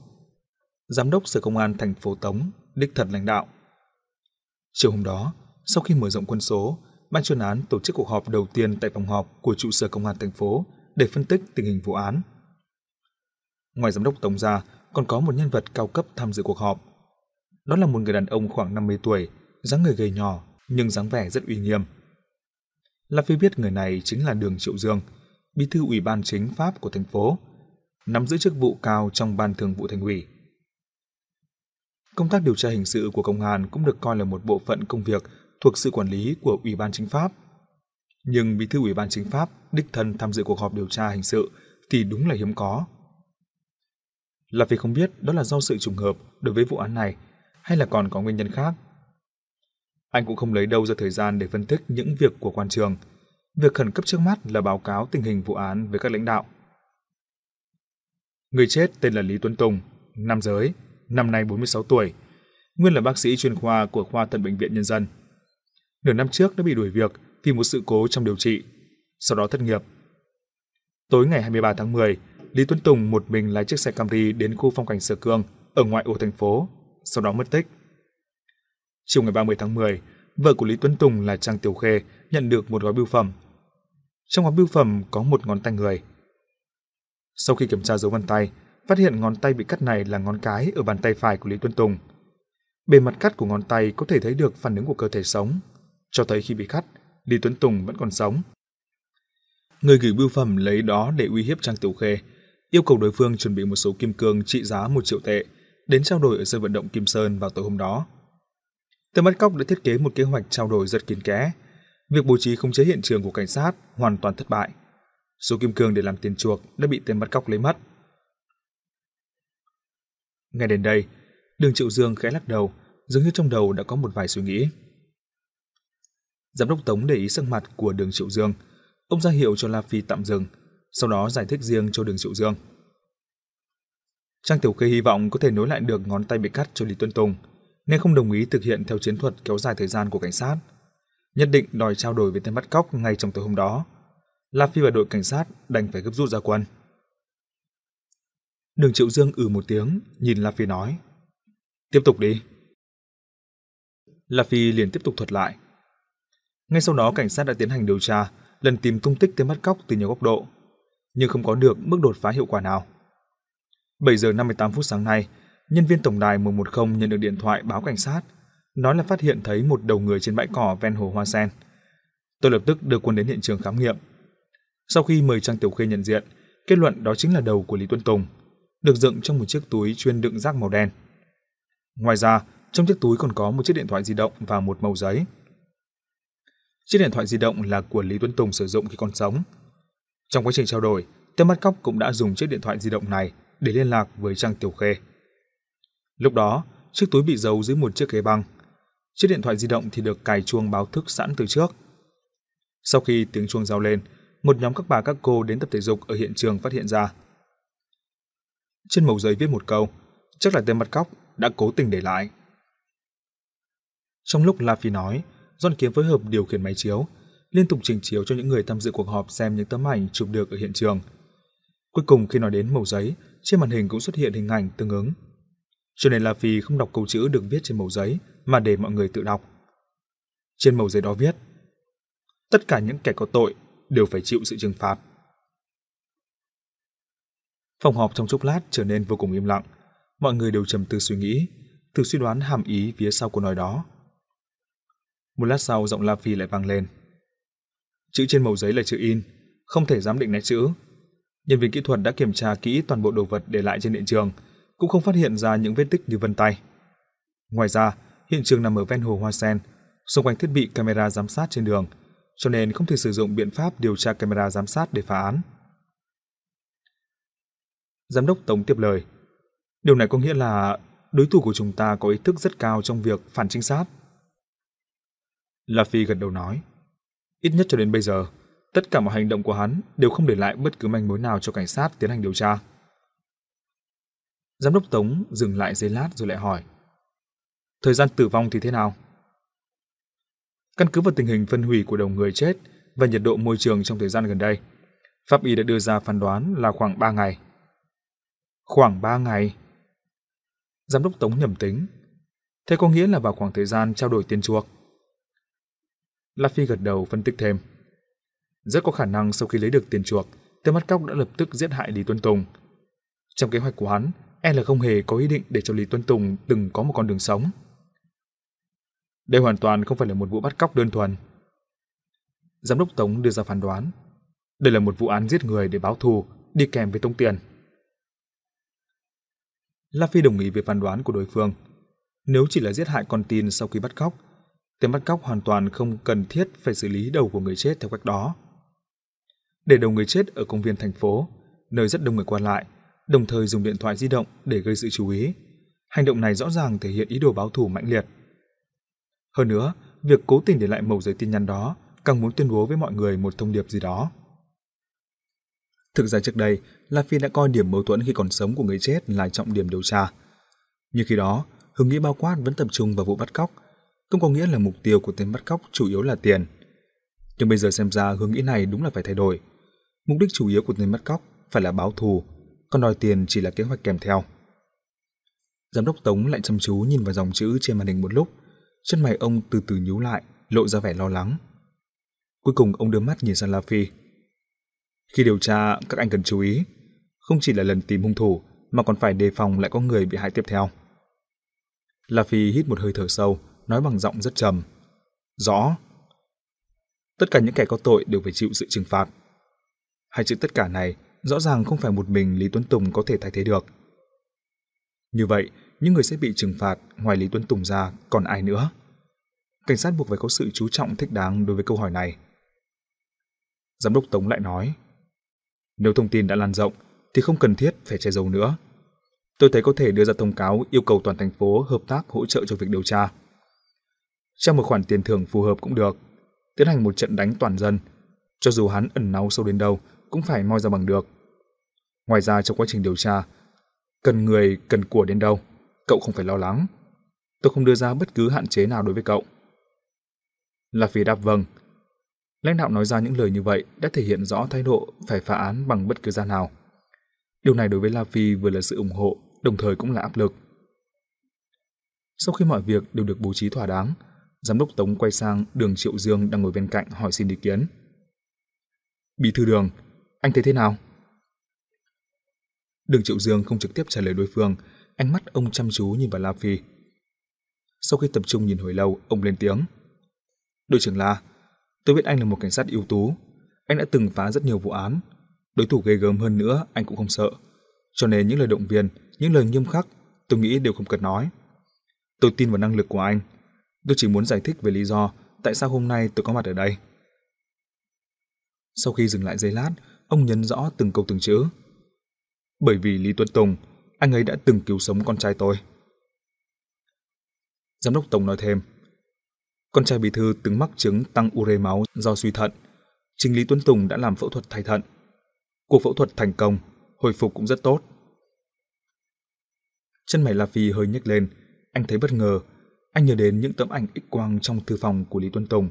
Giám đốc Sở Công an thành phố Tống đích thật lãnh đạo. Chiều hôm đó, sau khi mở rộng quân số, ban chuyên án tổ chức cuộc họp đầu tiên tại phòng họp của trụ sở công an thành phố để phân tích tình hình vụ án. Ngoài giám đốc tổng ra, còn có một nhân vật cao cấp tham dự cuộc họp. Đó là một người đàn ông khoảng 50 tuổi, dáng người gầy nhỏ nhưng dáng vẻ rất uy nghiêm. La Phi biết người này chính là Đường Triệu Dương, bí thư ủy ban chính pháp của thành phố, nắm giữ chức vụ cao trong ban thường vụ thành ủy. Công tác điều tra hình sự của công an cũng được coi là một bộ phận công việc thuộc sự quản lý của Ủy ban Chính pháp. Nhưng bí thư Ủy ban Chính pháp đích thân tham dự cuộc họp điều tra hình sự thì đúng là hiếm có. Là vì không biết đó là do sự trùng hợp đối với vụ án này hay là còn có nguyên nhân khác. Anh cũng không lấy đâu ra thời gian để phân tích những việc của quan trường. Việc khẩn cấp trước mắt là báo cáo tình hình vụ án với các lãnh đạo. Người chết tên là Lý Tuấn Tùng, nam giới, năm nay 46 tuổi, nguyên là bác sĩ chuyên khoa của khoa thận bệnh viện nhân dân. Nửa năm trước đã bị đuổi việc vì một sự cố trong điều trị, sau đó thất nghiệp. Tối ngày 23 tháng 10, Lý Tuấn Tùng một mình lái chiếc xe Camry đến khu phong cảnh Sở Cương ở ngoại ô thành phố, sau đó mất tích. Chiều ngày 30 tháng 10, vợ của Lý Tuấn Tùng là Trang Tiểu Khê nhận được một gói bưu phẩm. Trong gói bưu phẩm có một ngón tay người. Sau khi kiểm tra dấu vân tay, phát hiện ngón tay bị cắt này là ngón cái ở bàn tay phải của Lý Tuấn Tùng. Bề mặt cắt của ngón tay có thể thấy được phản ứng của cơ thể sống, cho thấy khi bị cắt, Lý Tuấn Tùng vẫn còn sống. Người gửi bưu phẩm lấy đó để uy hiếp Trang Tiểu Khê, yêu cầu đối phương chuẩn bị một số kim cương trị giá một triệu tệ đến trao đổi ở sân vận động Kim Sơn vào tối hôm đó. Tên bắt cóc đã thiết kế một kế hoạch trao đổi rất kín kẽ. Việc bố trí khống chế hiện trường của cảnh sát hoàn toàn thất bại. Số kim cương để làm tiền chuộc đã bị tên bắt cóc lấy mất. Nghe đến đây, Đường Triệu Dương khẽ lắc đầu, dường như trong đầu đã có một vài suy nghĩ. Giám đốc Tống để ý sắc mặt của Đường Triệu Dương, ông ra hiệu cho La Phi tạm dừng, sau đó giải thích riêng cho Đường Triệu Dương. Trang Tiểu Khê hy vọng có thể nối lại được ngón tay bị cắt cho Lý Tuân Tùng, nên không đồng ý thực hiện theo chiến thuật kéo dài thời gian của cảnh sát. Nhất định đòi trao đổi với tên bắt cóc ngay trong tối hôm đó. La Phi và đội cảnh sát đành phải gấp rút ra quân. Đường Triệu Dương ừ một tiếng, nhìn La Phi nói. Tiếp tục đi. La Phi liền tiếp tục thuật lại. Ngay sau đó cảnh sát đã tiến hành điều tra, lần tìm tung tích tên bắt cóc từ nhiều góc độ, nhưng không có được bước đột phá hiệu quả nào. 7 giờ 58 phút sáng nay, nhân viên tổng đài 110 nhận được điện thoại báo cảnh sát, nói là phát hiện thấy một đầu người trên bãi cỏ ven hồ Hoa Sen. Tôi lập tức đưa quân đến hiện trường khám nghiệm. Sau khi mời Trang Tiểu Khê nhận diện, kết luận đó chính là đầu của Lý Tuấn Tùng, được dựng trong một chiếc túi chuyên đựng rác màu đen. Ngoài ra, trong chiếc túi còn có một chiếc điện thoại di động và một mẩu giấy. Chiếc điện thoại di động là của Lý Tuấn Tùng sử dụng khi còn sống. Trong quá trình trao đổi, tên bắt cóc cũng đã dùng chiếc điện thoại di động này để liên lạc với Trang Tiểu Khê. Lúc đó, chiếc túi bị giấu dưới một chiếc ghế băng. Chiếc điện thoại di động thì được cài chuông báo thức sẵn từ trước. Sau khi tiếng chuông reo lên, một nhóm các bà các cô đến tập thể dục ở hiện trường phát hiện ra. Trên mẩu giấy viết một câu, chắc là tên bắt cóc đã cố tình để lại. Trong lúc La Phi nói, doan Kiếm phối hợp điều khiển máy chiếu, liên tục trình chiếu cho những người tham dự cuộc họp xem những tấm ảnh chụp được ở hiện trường. Cuối cùng khi nói đến màu giấy, trên màn hình cũng xuất hiện hình ảnh tương ứng. Cho nên là vì không đọc câu chữ được viết trên màu giấy mà để mọi người tự đọc. Trên màu giấy đó viết: Tất cả những kẻ có tội đều phải chịu sự trừng phạt. Phòng họp trong chốc lát trở nên vô cùng im lặng, mọi người đều trầm tư suy nghĩ, thử suy đoán hàm ý phía sau câu nói đó. Một lát sau giọng La Phi lại vang lên. Chữ trên màu giấy là chữ in, không thể giám định nét chữ. Nhân viên kỹ thuật đã kiểm tra kỹ toàn bộ đồ vật để lại trên hiện trường, cũng không phát hiện ra những vết tích như vân tay. Ngoài ra, hiện trường nằm ở ven hồ Hoa Sen, xung quanh thiết bị camera giám sát trên đường, cho nên không thể sử dụng biện pháp điều tra camera giám sát để phá án. Giám đốc Tống tiếp lời. Điều này có nghĩa là đối thủ của chúng ta có ý thức rất cao trong việc phản trinh sát. La Phi gật đầu nói. Ít nhất cho đến bây giờ, tất cả mọi hành động của hắn đều không để lại bất cứ manh mối nào cho cảnh sát tiến hành điều tra. Giám đốc Tống dừng lại giây lát rồi lại hỏi. Thời gian tử vong thì thế nào? Căn cứ vào tình hình phân hủy của đầu người chết và nhiệt độ môi trường trong thời gian gần đây, Pháp y đã đưa ra phán đoán là khoảng 3 ngày. Khoảng 3 ngày. Giám đốc Tống nhầm tính. Thế có nghĩa là vào khoảng thời gian trao đổi tiền chuộc. La Phi gật đầu phân tích thêm. Rất có khả năng sau khi lấy được tiền chuộc, tên bắt cóc đã lập tức giết hại Lý Tuân Tùng. Trong kế hoạch của hắn, e là không hề có ý định để cho Lý Tuân Tùng từng có một con đường sống. Đây hoàn toàn không phải là một vụ bắt cóc đơn thuần. Giám đốc Tống đưa ra phán đoán. Đây là một vụ án giết người để báo thù, đi kèm với tống tiền. La Phi đồng ý về phán đoán của đối phương. Nếu chỉ là giết hại con tin sau khi bắt cóc, tên bắt cóc hoàn toàn không cần thiết phải xử lý đầu của người chết theo cách đó. Để đầu người chết ở công viên thành phố, nơi rất đông người qua lại, đồng thời dùng điện thoại di động để gây sự chú ý. Hành động này rõ ràng thể hiện ý đồ báo thù mãnh liệt. Hơn nữa, việc cố tình để lại mẩu giấy tin nhắn đó càng muốn tuyên bố với mọi người một thông điệp gì đó. Thực ra trước đây, La Phi đã coi điểm mâu thuẫn khi còn sống của người chết là trọng điểm điều tra. Nhưng khi đó, hứng nghĩ bao quát vẫn tập trung vào vụ bắt cóc, không có nghĩa là mục tiêu của tên bắt cóc chủ yếu là tiền. Nhưng bây giờ xem ra hướng nghĩ này đúng là phải thay đổi. Mục đích chủ yếu của tên bắt cóc phải là báo thù, còn đòi tiền chỉ là kế hoạch kèm theo. Giám đốc Tống lại chăm chú nhìn vào dòng chữ trên màn hình một lúc, chân mày ông từ từ nhíu lại, lộ ra vẻ lo lắng. Cuối cùng ông đưa mắt nhìn sang La Phi. Khi điều tra, các anh cần chú ý, không chỉ là lần tìm hung thủ mà còn phải đề phòng lại có người bị hại tiếp theo. La Phi hít một hơi thở sâu, nói bằng giọng rất trầm. Rõ. Tất cả những kẻ có tội đều phải chịu sự trừng phạt. Hai chữ tất cả này rõ ràng không phải một mình Lý Tuấn Tùng có thể thay thế được. Như vậy, những người sẽ bị trừng phạt ngoài Lý Tuấn Tùng ra còn ai nữa? Cảnh sát buộc phải có sự chú trọng thích đáng đối với câu hỏi này. Giám đốc Tống lại nói, nếu thông tin đã lan rộng thì không cần thiết phải che giấu nữa. Tôi thấy có thể đưa ra thông cáo yêu cầu toàn thành phố hợp tác hỗ trợ cho việc điều tra. Trong một khoản tiền thưởng phù hợp cũng được, tiến hành một trận đánh toàn dân, cho dù hắn ẩn náu sâu đến đâu cũng phải moi ra bằng được. Ngoài ra trong quá trình điều tra, cần người, cần của đến đâu, cậu không phải lo lắng. Tôi không đưa ra bất cứ hạn chế nào đối với cậu. Là Phi đáp vâng. Lãnh đạo nói ra những lời như vậy đã thể hiện rõ thái độ phải phá án bằng bất cứ giá nào. Điều này đối với La Phi vừa là sự ủng hộ, đồng thời cũng là áp lực. Sau khi mọi việc đều được bố trí thỏa đáng, giám đốc Tống quay sang đường Triệu Dương đang ngồi bên cạnh hỏi xin ý kiến. Bí thư đường, anh thấy thế nào? Đường Triệu Dương không trực tiếp trả lời đối phương, ánh mắt ông chăm chú nhìn vào La Phi. Sau khi tập trung nhìn hồi lâu, ông lên tiếng. Đội trưởng La, tôi biết anh là một cảnh sát ưu tú. Anh đã từng phá rất nhiều vụ án. Đối thủ ghê gớm hơn nữa, anh cũng không sợ. Cho nên những lời động viên, những lời nghiêm khắc, tôi nghĩ đều không cần nói. Tôi tin vào năng lực của anh. Tôi chỉ muốn giải thích về lý do tại sao hôm nay tôi có mặt ở đây. Sau khi dừng lại giây lát, ông nhấn rõ từng câu từng chữ. Bởi vì Lý Tuấn Tùng, anh ấy đã từng cứu sống con trai tôi. Giám đốc Tổng nói thêm, con trai bí thư từng mắc chứng tăng ure máu do suy thận. Chính Lý Tuấn Tùng đã làm phẫu thuật thay thận. Cuộc phẫu thuật thành công, hồi phục cũng rất tốt. Chân mày La Phi hơi nhếch lên, anh thấy bất ngờ. Anh nhớ đến những tấm ảnh x-quang trong thư phòng của Lý tuân Tùng.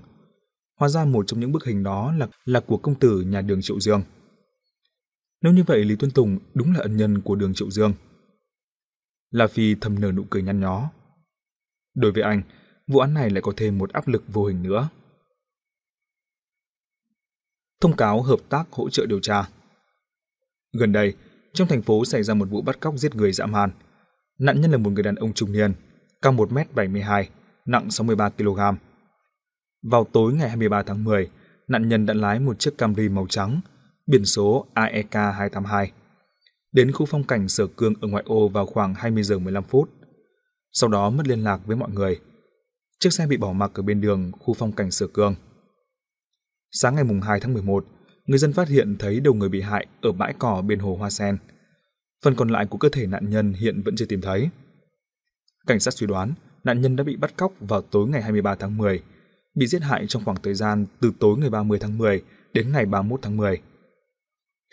Hóa ra một trong những bức hình đó là là của công tử nhà đường Triệu Dương. Nếu như vậy Lý tuân Tùng đúng là ân nhân của đường Triệu Dương. La Phi thầm nở nụ cười nhăn nhó. Đối với anh, vụ án này lại có thêm một áp lực vô hình nữa. Thông cáo hợp tác hỗ trợ điều tra Gần đây, trong thành phố xảy ra một vụ bắt cóc giết người dã man. Nạn nhân là một người đàn ông trung niên, cao 1m72, nặng 63 kg. Vào tối ngày 23 tháng 10, nạn nhân đã lái một chiếc Camry màu trắng, biển số AEK 282, đến khu phong cảnh Sở Cương ở ngoại ô vào khoảng 20 giờ 15 phút. Sau đó mất liên lạc với mọi người. Chiếc xe bị bỏ mặc ở bên đường khu phong cảnh Sở Cương. Sáng ngày mùng 2 tháng 11, người dân phát hiện thấy đầu người bị hại ở bãi cỏ bên hồ Hoa Sen. Phần còn lại của cơ thể nạn nhân hiện vẫn chưa tìm thấy. Cảnh sát suy đoán nạn nhân đã bị bắt cóc vào tối ngày 23 tháng 10, bị giết hại trong khoảng thời gian từ tối ngày 30 tháng 10 đến ngày 31 tháng 10.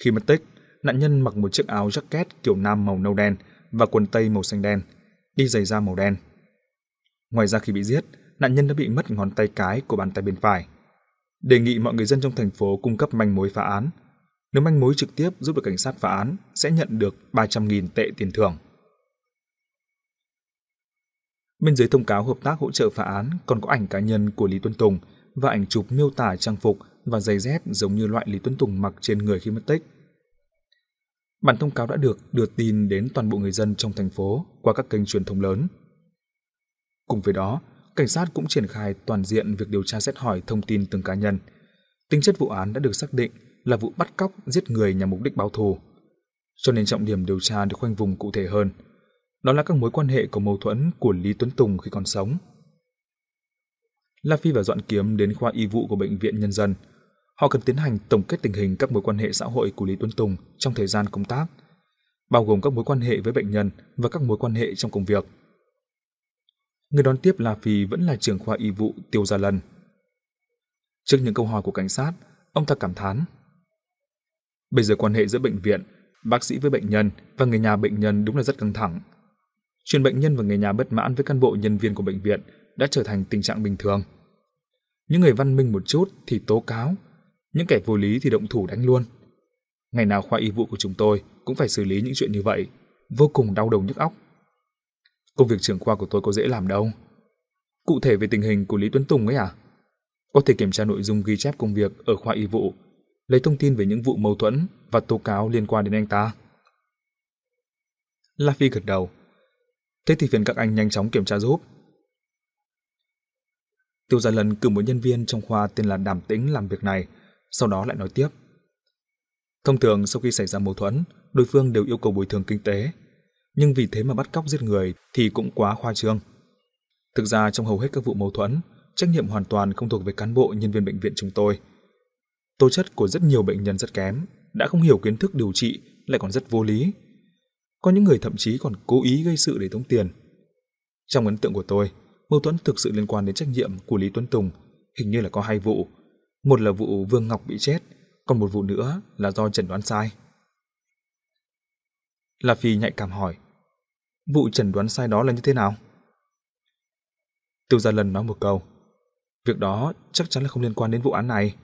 Khi mất tích, nạn nhân mặc một chiếc áo jacket kiểu nam màu nâu đen và quần tây màu xanh đen, đi giày da màu đen. Ngoài ra khi bị giết, nạn nhân đã bị mất ngón tay cái của bàn tay bên phải. Đề nghị mọi người dân trong thành phố cung cấp manh mối phá án. Nếu manh mối trực tiếp giúp được cảnh sát phá án sẽ nhận được 300.000 tệ tiền thưởng. Bên dưới thông cáo hợp tác hỗ trợ phá án còn có ảnh cá nhân của Lý Tuấn Tùng và ảnh chụp miêu tả trang phục và giày dép giống như loại Lý Tuấn Tùng mặc trên người khi mất tích. Bản thông cáo đã được đưa tin đến toàn bộ người dân trong thành phố qua các kênh truyền thông lớn. Cùng với đó, cảnh sát cũng triển khai toàn diện việc điều tra xét hỏi thông tin từng cá nhân. Tính chất vụ án đã được xác định là vụ bắt cóc giết người nhằm mục đích báo thù. Cho nên trọng điểm điều tra được khoanh vùng cụ thể hơn. Đó là các mối quan hệ có mâu thuẫn của Lý Tuấn Tùng khi còn sống. La Phi và Doãn Kiếm đến khoa y vụ của Bệnh viện Nhân dân. Họ cần tiến hành tổng kết tình hình các mối quan hệ xã hội của Lý Tuấn Tùng trong thời gian công tác, bao gồm các mối quan hệ với bệnh nhân và các mối quan hệ trong công việc. Người đón tiếp La Phi vẫn là trưởng khoa y vụ Tiêu Gia Lân. Trước những câu hỏi của cảnh sát, ông ta cảm thán. Bây giờ quan hệ giữa bệnh viện, bác sĩ với bệnh nhân và người nhà bệnh nhân đúng là rất căng thẳng. Chuyện bệnh nhân và người nhà bất mãn với cán bộ nhân viên của bệnh viện đã trở thành tình trạng bình thường. Những người văn minh một chút thì tố cáo, những kẻ vô lý thì động thủ đánh luôn. Ngày nào khoa y vụ của chúng tôi cũng phải xử lý những chuyện như vậy, vô cùng đau đầu nhức óc. Công việc trưởng khoa của tôi có dễ làm đâu. Cụ thể về tình hình của Lý Tuấn Tùng ấy à? Có thể kiểm tra nội dung ghi chép công việc ở khoa y vụ, lấy thông tin về những vụ mâu thuẫn và tố cáo liên quan đến anh ta. La Phi gật đầu. Thế thì phiền các anh nhanh chóng kiểm tra giúp. Tiêu Gia Lân cử một nhân viên trong khoa tên là Đàm Tĩnh làm việc này, sau đó lại nói tiếp. Thông thường sau khi xảy ra mâu thuẫn, đối phương đều yêu cầu bồi thường kinh tế, nhưng vì thế mà bắt cóc giết người thì cũng quá khoa trương. Thực ra trong hầu hết các vụ mâu thuẫn, trách nhiệm hoàn toàn không thuộc về cán bộ nhân viên bệnh viện chúng tôi. Tố chất của rất nhiều bệnh nhân rất kém, đã không hiểu kiến thức điều trị lại còn rất vô lý. Có những người thậm chí còn cố ý gây sự để tống tiền. Trong ấn tượng của tôi, mâu thuẫn thực sự liên quan đến trách nhiệm của Lý Tuấn Tùng hình như là có hai vụ. Một là vụ Vương Ngọc bị chết, còn một vụ nữa là do chẩn đoán sai. La Phi nhạy cảm hỏi, vụ chẩn đoán sai đó là như thế nào? Tiêu Gia Lần nói một câu, việc đó chắc chắn là không liên quan đến vụ án này.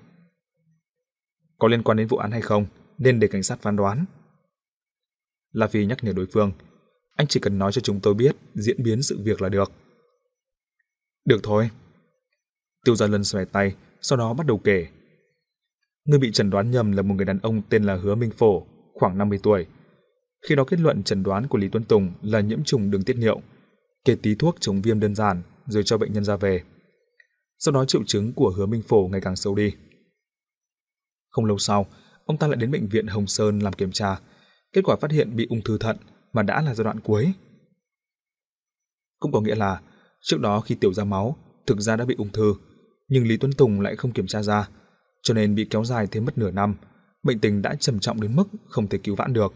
Có liên quan đến vụ án hay không, nên để cảnh sát phán đoán. La Phi nhắc nhở đối phương, anh chỉ cần nói cho chúng tôi biết diễn biến sự việc là được. Được thôi. Tiêu Gia Lân xòe tay, sau đó bắt đầu kể. Người bị chẩn đoán nhầm là một người đàn ông tên là Hứa Minh Phổ, khoảng 50 tuổi. Khi đó kết luận chẩn đoán của Lý Tuấn Tùng là nhiễm trùng đường tiết niệu, kê tí thuốc chống viêm đơn giản rồi cho bệnh nhân ra về. Sau đó triệu chứng của Hứa Minh Phổ ngày càng sâu đi. Không lâu sau, ông ta lại đến bệnh viện Hồng Sơn làm kiểm tra, kết quả phát hiện bị ung thư thận mà đã là giai đoạn cuối. Cũng có nghĩa là Trước đó khi tiểu ra máu, thực ra đã bị ung thư, nhưng Lý Tuấn Tùng lại không kiểm tra ra, cho nên bị kéo dài thêm mất nửa năm, bệnh tình đã trầm trọng đến mức không thể cứu vãn được.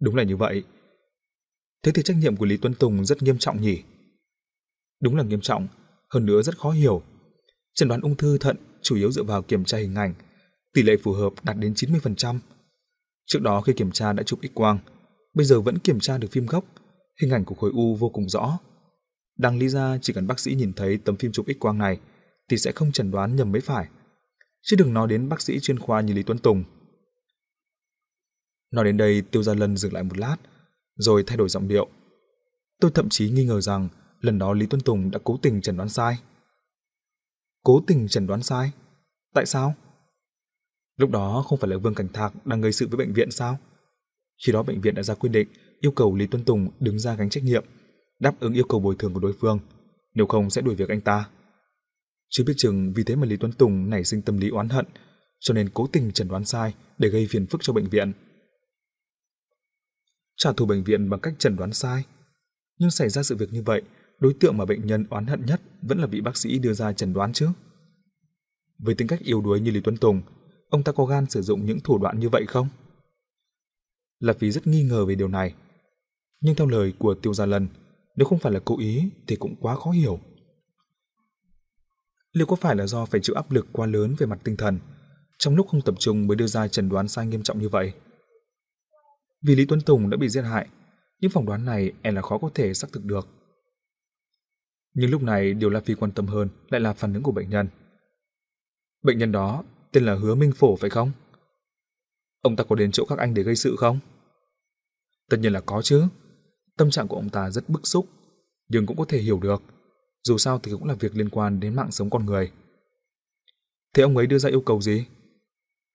Đúng là như vậy. Thế thì trách nhiệm của Lý Tuấn Tùng rất nghiêm trọng nhỉ? Đúng là nghiêm trọng, hơn nữa rất khó hiểu. Chẩn đoán ung thư thận chủ yếu dựa vào kiểm tra hình ảnh, tỷ lệ phù hợp đạt đến 90%. Trước đó khi kiểm tra đã chụp x-quang, bây giờ vẫn kiểm tra được phim gốc, hình ảnh của khối u vô cùng rõ. Đằng lý ra chỉ cần bác sĩ nhìn thấy tấm phim chụp x-quang này thì sẽ không chẩn đoán nhầm mới phải. Chứ đừng nói đến bác sĩ chuyên khoa như Lý Tuấn Tùng. Nói đến đây Tiêu Gia Lân dừng lại một lát, rồi thay đổi giọng điệu. Tôi thậm chí nghi ngờ rằng lần đó Lý Tuấn Tùng đã cố tình chẩn đoán sai. Cố tình chẩn đoán sai? Tại sao? Lúc đó không phải là Vương Cảnh Thạc đang gây sự với bệnh viện sao? Khi đó bệnh viện đã ra quyết định yêu cầu Lý Tuấn Tùng đứng ra gánh trách nhiệm đáp ứng yêu cầu bồi thường của đối phương, nếu không sẽ đuổi việc anh ta. Chứ biết chừng vì thế mà Lý Tuấn Tùng nảy sinh tâm lý oán hận, cho nên cố tình chẩn đoán sai để gây phiền phức cho bệnh viện. Trả thù bệnh viện bằng cách chẩn đoán sai. Nhưng xảy ra sự việc như vậy, đối tượng mà bệnh nhân oán hận nhất vẫn là vị bác sĩ đưa ra chẩn đoán chứ. Với tính cách yếu đuối như Lý Tuấn Tùng, ông ta có gan sử dụng những thủ đoạn như vậy không? Lạp vì rất nghi ngờ về điều này. Nhưng theo lời của Tiêu Gia Lân, nếu không phải là cố ý thì cũng quá khó hiểu. Liệu có phải là do phải chịu áp lực quá lớn về mặt tinh thần, trong lúc không tập trung mới đưa ra trần đoán sai nghiêm trọng như vậy? Vì Lý Tuấn Tùng đã bị giết hại, những phỏng đoán này e là khó có thể xác thực được. Nhưng lúc này điều La Phi quan tâm hơn lại là phản ứng của bệnh nhân. Bệnh nhân đó tên là Hứa Minh Phổ phải không? Ông ta có đến chỗ các anh để gây sự không? Tất nhiên là có chứ. Tâm trạng của ông ta rất bức xúc, nhưng cũng có thể hiểu được. Dù sao thì cũng là việc liên quan đến mạng sống con người. Thế ông ấy đưa ra yêu cầu gì?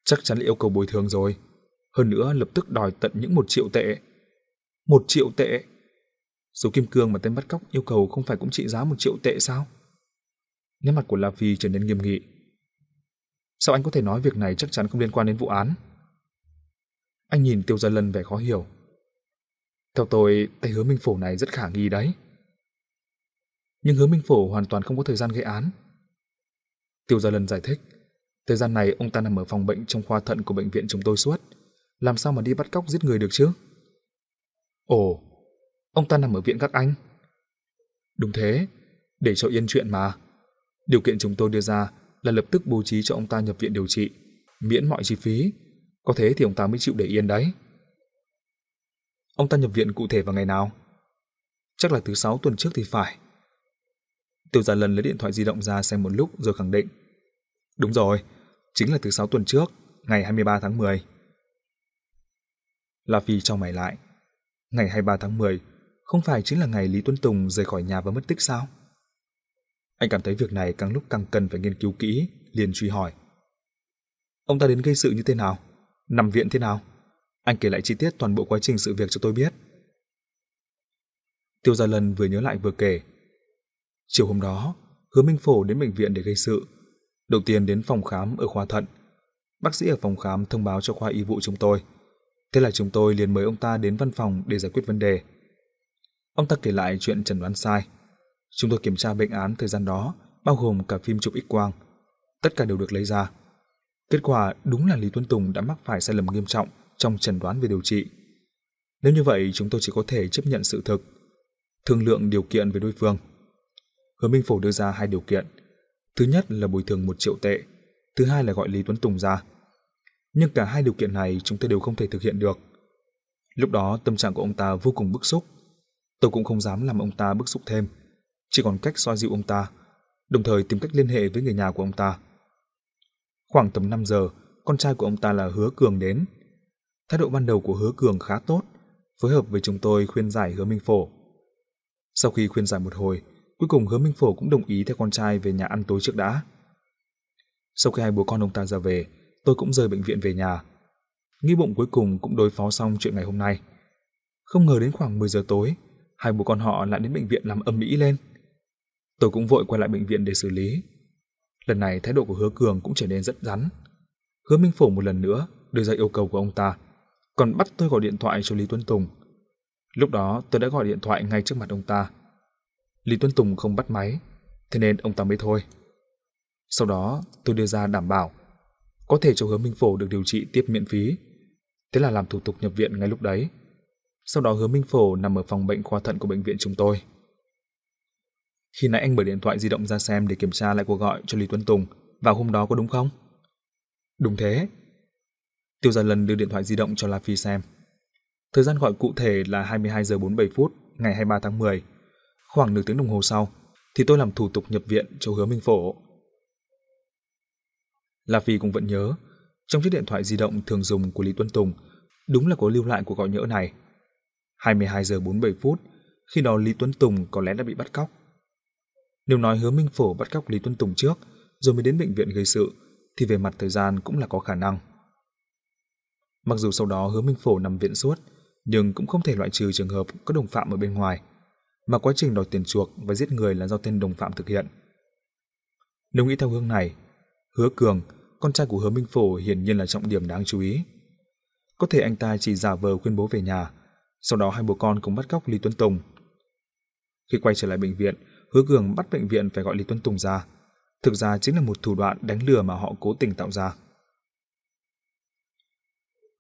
Chắc chắn là yêu cầu bồi thường rồi. Hơn nữa lập tức đòi tận những một triệu tệ. Một triệu tệ? Số kim cương mà tên bắt cóc yêu cầu không phải cũng trị giá một triệu tệ sao? Nét mặt của La Phi trở nên nghiêm nghị. Sao anh có thể nói việc này chắc chắn không liên quan đến vụ án? Anh nhìn Tiêu Gia Lân vẻ khó hiểu. Theo tôi, tay hứa minh phổ này rất khả nghi đấy. Nhưng hứa minh phổ hoàn toàn không có thời gian gây án. Tiêu Gia Lân giải thích. Thời gian này ông ta nằm ở phòng bệnh trong khoa thận của bệnh viện chúng tôi suốt. Làm sao mà đi bắt cóc giết người được chứ? Ồ, ông ta nằm ở viện các anh. Đúng thế, để cho yên chuyện mà. Điều kiện chúng tôi đưa ra là lập tức bố trí cho ông ta nhập viện điều trị, miễn mọi chi phí. Có thế thì ông ta mới chịu để yên đấy. Ông ta nhập viện cụ thể vào ngày nào? Chắc là thứ sáu tuần trước thì phải. Tiêu Gia Lân lấy điện thoại di động ra xem một lúc rồi khẳng định. Đúng rồi, chính là thứ sáu tuần trước, ngày 23 tháng 10. La Phi cho mày lại. Ngày 23 tháng 10 không phải chính là ngày Lý Tuấn Tùng rời khỏi nhà và mất tích sao? Anh cảm thấy việc này càng lúc càng cần phải nghiên cứu kỹ, liền truy hỏi. Ông ta đến gây sự như thế nào? Nằm viện thế nào? Anh kể lại chi tiết toàn bộ quá trình sự việc cho tôi biết. Tiêu Gia Lân vừa nhớ lại vừa kể. Chiều hôm đó, Hứa Minh Phổ đến bệnh viện để gây sự. Đầu tiên đến phòng khám ở khoa thận. Bác sĩ ở phòng khám thông báo cho khoa y vụ chúng tôi. Thế là chúng tôi liền mời ông ta đến văn phòng để giải quyết vấn đề. Ông ta kể lại chuyện chẩn đoán sai. Chúng tôi kiểm tra bệnh án thời gian đó, bao gồm cả phim chụp x-quang. Tất cả đều được lấy ra. Kết quả đúng là Lý Tuấn Tùng đã mắc phải sai lầm nghiêm trọng trong chẩn đoán về điều trị. Nếu như vậy, chúng tôi chỉ có thể chấp nhận sự thực, thương lượng điều kiện với đối phương. Hứa Minh Phổ đưa ra hai điều kiện. Thứ nhất là bồi thường một triệu tệ, thứ hai là gọi Lý Tuấn Tùng ra. Nhưng cả hai điều kiện này chúng tôi đều không thể thực hiện được. Lúc đó tâm trạng của ông ta vô cùng bức xúc. Tôi cũng không dám làm ông ta bức xúc thêm, chỉ còn cách xoa dịu ông ta, đồng thời tìm cách liên hệ với người nhà của ông ta. Khoảng tầm 5 giờ, con trai của ông ta là Hứa Cường đến. Thái độ ban đầu của Hứa Cường khá tốt, phối hợp với chúng tôi khuyên giải Hứa Minh Phổ. Sau khi khuyên giải một hồi, cuối cùng Hứa Minh Phổ cũng đồng ý theo con trai về nhà ăn tối trước đã. Sau khi hai bố con ông ta ra về, tôi cũng rời bệnh viện về nhà. Nghi bụng cuối cùng cũng đối phó xong chuyện ngày hôm nay. Không ngờ đến khoảng 10 giờ tối, hai bố con họ lại đến bệnh viện làm âm mỹ lên. Tôi cũng vội quay lại bệnh viện để xử lý. Lần này thái độ của Hứa Cường cũng trở nên rất rắn. Hứa Minh Phổ một lần nữa đưa ra yêu cầu của ông ta, còn bắt tôi gọi điện thoại cho Lý Tuấn Tùng. Lúc đó tôi đã gọi điện thoại ngay trước mặt ông ta. Lý Tuấn Tùng không bắt máy, thế nên ông ta mới thôi. Sau đó tôi đưa ra đảm bảo có thể cho Hứa Minh Phổ được điều trị tiếp miễn phí. Thế là làm thủ tục nhập viện ngay lúc đấy. Sau đó Hứa Minh Phổ nằm ở phòng bệnh khoa thận của bệnh viện chúng tôi. Khi nãy anh mở điện thoại di động ra xem để kiểm tra lại cuộc gọi cho Lý Tuấn Tùng vào hôm đó có đúng không? Đúng thế. Tiêu Gia Lân đưa điện thoại di động cho La Phi xem. Thời gian gọi cụ thể là 22 giờ 47 phút ngày 23 tháng 10. Khoảng nửa tiếng đồng hồ sau thì tôi làm thủ tục nhập viện cho Hứa Minh Phổ. La Phi cũng vẫn nhớ, trong chiếc điện thoại di động thường dùng của Lý Tuấn Tùng đúng là có lưu lại cuộc gọi nhỡ này. 22 giờ 47 phút, khi đó Lý Tuấn Tùng có lẽ đã bị bắt cóc. Nếu nói hứa Minh Phổ bắt cóc Lý Tuấn Tùng trước, rồi mới đến bệnh viện gây sự, thì về mặt thời gian cũng là có khả năng. Mặc dù sau đó hứa Minh Phổ nằm viện suốt, nhưng cũng không thể loại trừ trường hợp có đồng phạm ở bên ngoài, mà quá trình đòi tiền chuộc và giết người là do tên đồng phạm thực hiện. Nếu nghĩ theo hướng này, hứa Cường, con trai của hứa Minh Phổ hiển nhiên là trọng điểm đáng chú ý. Có thể anh ta chỉ giả vờ khuyên bố về nhà, sau đó hai bố con cũng bắt cóc Lý Tuấn Tùng. Khi quay trở lại bệnh viện, Hứa Cường bắt bệnh viện phải gọi Lý Tuấn Tùng ra. Thực ra chính là một thủ đoạn đánh lừa mà họ cố tình tạo ra.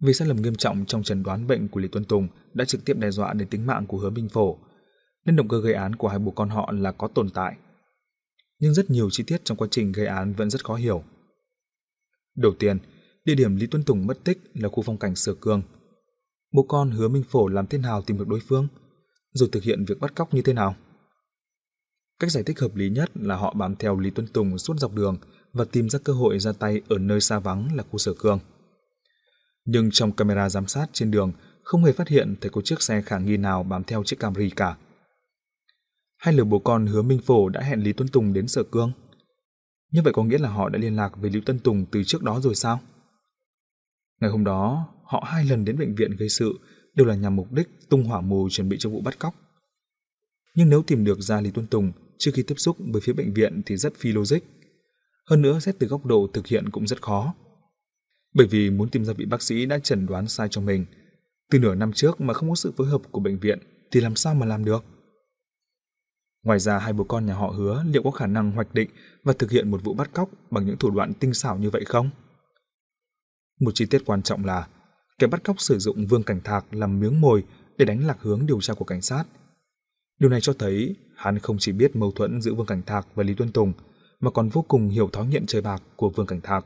Vì sai lầm nghiêm trọng trong chẩn đoán bệnh của Lý Tuấn Tùng đã trực tiếp đe dọa đến tính mạng của Hứa Minh Phổ, nên động cơ gây án của hai bố con họ là có tồn tại. Nhưng rất nhiều chi tiết trong quá trình gây án vẫn rất khó hiểu. Đầu tiên, địa điểm Lý Tuấn Tùng mất tích là khu phong cảnh Sở Cương. Bố con Hứa Minh Phổ làm thế nào tìm được đối phương, rồi thực hiện việc bắt cóc như thế nào? Cách giải thích hợp lý nhất là họ bám theo Lý Tuấn Tùng suốt dọc đường và tìm ra cơ hội ra tay ở nơi xa vắng là khu sở cương. Nhưng trong camera giám sát trên đường không hề phát hiện thấy có chiếc xe khả nghi nào bám theo chiếc Camry cả. Hai lời bố con hứa Minh Phổ đã hẹn Lý Tuấn Tùng đến Sở Cương. Như vậy có nghĩa là họ đã liên lạc với Lý Tuấn Tùng từ trước đó rồi sao? Ngày hôm đó, họ hai lần đến bệnh viện gây sự đều là nhằm mục đích tung hỏa mù chuẩn bị cho vụ bắt cóc. Nhưng nếu tìm được ra Lý Tuấn Tùng trước khi tiếp xúc với phía bệnh viện thì rất phi logic. Hơn nữa xét từ góc độ thực hiện cũng rất khó. Bởi vì muốn tìm ra vị bác sĩ đã chẩn đoán sai cho mình, từ nửa năm trước mà không có sự phối hợp của bệnh viện thì làm sao mà làm được? Ngoài ra hai bố con nhà họ hứa liệu có khả năng hoạch định và thực hiện một vụ bắt cóc bằng những thủ đoạn tinh xảo như vậy không? Một chi tiết quan trọng là kẻ bắt cóc sử dụng Vương Cảnh Thạc làm miếng mồi để đánh lạc hướng điều tra của cảnh sát. Điều này cho thấy hắn không chỉ biết mâu thuẫn giữa Vương Cảnh Thạc và Lý Tuân Tùng, mà còn vô cùng hiểu thói nghiện chơi bạc của Vương Cảnh Thạc.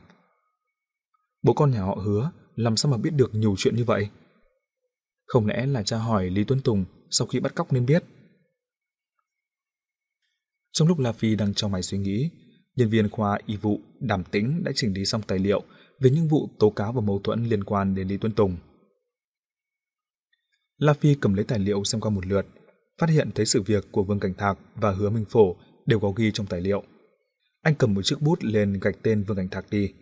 Bố con nhà họ hứa làm sao mà biết được nhiều chuyện như vậy? Không lẽ là cha hỏi Lý Tuân Tùng sau khi bắt cóc nên biết? Trong lúc La Phi đang trong mày suy nghĩ, nhân viên khoa y vụ Đàm Tĩnh đã chỉnh lý xong tài liệu về những vụ tố cáo và mâu thuẫn liên quan đến Lý Tuân Tùng. La Phi cầm lấy tài liệu xem qua một lượt, phát hiện thấy sự việc của Vương Cảnh Thạc và Hứa Minh Phổ đều có ghi trong tài liệu. Anh cầm một chiếc bút lên gạch tên Vương Cảnh Thạc đi,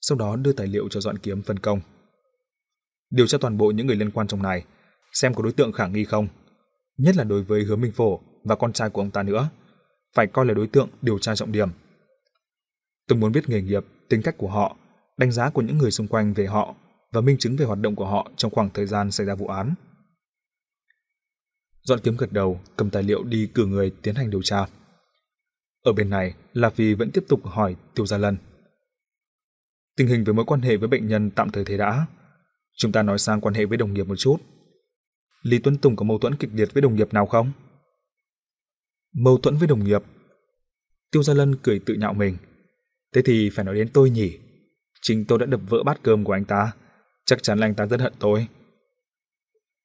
sau đó đưa tài liệu cho Doãn kiếm phân công. Điều tra toàn bộ những người liên quan trong này, xem có đối tượng khả nghi không, nhất là đối với Hứa Minh Phổ và con trai của ông ta nữa, phải coi là đối tượng điều tra trọng điểm. Tôi muốn biết nghề nghiệp, tính cách của họ, đánh giá của những người xung quanh về họ và minh chứng về hoạt động của họ trong khoảng thời gian xảy ra vụ án. Doãn kiếm gật đầu, cầm tài liệu đi cử người tiến hành điều tra. Ở bên này, La Phi vẫn tiếp tục hỏi Tiêu Gia Lân. Tình hình về mối quan hệ với bệnh nhân tạm thời thế đã. Chúng ta nói sang quan hệ với đồng nghiệp một chút. Lý Tuấn Tùng có mâu thuẫn kịch liệt với đồng nghiệp nào không? Mâu thuẫn với đồng nghiệp. Tiêu Gia Lân cười tự nhạo mình. Thế thì phải nói đến tôi nhỉ. Chính tôi đã đập vỡ bát cơm của anh ta. Chắc chắn là anh ta rất hận tôi.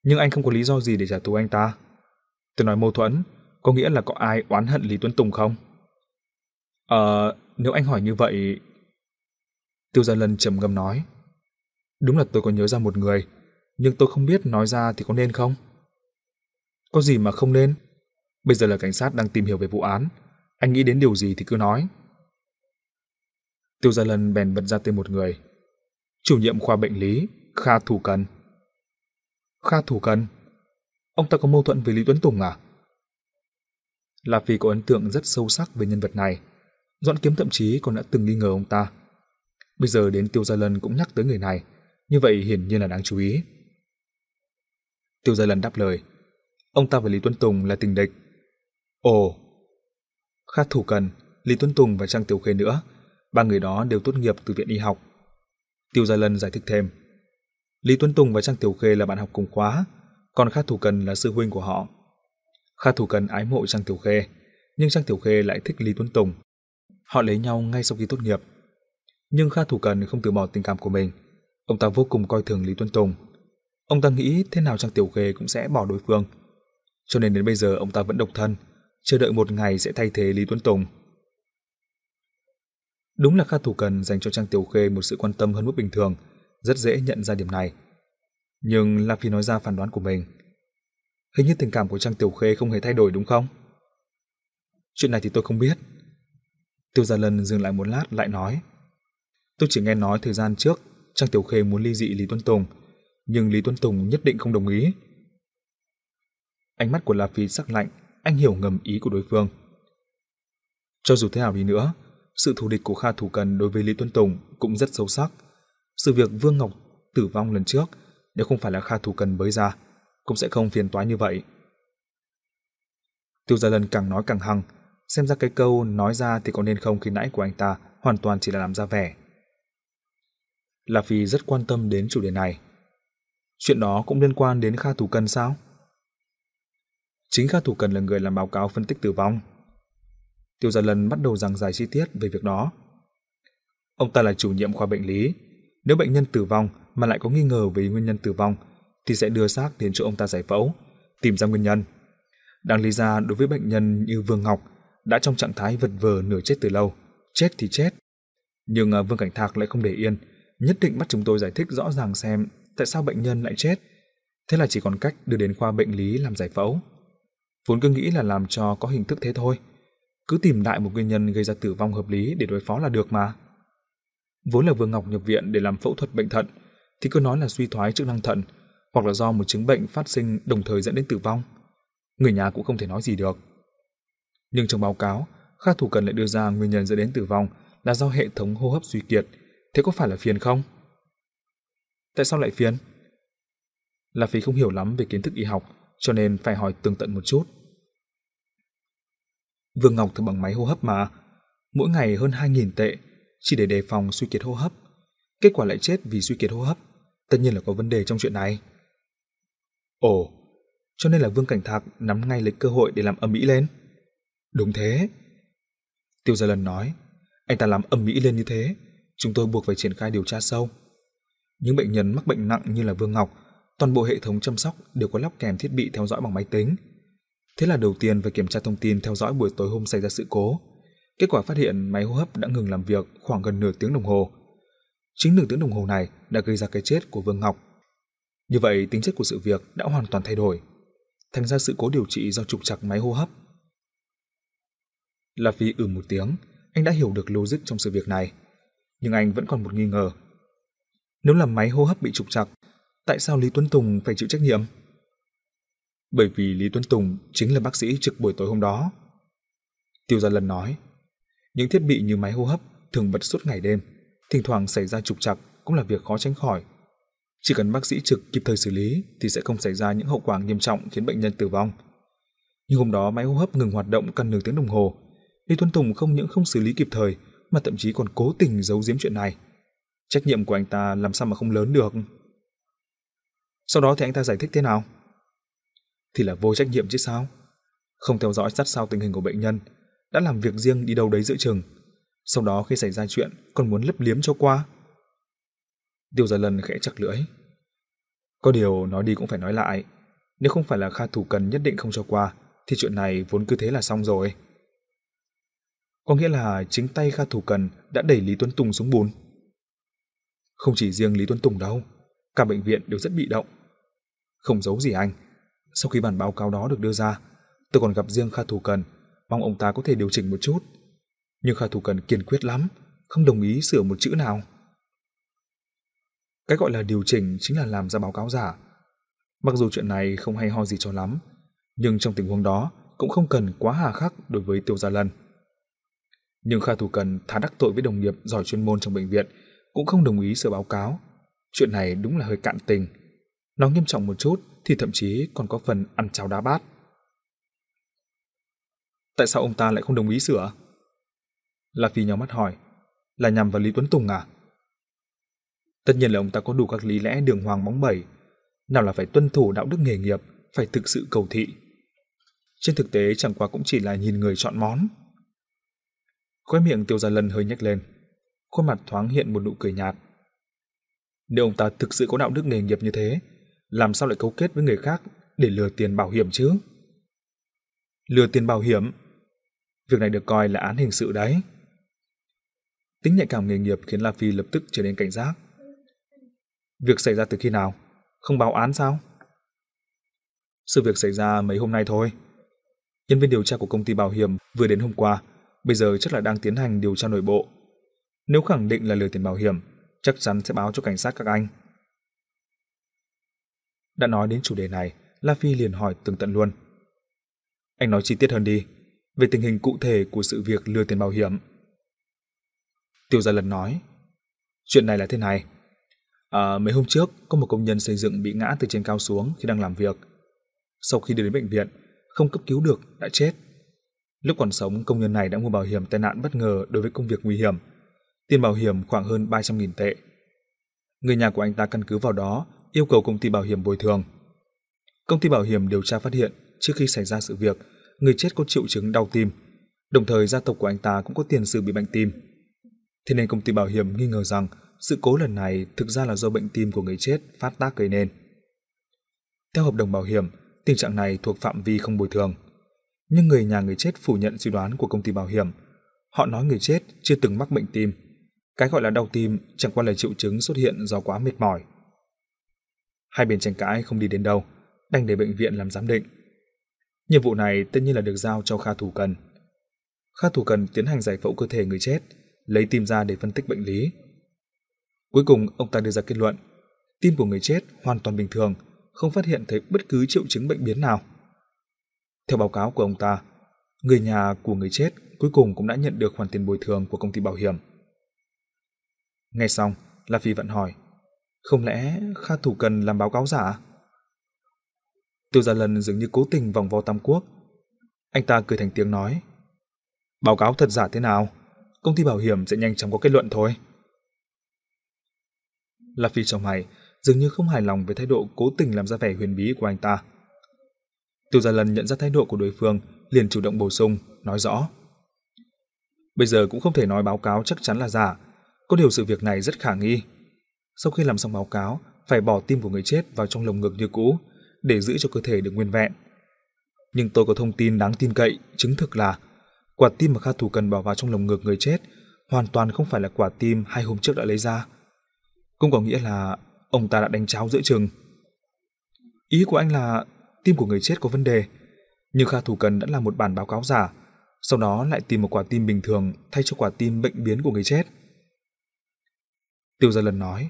Nhưng anh không có lý do gì để trả thù anh ta. Tôi nói mâu thuẫn, có nghĩa là có ai oán hận Lý Tuấn Tùng không? Ờ, nếu anh hỏi như vậy... Tiêu Gia Lân trầm ngâm nói. Đúng là tôi có nhớ ra một người, nhưng tôi không biết nói ra thì có nên không? Có gì mà không nên? Bây giờ là cảnh sát đang tìm hiểu về vụ án, anh nghĩ đến điều gì thì cứ nói. Tiêu Gia Lân bèn bật ra tên một người. Chủ nhiệm khoa bệnh lý, Kha Thủ Cần. Kha Thủ Cần? Ông ta có mâu thuẫn với Lý Tuấn Tùng à? La Phi có ấn tượng rất sâu sắc về nhân vật này. Doãn Kiếm thậm chí còn đã từng nghi ngờ ông ta. Bây giờ đến Tiêu Gia Lân cũng nhắc tới người này, như vậy hiển nhiên là đáng chú ý. Tiêu Gia Lân đáp lời, ông ta và Lý Tuấn Tùng là tình địch. Ồ, Khát Thủ Cần, Lý Tuấn Tùng và Trang Tiểu Khê nữa, ba người đó đều tốt nghiệp từ viện y học. Tiêu Gia Lân giải thích thêm. Lý Tuấn Tùng và Trang Tiểu Khê là bạn học cùng khóa, còn Kha Thủ Cần là sư huynh của họ. Kha Thủ Cần ái mộ Trang Tiểu Khê, nhưng Trang Tiểu Khê lại thích Lý Tuấn Tùng. Họ lấy nhau ngay sau khi tốt nghiệp. Nhưng Kha Thủ Cần không từ bỏ tình cảm của mình. Ông ta vô cùng coi thường Lý Tuấn Tùng. Ông ta nghĩ thế nào Trang Tiểu Khê cũng sẽ bỏ đối phương. Cho nên đến bây giờ ông ta vẫn độc thân, chờ đợi một ngày sẽ thay thế Lý Tuấn Tùng. Đúng là Kha Thủ Cần dành cho Trang Tiểu Khê một sự quan tâm hơn mức bình thường, rất dễ nhận ra điểm này. Nhưng La Phi nói ra phán đoán của mình. Hình như tình cảm của Trang Tiểu Khê không hề thay đổi đúng không? Chuyện này thì tôi không biết. Tiêu Gia Lân dừng lại một lát lại nói. Tôi chỉ nghe nói thời gian trước Trang Tiểu Khê muốn ly dị Lý Tuấn Tùng, nhưng Lý Tuấn Tùng nhất định không đồng ý. Ánh mắt của La Phi sắc lạnh, anh hiểu ngầm ý của đối phương. Cho dù thế nào đi nữa, sự thù địch của Kha Thủ Cần đối với Lý Tuấn Tùng cũng rất sâu sắc. Sự việc Vương Ngọc tử vong lần trước, nếu không phải là Kha Thủ Cần bới ra, cũng sẽ không phiền toái như vậy. Tiêu Gia Lân càng nói càng hăng, xem ra cái câu nói ra thì có nên không khi nãy của anh ta hoàn toàn chỉ là làm ra vẻ. La Phi rất quan tâm đến chủ đề này. Chuyện đó cũng liên quan đến Kha Thủ Cần sao? Chính Kha Thủ Cần là người làm báo cáo phân tích tử vong. Tiêu Gia Lân bắt đầu giảng giải chi tiết về việc đó. Ông ta là chủ nhiệm khoa bệnh lý. Nếu bệnh nhân tử vong mà lại có nghi ngờ về nguyên nhân tử vong, thì sẽ đưa xác đến chỗ ông ta giải phẫu, tìm ra nguyên nhân. Đáng lý ra đối với bệnh nhân như Vương Ngọc đã trong trạng thái vật vờ nửa chết từ lâu, chết thì chết. Nhưng à, Vương Cảnh Thạc lại không để yên, nhất định bắt chúng tôi giải thích rõ ràng xem tại sao bệnh nhân lại chết. Thế là chỉ còn cách đưa đến khoa bệnh lý làm giải phẫu. Vốn cứ nghĩ là làm cho có hình thức thế thôi. Cứ tìm lại một nguyên nhân gây ra tử vong hợp lý để đối phó là được mà. Vốn là Vương Ngọc nhập viện để làm phẫu thuật bệnh thận, thì cứ nói là suy thoái chức năng thận, hoặc là do một chứng bệnh phát sinh đồng thời dẫn đến tử vong. Người nhà cũng không thể nói gì được. Nhưng trong báo cáo, Kha Thủ Cần lại đưa ra nguyên nhân dẫn đến tử vong là do hệ thống hô hấp suy kiệt. Thế có phải là phiền không? Tại sao lại phiền? Là vì không hiểu lắm về kiến thức y học, cho nên phải hỏi tường tận một chút. Vương Ngọc thường bằng máy hô hấp mà, mỗi ngày hơn 2.000 tệ, chỉ để đề phòng suy kiệt hô hấp. Kết quả lại chết vì suy kiệt hô hấp, tất nhiên là có vấn đề trong chuyện này. Ồ, cho nên là Vương Cảnh Thạc nắm ngay lấy cơ hội để làm âm mỹ lên. Đúng thế. Tiêu Gia Lần nói, anh ta làm âm mỹ lên như thế, chúng tôi buộc phải triển khai điều tra sâu. Những bệnh nhân mắc bệnh nặng như là Vương Ngọc, toàn bộ hệ thống chăm sóc đều có lắp kèm thiết bị theo dõi bằng máy tính. Thế là đầu tiên phải kiểm tra thông tin theo dõi buổi tối hôm xảy ra sự cố. Kết quả phát hiện máy hô hấp đã ngừng làm việc khoảng gần nửa tiếng đồng hồ. Chính đường tiếng đồng hồ này đã gây ra cái chết của Vương Ngọc. Như vậy tính chất của sự việc đã hoàn toàn thay đổi. Thành ra sự cố điều trị do trục trặc máy hô hấp. La Phi ừ một tiếng, anh đã hiểu được logic trong sự việc này. Nhưng anh vẫn còn một nghi ngờ. Nếu là máy hô hấp bị trục trặc, tại sao Lý Tuấn Tùng phải chịu trách nhiệm? Bởi vì Lý Tuấn Tùng chính là bác sĩ trực buổi tối hôm đó. Tiêu Gia Lân nói, những thiết bị như máy hô hấp thường bật suốt ngày đêm, thỉnh thoảng xảy ra trục trặc cũng là việc khó tránh khỏi. Chỉ cần bác sĩ trực kịp thời xử lý thì sẽ không xảy ra những hậu quả nghiêm trọng khiến bệnh nhân tử vong. Nhưng hôm đó máy hô hấp ngừng hoạt động cần nửa tiếng đồng hồ. Lý Tuấn Tùng không những không xử lý kịp thời mà thậm chí còn cố tình giấu giếm chuyện này. Trách nhiệm của anh ta làm sao mà không lớn được. Sau đó thì anh ta giải thích thế nào? Thì là vô trách nhiệm chứ sao? Không theo dõi sát sao tình hình của bệnh nhân, đã làm việc riêng đi đâu đấy giữa chừng. Sau đó khi xảy ra chuyện còn muốn lấp liếm cho qua. Tiêu Gia Lân khẽ chặt lưỡi. Có điều nói đi cũng phải nói lại, nếu không phải là Kha Thủ Cần nhất định không cho qua, thì chuyện này vốn cứ thế là xong rồi. Có nghĩa là chính tay Kha Thủ Cần đã đẩy Lý Tuấn Tùng xuống bùn. Không chỉ riêng Lý Tuấn Tùng đâu, cả bệnh viện đều rất bị động. Không giấu gì anh, sau khi bản báo cáo đó được đưa ra, tôi còn gặp riêng Kha Thủ Cần, mong ông ta có thể điều chỉnh một chút. Nhưng Kha Thủ Cần kiên quyết lắm, không đồng ý sửa một chữ nào. Cái gọi là điều chỉnh chính là làm ra báo cáo giả. Mặc dù chuyện này không hay ho gì cho lắm, nhưng trong tình huống đó cũng không cần quá hà khắc đối với Tiêu Gia Lân. Nhưng Kha Thủ Cần thà đắc tội với đồng nghiệp giỏi chuyên môn trong bệnh viện cũng không đồng ý sửa báo cáo. Chuyện này đúng là hơi cạn tình. Nó nghiêm trọng một chút thì thậm chí còn có phần ăn cháo đá bát. Tại sao ông ta lại không đồng ý sửa? La Phi nhau mắt hỏi, là nhằm vào Lý Tuấn Tùng à? Tất nhiên là ông ta có đủ các lý lẽ đường hoàng bóng bẩy, nào là phải tuân thủ đạo đức nghề nghiệp, phải thực sự cầu thị. Trên thực tế chẳng qua cũng chỉ là nhìn người chọn món. Khóe miệng Tiêu Gia Lân hơi nhếch lên, khuôn mặt thoáng hiện một nụ cười nhạt. Nếu ông ta thực sự có đạo đức nghề nghiệp như thế, làm sao lại cấu kết với người khác để lừa tiền bảo hiểm chứ? Lừa tiền bảo hiểm? Việc này được coi là án hình sự đấy. Tính nhạy cảm nghề nghiệp khiến La Phi lập tức trở nên cảnh giác. Việc xảy ra từ khi nào? Không báo án sao? Sự việc xảy ra mấy hôm nay thôi. Nhân viên điều tra của công ty bảo hiểm vừa đến hôm qua, bây giờ chắc là đang tiến hành điều tra nội bộ. Nếu khẳng định là lừa tiền bảo hiểm, chắc chắn sẽ báo cho cảnh sát các anh. Đã nói đến chủ đề này, La Phi liền hỏi tường tận luôn. Anh nói chi tiết hơn đi, về tình hình cụ thể của sự việc lừa tiền bảo hiểm. Tiêu Gia Lần nói, chuyện này là thế này. À, mấy hôm trước, có một công nhân xây dựng bị ngã từ trên cao xuống khi đang làm việc. Sau khi đưa đến bệnh viện, không cấp cứu được, đã chết. Lúc còn sống, công nhân này đã mua bảo hiểm tai nạn bất ngờ đối với công việc nguy hiểm. Tiền bảo hiểm khoảng hơn 300.000 tệ. Người nhà của anh ta căn cứ vào đó yêu cầu công ty bảo hiểm bồi thường. Công ty bảo hiểm điều tra phát hiện trước khi xảy ra sự việc, người chết có triệu chứng đau tim, đồng thời gia tộc của anh ta cũng có tiền sử bị bệnh tim. Thế nên công ty bảo hiểm nghi ngờ rằng sự cố lần này thực ra là do bệnh tim của người chết phát tác gây nên. Theo hợp đồng bảo hiểm, tình trạng này thuộc phạm vi không bồi thường. Nhưng người nhà người chết phủ nhận suy đoán của công ty bảo hiểm. Họ nói người chết chưa từng mắc bệnh tim. Cái gọi là đau tim chẳng qua là triệu chứng xuất hiện do quá mệt mỏi. Hai bên tranh cãi không đi đến đâu, đành để bệnh viện làm giám định. Nhiệm vụ này tất nhiên là được giao cho Kha Thủ Cần. Kha Thủ Cần tiến hành giải phẫu cơ thể người chết, lấy tim ra để phân tích bệnh lý. Cuối cùng, ông ta đưa ra kết luận, tim của người chết hoàn toàn bình thường, không phát hiện thấy bất cứ triệu chứng bệnh biến nào. Theo báo cáo của ông ta, người nhà của người chết cuối cùng cũng đã nhận được khoản tiền bồi thường của công ty bảo hiểm. Nghe xong, La Phi vẫn hỏi, không lẽ Kha Thủ Cần làm báo cáo giả? À? Tiêu Gia Lân dường như cố tình vòng vo Tam Quốc. Anh ta cười thành tiếng nói, báo cáo thật giả thế nào? Công ty bảo hiểm sẽ nhanh chóng có kết luận thôi. La Phi trong mày dường như không hài lòng với thái độ cố tình làm ra vẻ huyền bí của anh ta. Tiêu Gia Lân nhận ra thái độ của đối phương, liền chủ động bổ sung, nói rõ. Bây giờ cũng không thể nói báo cáo chắc chắn là giả, có điều sự việc này rất khả nghi. Sau khi làm xong báo cáo, phải bỏ tim của người chết vào trong lồng ngực như cũ, để giữ cho cơ thể được nguyên vẹn. Nhưng tôi có thông tin đáng tin cậy, chứng thực là quả tim mà Kha Thủ cần bỏ vào trong lồng ngực người chết hoàn toàn không phải là quả tim hai hôm trước đã lấy ra. Cũng có nghĩa là ông ta đã đánh cháo giữa chừng. Ý của anh là tim của người chết có vấn đề, nhưng Kha Thủ Cần đã làm một bản báo cáo giả, sau đó lại tìm một quả tim bình thường thay cho quả tim bệnh biến của người chết. Tiêu Gia Lần nói,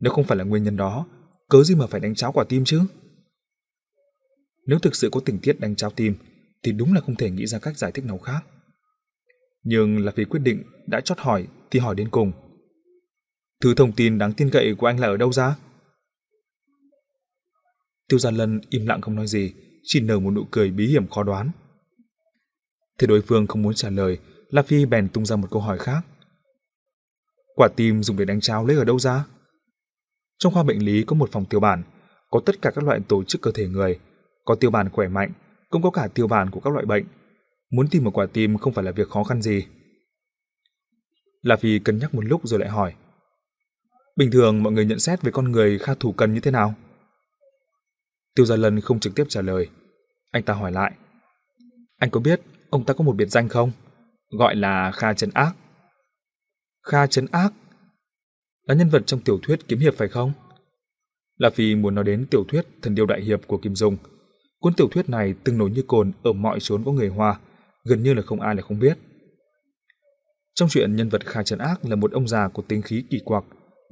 nếu không phải là nguyên nhân đó, cớ gì mà phải đánh cháo quả tim chứ? Nếu thực sự có tình tiết đánh cháo tim, thì đúng là không thể nghĩ ra cách giải thích nào khác. Nhưng là vì quyết định đã chót hỏi thì hỏi đến cùng. Thứ thông tin đáng tin cậy của anh là ở đâu ra? Tiêu Gia Lân im lặng không nói gì, chỉ nở một nụ cười bí hiểm khó đoán. Thế đối phương không muốn trả lời, La Phi bèn tung ra một câu hỏi khác. Quả tim dùng để đánh cháo lấy ở đâu ra? Trong khoa bệnh lý có một phòng tiêu bản, có tất cả các loại tổ chức cơ thể người, có tiêu bản khỏe mạnh, cũng có cả tiêu bản của các loại bệnh. Muốn tìm một quả tim không phải là việc khó khăn gì. La Phi cân nhắc một lúc rồi lại hỏi. Bình thường mọi người nhận xét về con người Kha Thủ Cần như thế nào? Tiêu Gia Lân không trực tiếp trả lời. Anh ta hỏi lại. Anh có biết ông ta có một biệt danh không? Gọi là Kha Trấn Ác. Kha Trấn Ác? Là nhân vật trong tiểu thuyết kiếm hiệp phải không? La Phi muốn nói đến tiểu thuyết Thần Điêu Đại Hiệp của Kim Dung. Cuốn tiểu thuyết này từng nổi như cồn ở mọi chốn có người Hoa, gần như là không ai là không biết. Trong chuyện nhân vật Kha Trấn Ác là một ông già có tính khí kỳ quặc,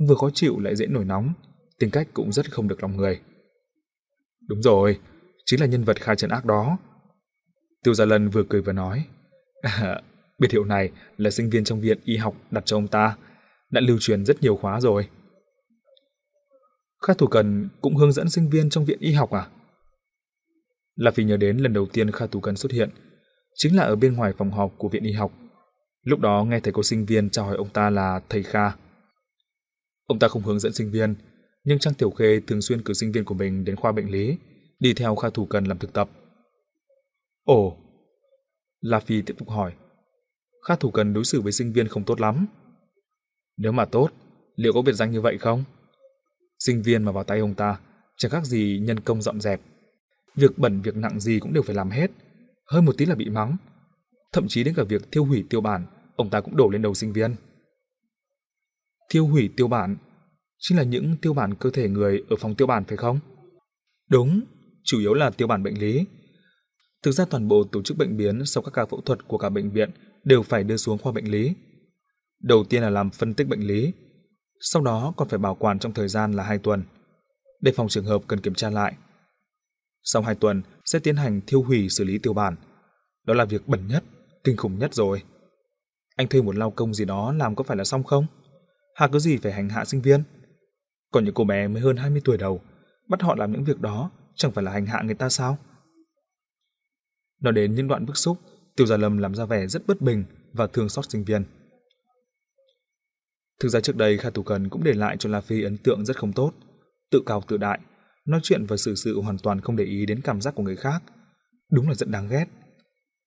vừa khó chịu lại dễ nổi nóng, tính cách cũng rất không được lòng người. Đúng rồi, chính là nhân vật Kha Trấn Ác đó. Tiêu Gia Lân vừa cười vừa nói. À, biệt hiệu này là sinh viên trong viện y học đặt cho ông ta, đã lưu truyền rất nhiều khóa rồi. Kha Thủ Cần cũng hướng dẫn sinh viên trong viện y học à? Là vì nhớ đến lần đầu tiên Kha Thủ Cần xuất hiện, chính là ở bên ngoài phòng họp của viện y học. Lúc đó nghe thấy cô sinh viên chào hỏi ông ta là thầy Kha. Ông ta không hướng dẫn sinh viên, nhưng Trang Tiểu Khê thường xuyên cử sinh viên của mình đến khoa bệnh lý, đi theo Kha Thủ Cần làm thực tập. Ồ, La Phi tiếp tục hỏi. Kha Thủ Cần đối xử với sinh viên không tốt lắm. Nếu mà tốt, liệu có biệt danh như vậy không? Sinh viên mà vào tay ông ta, chẳng khác gì nhân công dọn dẹp. Việc bẩn việc nặng gì cũng đều phải làm hết, hơi một tí là bị mắng. Thậm chí đến cả việc thiêu hủy tiêu bản, ông ta cũng đổ lên đầu sinh viên. Thiêu hủy tiêu bản chính là những tiêu bản cơ thể người ở phòng tiêu bản phải không? Đúng, chủ yếu là tiêu bản bệnh lý. Thực ra toàn bộ tổ chức bệnh biến sau các ca phẫu thuật của cả bệnh viện đều phải đưa xuống khoa bệnh lý. Đầu tiên là làm phân tích bệnh lý, sau đó còn phải bảo quản trong thời gian là 2 tuần, để phòng trường hợp cần kiểm tra lại. Sau 2 tuần sẽ tiến hành thiêu hủy xử lý tiêu bản. Đó là việc bẩn nhất, kinh khủng nhất rồi. Anh thuê một lao công gì đó làm có phải là xong không? Hà cứ gì phải hành hạ sinh viên? Còn những cô bé mới hơn 20 tuổi đầu, bắt họ làm những việc đó chẳng phải là hành hạ người ta sao? Nói đến những đoạn bức xúc, Tiêu Gia Lâm làm ra vẻ rất bất bình và thương xót sinh viên. Thực ra trước đây Kha Thủ Cần cũng để lại cho La Phi ấn tượng rất không tốt, tự cao tự đại, nói chuyện và xử sự hoàn toàn không để ý đến cảm giác của người khác. Đúng là rất đáng ghét.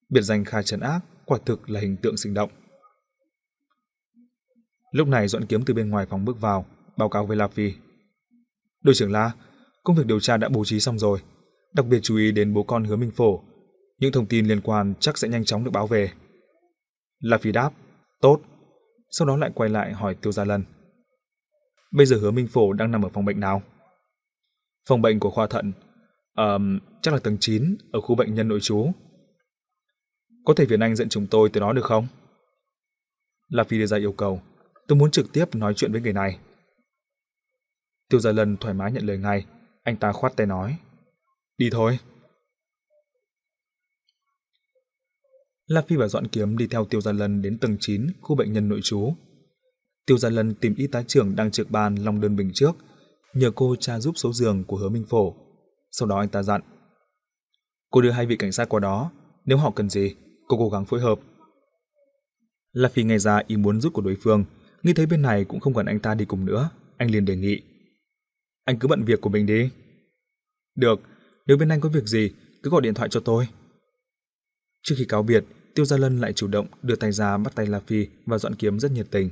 Biệt danh Kha Trấn Ác quả thực là hình tượng sinh động. Lúc này Doãn Kiếm từ bên ngoài phòng bước vào, báo cáo với La Phi. Đội trưởng La, công việc điều tra đã bố trí xong rồi, đặc biệt chú ý đến bố con Hứa Minh Phổ. Những thông tin liên quan chắc sẽ nhanh chóng được báo về. La Phi đáp, tốt. Sau đó lại quay lại hỏi Tiêu Gia Lân. Bây giờ Hứa Minh Phổ đang nằm ở phòng bệnh nào? Phòng bệnh của khoa thận. Um, chắc là tầng 9 ở khu bệnh nhân nội trú. Có thể Việt Anh dẫn chúng tôi tới đó được không? La Phi đưa ra yêu cầu. Tôi muốn trực tiếp nói chuyện với người này. Tiêu Gia Lân thoải mái nhận lời ngay. Anh ta khoát tay nói. Đi thôi. La Phi và Doãn Kiếm đi theo Tiêu Gia Lân đến tầng 9 khu bệnh nhân nội trú. Tiêu Gia Lân tìm y tá trưởng đang trực ban Long Đơn Bình trước, nhờ cô tra giúp số giường của Hứa Minh Phổ. Sau đó anh ta dặn. Cô đưa hai vị cảnh sát qua đó, nếu họ cần gì, cô cố gắng phối hợp. La Phi nghe ra ý muốn giúp của đối phương, nghĩ thấy bên này cũng không cần anh ta đi cùng nữa, anh liền đề nghị. Anh cứ bận việc của mình đi. Được, nếu bên anh có việc gì, cứ gọi điện thoại cho tôi. Trước khi cáo biệt, Tiêu Gia Lân lại chủ động đưa tay ra bắt tay La Phi và dọn Kiếm rất nhiệt tình.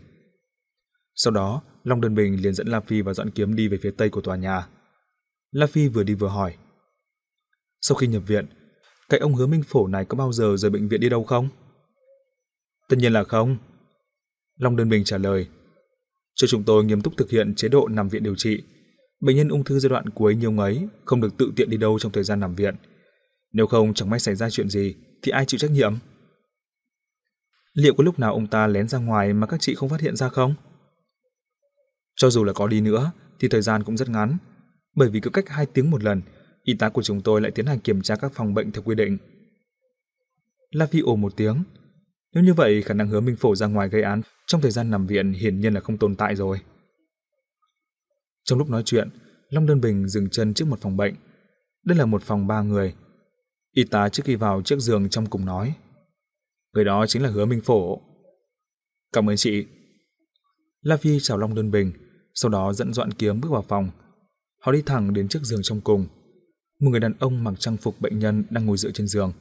Sau đó, Long Đơn Bình liền dẫn La Phi và Doãn Kiếm đi về phía tây của tòa nhà. La Phi vừa đi vừa hỏi. Sau khi nhập viện, cái ông hứa minh phổ này có bao giờ rời bệnh viện đi đâu không? Tất nhiên là không. Long Đơn Bình trả lời. Cho chúng tôi nghiêm túc thực hiện chế độ nằm viện điều trị. Bệnh nhân ung thư giai đoạn cuối nhiều ngấy, không được tự tiện đi đâu trong thời gian nằm viện. Nếu không chẳng may xảy ra chuyện gì, thì ai chịu trách nhiệm? Liệu có lúc nào ông ta lén ra ngoài mà các chị không phát hiện ra không? Cho dù là có đi nữa, thì thời gian cũng rất ngắn, bởi vì cứ cách 2 tiếng một lần, y tá của chúng tôi lại tiến hành kiểm tra các phòng bệnh theo quy định. La Phi ồ một tiếng. Nếu như vậy, khả năng hứa Minh Phổ ra ngoài gây án trong thời gian nằm viện hiển nhiên là không tồn tại rồi. Trong lúc nói chuyện, Long Đơn Bình dừng chân trước một phòng bệnh. Đây là một phòng ba người. Y tá trước khi vào chiếc giường trong cùng nói. Người đó chính là hứa Minh Phổ. Cảm ơn chị. La Phi chào Long Đơn Bình, sau đó dẫn Doãn Kiếm bước vào phòng. Họ đi thẳng đến chiếc giường trong cùng. Một người đàn ông mặc trang phục bệnh nhân đang ngồi dựa trên giường.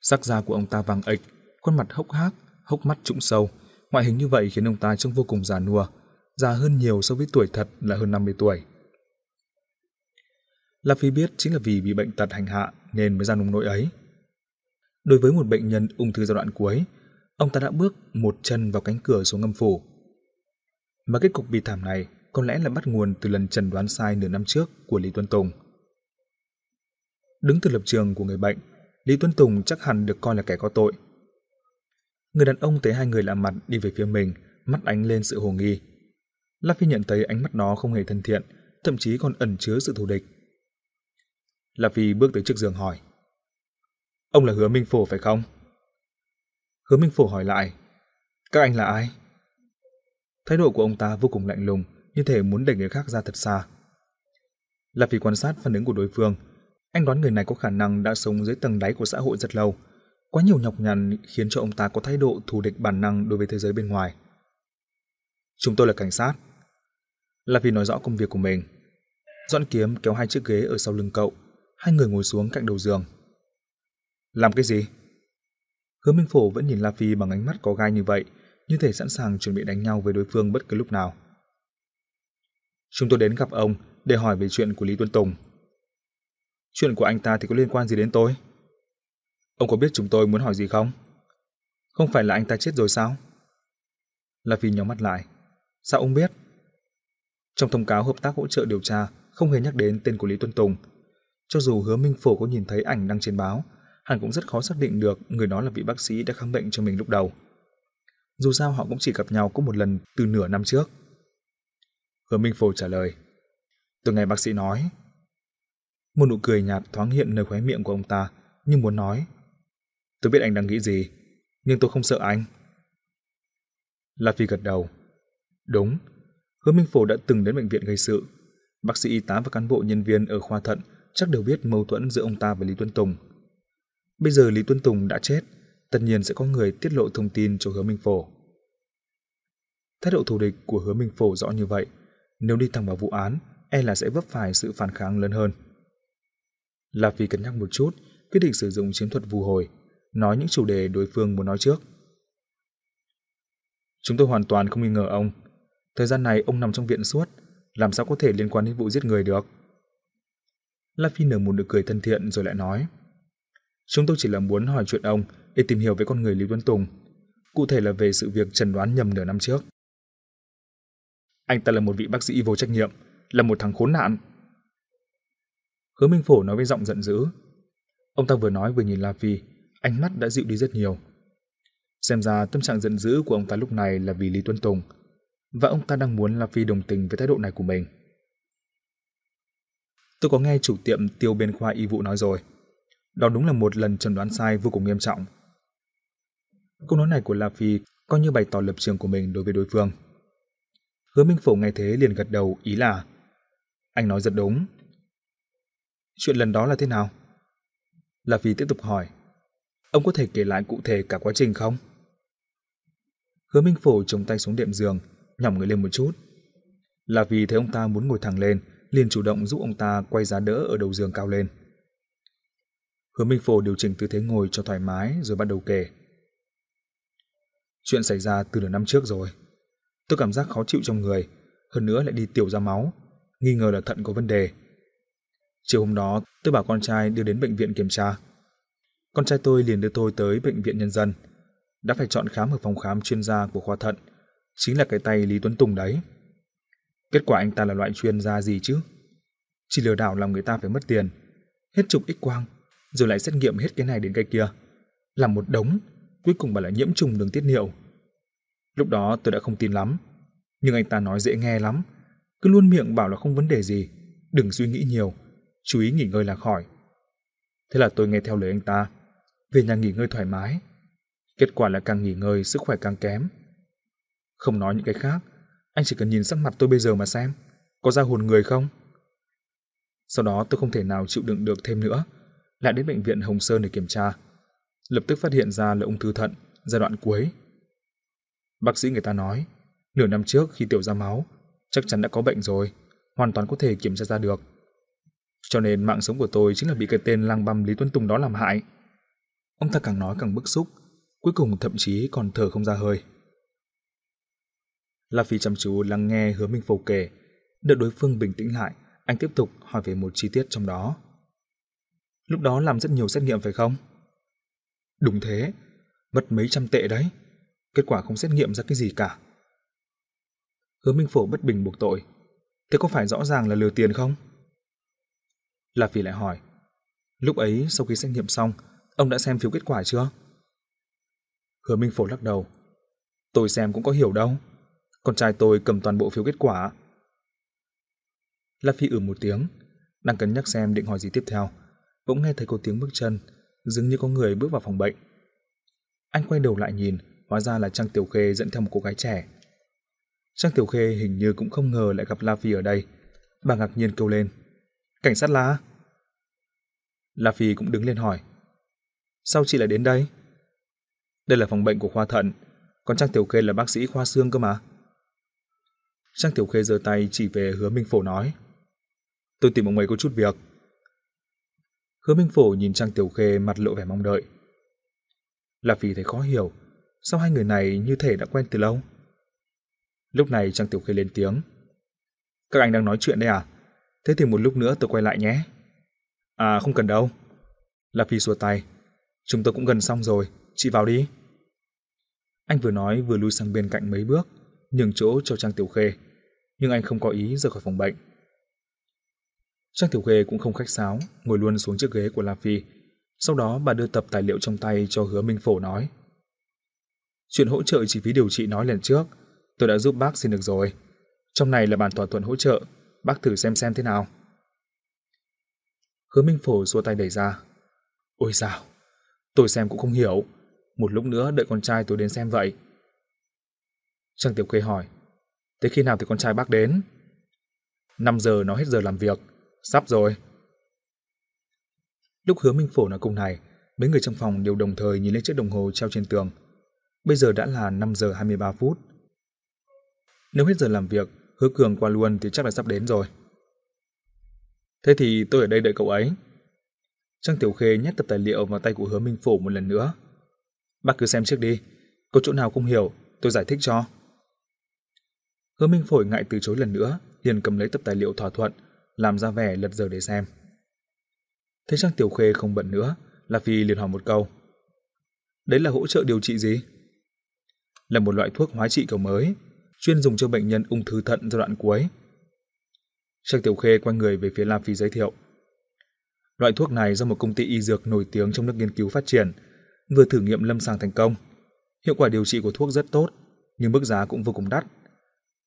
Sắc da của ông ta vàng ệch, khuôn mặt hốc hác, hốc mắt trũng sâu. Ngoại hình như vậy khiến ông ta trông vô cùng già nua, già hơn nhiều so với tuổi thật là hơn 50 tuổi. La Phi biết chính là vì bị bệnh tật hành hạ nên mới ra nông nỗi ấy. Đối với một bệnh nhân ung thư giai đoạn cuối, ông ta đã bước một chân vào cánh cửa xuống ngâm phủ. Mà kết cục bi thảm này có lẽ là bắt nguồn từ lần trần đoán sai nửa năm trước của Lý Tuân Tùng. Đứng từ lập trường của người bệnh, Lý Tuân Tùng chắc hẳn được coi là kẻ có tội. Người đàn ông thấy hai người lạ mặt đi về phía mình, mắt ánh lên sự hồ nghi. La Phi nhận thấy ánh mắt đó không hề thân thiện, thậm chí còn ẩn chứa sự thù địch. La Phi bước tới trước giường hỏi. Ông là Hứa Minh Phổ phải không? Hứa Minh Phổ hỏi lại. Các anh là ai? Thái độ của ông ta vô cùng lạnh lùng, như thể muốn đẩy người khác ra thật xa. Là vì quan sát phản ứng của đối phương, anh đoán người này có khả năng đã sống dưới tầng đáy của xã hội rất lâu. Quá nhiều nhọc nhằn khiến cho ông ta có thái độ thù địch bản năng đối với thế giới bên ngoài. Chúng tôi là cảnh sát. Là vì nói rõ công việc của mình. Dọn kiếm kéo hai chiếc ghế ở sau lưng cậu, hai người ngồi xuống cạnh đầu giường. Làm cái gì? Hứa Minh Phổ vẫn nhìn La Phi bằng ánh mắt có gai như vậy, như thể sẵn sàng chuẩn bị đánh nhau với đối phương bất cứ lúc nào. Chúng tôi đến gặp ông để hỏi về chuyện của Lý Tuân Tùng. Chuyện của anh ta thì có liên quan gì đến tôi? Ông có biết chúng tôi muốn hỏi gì không? Không phải là anh ta chết rồi sao? La Phi nhắm mắt lại. Sao ông biết? Trong thông cáo hợp tác hỗ trợ điều tra không hề nhắc đến tên của Lý Tuân Tùng. Cho dù hứa Minh Phổ có nhìn thấy ảnh đăng trên báo, hắn cũng rất khó xác định được người đó là vị bác sĩ đã khám bệnh cho mình lúc đầu. Dù sao họ cũng chỉ gặp nhau có một lần từ nửa năm trước. Hứa Minh Phổ trả lời. từ ngày bác sĩ nói. Một nụ cười nhạt thoáng hiện nơi khóe miệng của ông ta, nhưng muốn nói. Tôi biết anh đang nghĩ gì, nhưng tôi không sợ anh. La Phi gật đầu. Đúng, Hứa Minh Phổ đã từng đến bệnh viện gây sự. Bác sĩ y tá và cán bộ nhân viên ở khoa thận chắc đều biết mâu thuẫn giữa ông ta và Lý Tuân Tùng. Bây giờ Lý Tuân Tùng đã chết, tất nhiên sẽ có người tiết lộ thông tin cho Hứa Minh Phổ. Thái độ thù địch của Hứa Minh Phổ rõ như vậy, nếu đi thẳng vào vụ án, e là sẽ vấp phải sự phản kháng lớn hơn. La Phi cân nhắc một chút, quyết định sử dụng chiến thuật vù hồi, nói những chủ đề đối phương muốn nói trước. Chúng tôi hoàn toàn không nghi ngờ ông. Thời gian này ông nằm trong viện suốt, làm sao có thể liên quan đến vụ giết người được? La Phi nở một nụ cười thân thiện rồi lại nói. Chúng tôi chỉ là muốn hỏi chuyện ông để tìm hiểu về con người Lý Tuấn Tùng, cụ thể là về sự việc trần đoán nhầm nửa năm trước. Anh ta là một vị bác sĩ vô trách nhiệm, là một thằng khốn nạn. Hứa Minh Phổ nói với giọng giận dữ. Ông ta vừa nói vừa nhìn La Phi, ánh mắt đã dịu đi rất nhiều. Xem ra tâm trạng giận dữ của ông ta lúc này là vì Lý Tuấn Tùng, và ông ta đang muốn La Phi đồng tình với thái độ này của mình. Tôi có nghe chủ tiệm tiêu bên khoa y vụ nói rồi. Đó đúng là một lần chẩn đoán sai vô cùng nghiêm trọng. Câu nói này của La Phi coi như bày tỏ lập trường của mình đối với đối phương. Hứa Minh Phổ nghe thế liền gật đầu ý là Anh nói rất đúng. Chuyện lần đó là thế nào? La Phi tiếp tục hỏi Ông có thể kể lại cụ thể cả quá trình không? Hứa Minh Phổ chống tay xuống đệm giường, nhỏng người lên một chút. Là vì thấy ông ta muốn ngồi thẳng lên, liền chủ động giúp ông ta quay giá đỡ ở đầu giường cao lên. Hứa Minh Phổ điều chỉnh tư thế ngồi cho thoải mái rồi bắt đầu kể. Chuyện xảy ra từ nửa năm trước rồi. Tôi cảm giác khó chịu trong người, hơn nữa lại đi tiểu ra máu, nghi ngờ là thận có vấn đề. Chiều hôm đó, tôi bảo con trai đưa đến bệnh viện kiểm tra. Con trai tôi liền đưa tôi tới bệnh viện nhân dân. Đã phải chọn khám ở phòng khám chuyên gia của khoa thận, chính là cái tay Lý Tuấn Tùng đấy. Kết quả anh ta là loại chuyên gia gì chứ? Chỉ lừa đảo làm người ta phải mất tiền, hết chụp x quang, rồi lại xét nghiệm hết cái này đến cái kia. Làm một đống, cuối cùng bà lại nhiễm trùng đường tiết niệu. Lúc đó tôi đã không tin lắm, nhưng anh ta nói dễ nghe lắm, cứ luôn miệng bảo là không vấn đề gì, đừng suy nghĩ nhiều, chú ý nghỉ ngơi là khỏi. Thế là tôi nghe theo lời anh ta, về nhà nghỉ ngơi thoải mái. Kết quả là càng nghỉ ngơi sức khỏe càng kém. Không nói những cái khác, anh chỉ cần nhìn sắc mặt tôi bây giờ mà xem, có ra hồn người không? Sau đó tôi không thể nào chịu đựng được thêm nữa, lại đến bệnh viện Hồng Sơn để kiểm tra. Lập tức phát hiện ra là ung thư thận, giai đoạn cuối. Bác sĩ người ta nói, nửa năm trước khi tiểu ra máu, chắc chắn đã có bệnh rồi, hoàn toàn có thể kiểm tra ra được. Cho nên mạng sống của tôi chính là bị cái tên lang băm Lý Tuấn Tùng đó làm hại. Ông ta càng nói càng bức xúc, cuối cùng thậm chí còn thở không ra hơi. La Phi chăm chú lắng nghe hứa Minh Phục kể, đợi đối phương bình tĩnh lại, anh tiếp tục hỏi về một chi tiết trong đó. Lúc đó làm rất nhiều xét nghiệm phải không? Đúng thế, mất mấy trăm tệ đấy. Kết quả không xét nghiệm ra cái gì cả. Hứa Minh Phổ bất bình buộc tội. Thế có phải rõ ràng là lừa tiền không? La Phi lại hỏi. Lúc ấy sau khi xét nghiệm xong, ông đã xem phiếu kết quả chưa? Hứa Minh Phổ lắc đầu. Tôi xem cũng có hiểu đâu. Con trai tôi cầm toàn bộ phiếu kết quả. La Phi ử ừ một tiếng, đang cân nhắc xem định hỏi gì tiếp theo. Bỗng nghe thấy có tiếng bước chân, dường như có người bước vào phòng bệnh. Anh quay đầu lại nhìn, hóa ra là Trang Tiểu Khê dẫn theo một cô gái trẻ. Trang Tiểu Khê hình như cũng không ngờ lại gặp La Phi ở đây. Bà ngạc nhiên kêu lên. Cảnh sát La? La Phi cũng đứng lên hỏi. Sao chị lại đến đây? Đây là phòng bệnh của khoa thận, còn Trang Tiểu Khê là bác sĩ khoa xương cơ mà. Trang Tiểu Khê giơ tay chỉ về hứa Minh Phổ nói. Tôi tìm ông ấy có chút việc. Hứa Minh Phổ nhìn Trang Tiểu Khê mặt lộ vẻ mong đợi. Lạp Phi thấy khó hiểu, sao hai người này như thể đã quen từ lâu? Lúc này Trang Tiểu Khê lên tiếng. Các anh đang nói chuyện đây à? Thế thì một lúc nữa tôi quay lại nhé. À không cần đâu. Lạp Phi xua tay. Chúng tôi cũng gần xong rồi, chị vào đi. Anh vừa nói vừa lui sang bên cạnh mấy bước, nhường chỗ cho Trang Tiểu Khê, nhưng anh không có ý rời khỏi phòng bệnh. Trang Tiểu Khê cũng không khách sáo, ngồi luôn xuống chiếc ghế của La Phi. Sau đó bà đưa tập tài liệu trong tay cho hứa Minh Phổ nói. Chuyện hỗ trợ chi phí điều trị nói lần trước, tôi đã giúp bác xin được rồi. Trong này là bản thỏa thuận hỗ trợ, bác thử xem xem thế nào. Hứa Minh Phổ xua tay đẩy ra. Ôi sao, tôi xem cũng không hiểu. Một lúc nữa đợi con trai tôi đến xem vậy. Trang Tiểu Khê hỏi, thế khi nào thì con trai bác đến? 5 giờ nó hết giờ làm việc, sắp rồi. Lúc hứa Minh Phổ nói câu này, mấy người trong phòng đều đồng thời nhìn lên chiếc đồng hồ treo trên tường. Bây giờ đã là 5 giờ 23 phút. Nếu hết giờ làm việc, hứa cường qua luôn thì chắc là sắp đến rồi. Thế thì tôi ở đây đợi cậu ấy. Trang Tiểu Khê nhét tập tài liệu vào tay của hứa Minh Phổ một lần nữa. Bác cứ xem trước đi, có chỗ nào không hiểu, tôi giải thích cho. Hứa Minh Phổi ngại từ chối lần nữa, liền cầm lấy tập tài liệu thỏa thuận, làm ra vẻ lật giờ để xem. Thấy Trang Tiểu Khê không bận nữa, La Phi liền hỏi một câu. Đấy là hỗ trợ điều trị gì? Là một loại thuốc hóa trị kiểu mới, chuyên dùng cho bệnh nhân ung thư thận giai đoạn cuối. Trang Tiểu Khê quay người về phía La Phi giới thiệu. Loại thuốc này do một công ty y dược nổi tiếng trong nước nghiên cứu phát triển, vừa thử nghiệm lâm sàng thành công. Hiệu quả điều trị của thuốc rất tốt, nhưng mức giá cũng vô cùng đắt.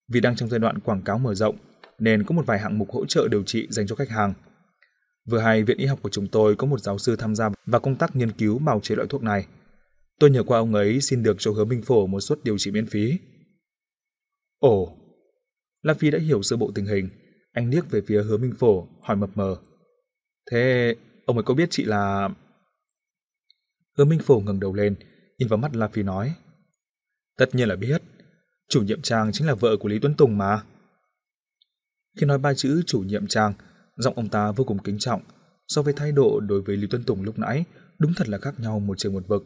Vì đang trong giai đoạn quảng cáo mở rộng, nên có một vài hạng mục hỗ trợ điều trị dành cho khách hàng. Vừa hay viện y học của chúng tôi có một giáo sư tham gia vào công tác nghiên cứu bào chế loại thuốc này. Tôi nhờ qua ông ấy xin được cho hứa Minh Phổ một suất điều trị miễn phí. Ồ, La Phi đã hiểu sơ bộ tình hình, anh liếc về phía hứa Minh Phổ, hỏi mập mờ. Thế ông ấy có biết chị là... Hứa Minh Phổ ngẩng đầu lên, nhìn vào mắt La Phi nói. Tất nhiên là biết, chủ nhiệm Trang chính là vợ của Lý Tuấn Tùng mà. Khi nói ba chữ chủ nhiệm Trang, giọng ông ta vô cùng kính trọng, so với thái độ đối với Lý Tuấn Tùng lúc nãy, đúng thật là khác nhau một trời một vực.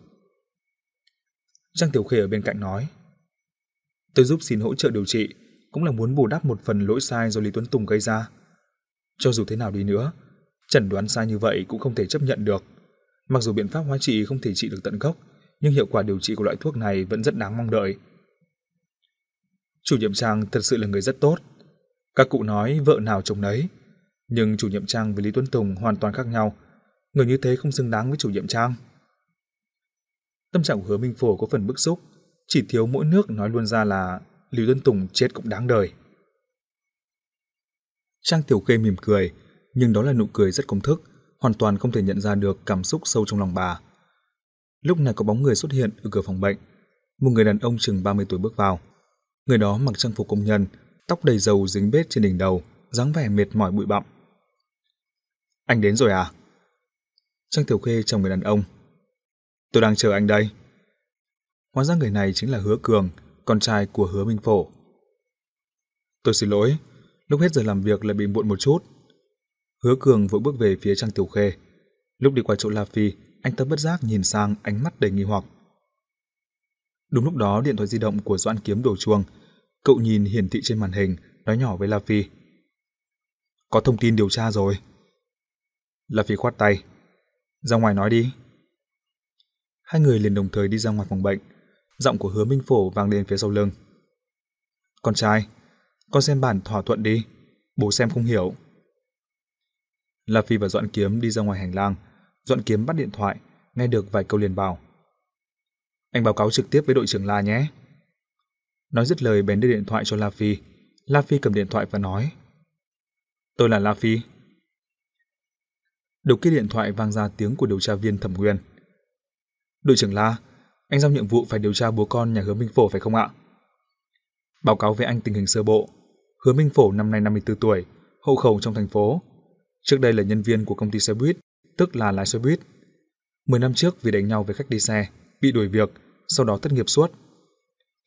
Trang Tiểu Khê ở bên cạnh nói, Tôi giúp xin hỗ trợ điều trị, cũng là muốn bù đắp một phần lỗi sai do Lý Tuấn Tùng gây ra. Cho dù thế nào đi nữa, chẩn đoán sai như vậy cũng không thể chấp nhận được. Mặc dù biện pháp hóa trị không thể trị được tận gốc, nhưng hiệu quả điều trị của loại thuốc này vẫn rất đáng mong đợi. Chủ nhiệm Trang thật sự là người rất tốt. Các cụ nói vợ nào chồng nấy, nhưng chủ nhiệm Trang với Lý Tuấn Tùng hoàn toàn khác nhau. Người như thế không xứng đáng với chủ nhiệm Trang. Tâm trạng của hứa Minh Phổ có phần bức xúc, chỉ thiếu mỗi nước nói luôn ra là Lý Tuấn Tùng chết cũng đáng đời. Trang Tiểu Khê mỉm cười, nhưng đó là nụ cười rất công thức, hoàn toàn không thể nhận ra được cảm xúc sâu trong lòng bà. Lúc này có bóng người xuất hiện ở cửa phòng bệnh. Một người đàn ông chừng 30 tuổi bước vào. Người đó mặc trang phục công nhân, tóc đầy dầu dính bết trên đỉnh đầu, dáng vẻ mệt mỏi bụi bặm. Anh đến rồi à? Trang Tiểu Khê chồng người đàn ông. Tôi đang chờ anh đây. Hóa ra người này chính là Hứa Cường, con trai của Hứa Minh Phổ. Tôi xin lỗi, lúc hết giờ làm việc lại bị muộn một chút. Hứa Cường vội bước về phía Trang Tiểu Khê. Lúc đi qua chỗ La Phi, anh ta bất giác nhìn sang ánh mắt đầy nghi hoặc. Đúng lúc đó điện thoại di động của Doãn Kiếm đổ chuông, cậu nhìn hiển thị trên màn hình, nói nhỏ với La Phi. Có thông tin điều tra rồi. La Phi khoát tay. Ra ngoài nói đi. Hai người liền đồng thời đi ra ngoài phòng bệnh. Giọng của hứa Minh Phổ vang lên phía sau lưng. Con trai, con xem bản thỏa thuận đi. Bố xem không hiểu. La Phi và Doãn Kiếm đi ra ngoài hành lang. Doãn Kiếm bắt điện thoại, nghe được vài câu liền bảo. Anh báo cáo trực tiếp với đội trưởng La nhé. Nói dứt lời bén đưa điện thoại cho La Phi. La Phi cầm điện thoại và nói. Tôi là La Phi. Đầu kia điện thoại vang ra tiếng của điều tra viên thẩm quyền. Đội trưởng La, anh giao nhiệm vụ phải điều tra bố con nhà hứa Minh Phổ phải không ạ? Báo cáo với anh tình hình sơ bộ. Hứa Minh Phổ năm nay 54 tuổi, hộ khẩu trong thành phố. Trước đây là nhân viên của công ty xe buýt, tức là lái xe buýt. 10 năm trước vì đánh nhau với khách đi xe, bị đuổi việc, sau đó thất nghiệp suốt.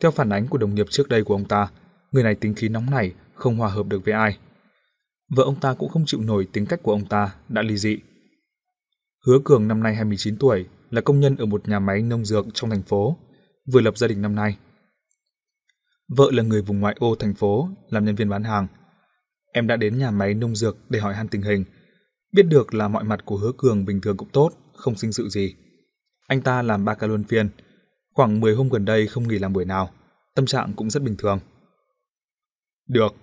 Theo phản ánh của đồng nghiệp trước đây của ông ta, người này tính khí nóng nảy, không hòa hợp được với ai. Vợ ông ta cũng không chịu nổi tính cách của ông ta, đã ly dị. Hứa Cường năm nay 29 tuổi, là công nhân ở một nhà máy nông dược trong thành phố, vừa lập gia đình năm nay. Vợ là người vùng ngoại ô thành phố, làm nhân viên bán hàng. Em đã đến nhà máy nông dược để hỏi han tình hình, biết được là mọi mặt của Hứa Cường bình thường cũng tốt, không sinh sự gì. Anh ta làm ba ca luân phiên, khoảng 10 hôm gần đây không nghỉ làm buổi nào, tâm trạng cũng rất bình thường. Được.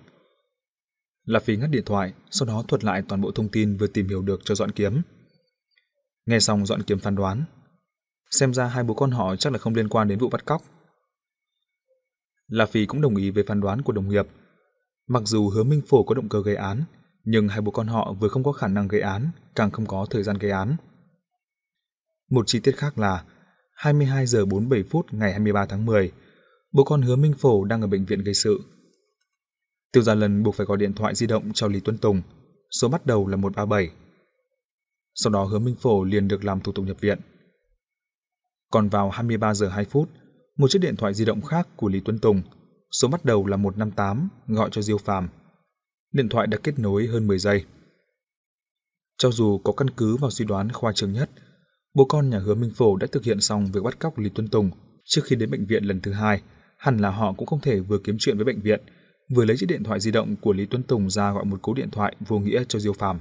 La Phi ngắt điện thoại, sau đó thuật lại toàn bộ thông tin vừa tìm hiểu được cho Dọn Kiếm. Nghe xong Dọn Kiếm phán đoán, xem ra hai bố con họ chắc là không liên quan đến vụ bắt cóc. La Phi cũng đồng ý với phán đoán của đồng nghiệp. Mặc dù hứa Minh Phổ có động cơ gây án, nhưng hai bố con họ vừa không có khả năng gây án, càng không có thời gian gây án. Một chi tiết khác là 22 giờ 47 phút ngày 23 tháng 10, bố con hứa Minh Phổ đang ở bệnh viện gây sự. Tiêu Gia Lần buộc phải gọi điện thoại di động cho Lý Tuấn Tùng, số bắt đầu là 137. Sau đó hứa Minh Phổ liền được làm thủ tục nhập viện. Còn vào 23 giờ 2 phút, một chiếc điện thoại di động khác của Lý Tuấn Tùng, số bắt đầu là 158, gọi cho Diêu Phàm. Điện thoại đã kết nối hơn 10 giây. Cho dù có căn cứ vào suy đoán khoa trương nhất, bố con nhà hứa Minh Phổ đã thực hiện xong việc bắt cóc Lý Tuấn Tùng trước khi đến bệnh viện lần thứ hai, hẳn là họ cũng không thể vừa kiếm chuyện với bệnh viện, vừa lấy chiếc điện thoại di động của Lý Tuấn Tùng ra gọi một cú điện thoại vô nghĩa cho Diêu Phàm.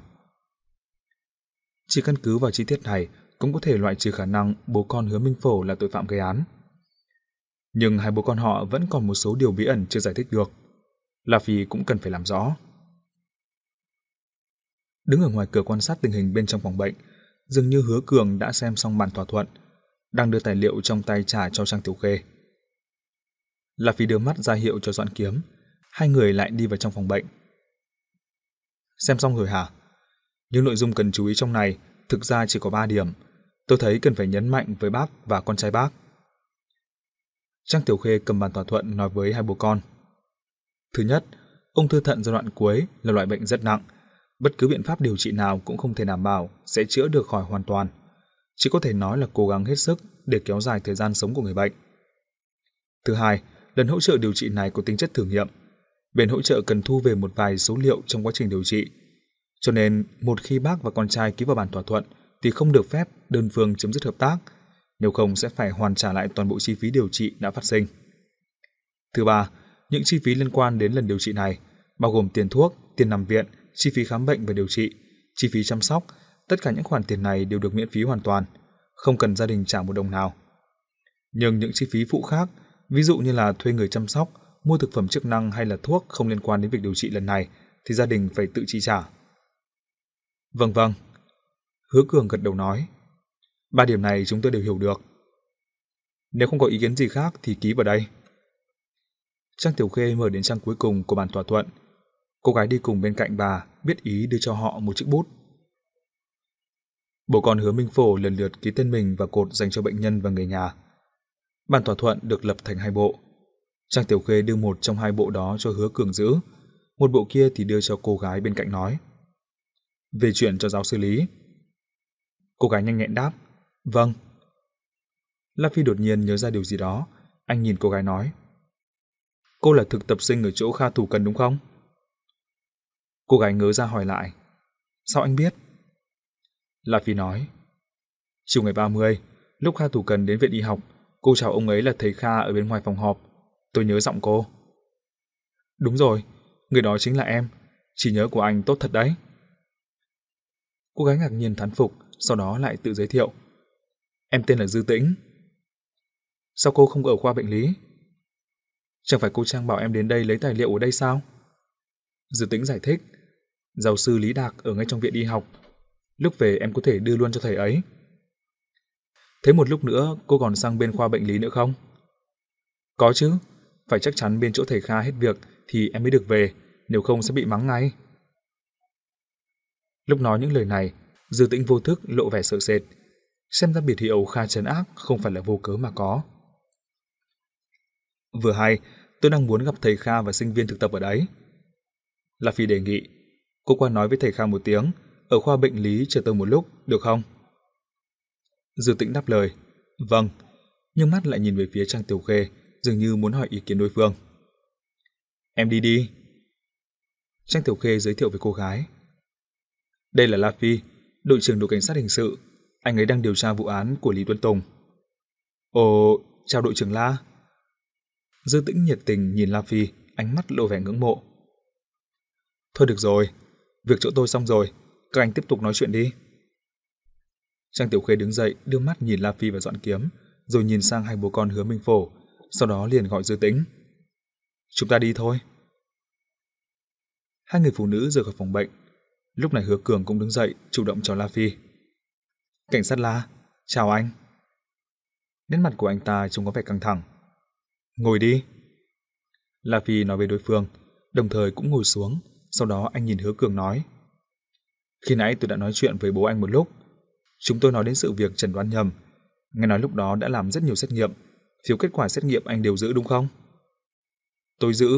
Chỉ căn cứ vào chi tiết này cũng có thể loại trừ khả năng bố con hứa Minh Phổ là tội phạm gây án. Nhưng hai bố con họ vẫn còn một số điều bí ẩn chưa giải thích được. La Phi cũng cần phải làm rõ. Đứng ở ngoài cửa quan sát tình hình bên trong phòng bệnh, dường như Hứa Cường đã xem xong bản thỏa thuận, đang đưa tài liệu trong tay trả cho Trang Tiểu Khê. là Phi đưa mắt ra hiệu cho Doãn Kiếm, hai người lại đi vào trong phòng bệnh. Xem xong rồi hả? Những nội dung cần chú ý trong này thực ra chỉ có 3 điểm. Tôi thấy cần phải nhấn mạnh với bác và con trai bác. Trang Tiểu Khê cầm bản thỏa thuận nói với hai bố con. Thứ nhất, ung thư thận giai đoạn cuối là loại bệnh rất nặng. Bất cứ biện pháp điều trị nào cũng không thể đảm bảo sẽ chữa được khỏi hoàn toàn. Chỉ có thể nói là cố gắng hết sức để kéo dài thời gian sống của người bệnh. Thứ hai, lần hỗ trợ điều trị này có tính chất thử nghiệm. Bên hỗ trợ cần thu về một vài số liệu trong quá trình điều trị. Cho nên, một khi bác và con trai ký vào bản thỏa thuận thì không được phép đơn phương chấm dứt hợp tác, nếu không sẽ phải hoàn trả lại toàn bộ chi phí điều trị đã phát sinh. Thứ ba, những chi phí liên quan đến lần điều trị này, bao gồm tiền thuốc, tiền nằm viện, chi phí khám bệnh và điều trị, chi phí chăm sóc, tất cả những khoản tiền này đều được miễn phí hoàn toàn, không cần gia đình trả một đồng nào. Nhưng những chi phí phụ khác, ví dụ như là thuê người chăm sóc, mua thực phẩm chức năng hay là thuốc không liên quan đến việc điều trị lần này thì gia đình phải tự chi trả. Vâng vâng. Hứa Cường gật đầu nói. Ba điểm này chúng tôi đều hiểu được. Nếu không có ý kiến gì khác thì ký vào đây. Trang Tiểu Khê mở đến trang cuối cùng của bản thỏa thuận. Cô gái đi cùng bên cạnh bà biết ý đưa cho họ một chiếc bút. Bố con hứa Minh Phổ lần lượt ký tên mình và cột dành cho bệnh nhân và người nhà. Bản thỏa thuận được lập thành hai bộ. Trang Tiểu Khê đưa một trong hai bộ đó cho hứa Cường giữ, một bộ kia thì đưa cho cô gái bên cạnh nói. Về chuyện cho giáo sư Lý. Cô gái nhanh nhẹn đáp, vâng. La Phi đột nhiên nhớ ra điều gì đó, anh nhìn cô gái nói. Cô là thực tập sinh ở chỗ Kha Thủ Cần đúng không? Cô gái ngớ ra hỏi lại. Sao anh biết? La Phi nói. Chiều ngày 30, lúc Kha Thủ Cần đến viện y học, cô chào ông ấy là thầy Kha ở bên ngoài phòng họp. Tôi nhớ giọng cô. Đúng rồi, người đó chính là em. Chỉ nhớ của anh tốt thật đấy. Cô gái ngạc nhiên thán phục, sau đó lại tự giới thiệu. Em tên là Dư Tĩnh. Sao cô không ở khoa bệnh lý? Chẳng phải cô Trang bảo em đến đây lấy tài liệu ở đây sao? Dư Tĩnh giải thích. Giáo sư Lý Đạc ở ngay trong viện đi học. Lúc về em có thể đưa luôn cho thầy ấy. Thế một lúc nữa cô còn sang bên khoa bệnh lý nữa không? Có chứ, phải chắc chắn bên chỗ thầy Kha hết việc thì em mới được về, nếu không sẽ bị mắng ngay. Lúc nói những lời này, Dư Tĩnh vô thức lộ vẻ sợ sệt, xem ra biệt hiệu Kha trấn ác không phải là vô cớ mà có. Vừa hay, tôi đang muốn gặp thầy Kha và sinh viên thực tập ở đấy. La Phi đề nghị, cô qua nói với thầy Kha một tiếng, ở khoa bệnh lý chờ tôi một lúc, được không? Dư Tĩnh đáp lời, vâng, nhưng mắt lại nhìn về phía Trang Tiểu Khê, dường như muốn hỏi ý kiến đối phương. Em đi đi. Trang Tiểu Khê giới thiệu với cô gái. Đây là La Phi, đội trưởng đội cảnh sát hình sự. Anh ấy đang điều tra vụ án của Lý Tuấn Tùng. Ồ, chào đội trưởng La. Dư tĩnh nhiệt tình nhìn La Phi, ánh mắt lộ vẻ ngưỡng mộ. Thôi được rồi, việc chỗ tôi xong rồi, các anh tiếp tục nói chuyện đi. Trang Tiểu Khê đứng dậy, đưa mắt nhìn La Phi và dọn kiếm, rồi nhìn sang hai bố con hứa Minh Phổ, sau đó liền gọi Dư Tĩnh. Chúng ta đi thôi. Hai người phụ nữ rời khỏi phòng bệnh. Lúc này Hứa Cường cũng đứng dậy, chủ động chào La Phi. Cảnh sát La, chào anh. Nét mặt của anh ta trông có vẻ căng thẳng. Ngồi đi. La Phi nói với đối phương, đồng thời cũng ngồi xuống, sau đó anh nhìn Hứa Cường nói. Khi nãy tôi đã nói chuyện với bố anh một lúc. Chúng tôi nói đến sự việc trần đoán nhầm. Nghe nói lúc đó đã làm rất nhiều xét nghiệm, Phiếu kết quả xét nghiệm anh đều giữ đúng không? Tôi giữ...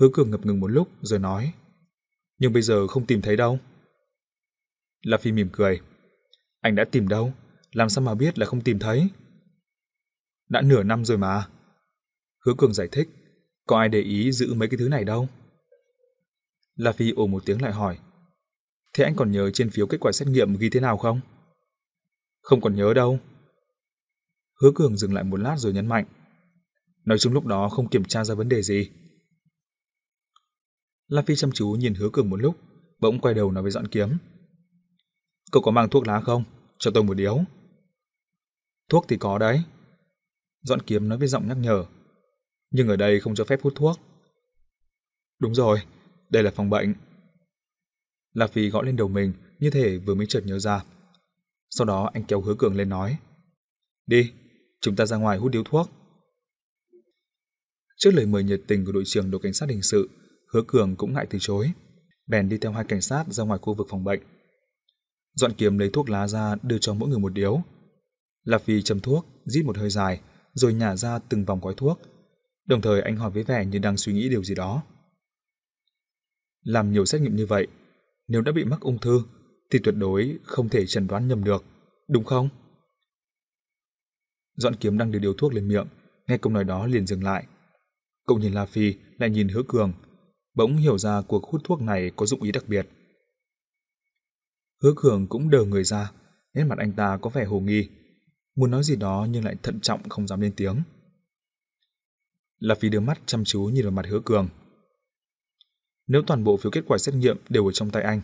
Hứa cường ngập ngừng một lúc rồi nói. Nhưng bây giờ không tìm thấy đâu. La Phi mỉm cười. Anh đã tìm đâu? Làm sao mà biết là không tìm thấy? Đã nửa năm rồi mà. Hứa cường giải thích. Có ai để ý giữ mấy cái thứ này đâu? La Phi ồ một tiếng lại hỏi. Thế anh còn nhớ trên phiếu kết quả xét nghiệm ghi thế nào không? Không còn nhớ đâu. Hứa Cường dừng lại một lát rồi nhấn mạnh. Nói chung lúc đó không kiểm tra ra vấn đề gì. La Phi chăm chú nhìn Hứa Cường một lúc, bỗng quay đầu nói với dọn kiếm. Cậu có mang thuốc lá không? Cho tôi một điếu. Thuốc thì có đấy. Dọn kiếm nói với giọng nhắc nhở. Nhưng ở đây không cho phép hút thuốc. Đúng rồi, đây là phòng bệnh. La Phi gõ lên đầu mình như thể vừa mới chợt nhớ ra. Sau đó anh kéo hứa cường lên nói. Đi, chúng ta ra ngoài hút điếu thuốc. Trước lời mời nhiệt tình của đội trưởng đội cảnh sát hình sự, hứa cường cũng ngại từ chối. Bèn đi theo hai cảnh sát ra ngoài khu vực phòng bệnh. Dọn kiếm lấy thuốc lá ra đưa cho mỗi người một điếu. La Phi châm thuốc, rít một hơi dài, rồi nhả ra từng vòng gói thuốc. Đồng thời anh hỏi với vẻ như đang suy nghĩ điều gì đó. Làm nhiều xét nghiệm như vậy, nếu đã bị mắc ung thư thì tuyệt đối không thể chẩn đoán nhầm được, đúng không? Doãn kiếm đang đưa điều thuốc lên miệng, nghe câu nói đó liền dừng lại. Cậu nhìn La Phi, lại nhìn Hứa Cường, bỗng hiểu ra cuộc hút thuốc này có dụng ý đặc biệt. Hứa Cường cũng đờ người ra, nét mặt anh ta có vẻ hồ nghi, muốn nói gì đó nhưng lại thận trọng không dám lên tiếng. La Phi đưa mắt chăm chú nhìn vào mặt Hứa Cường. Nếu toàn bộ phiếu kết quả xét nghiệm đều ở trong tay anh,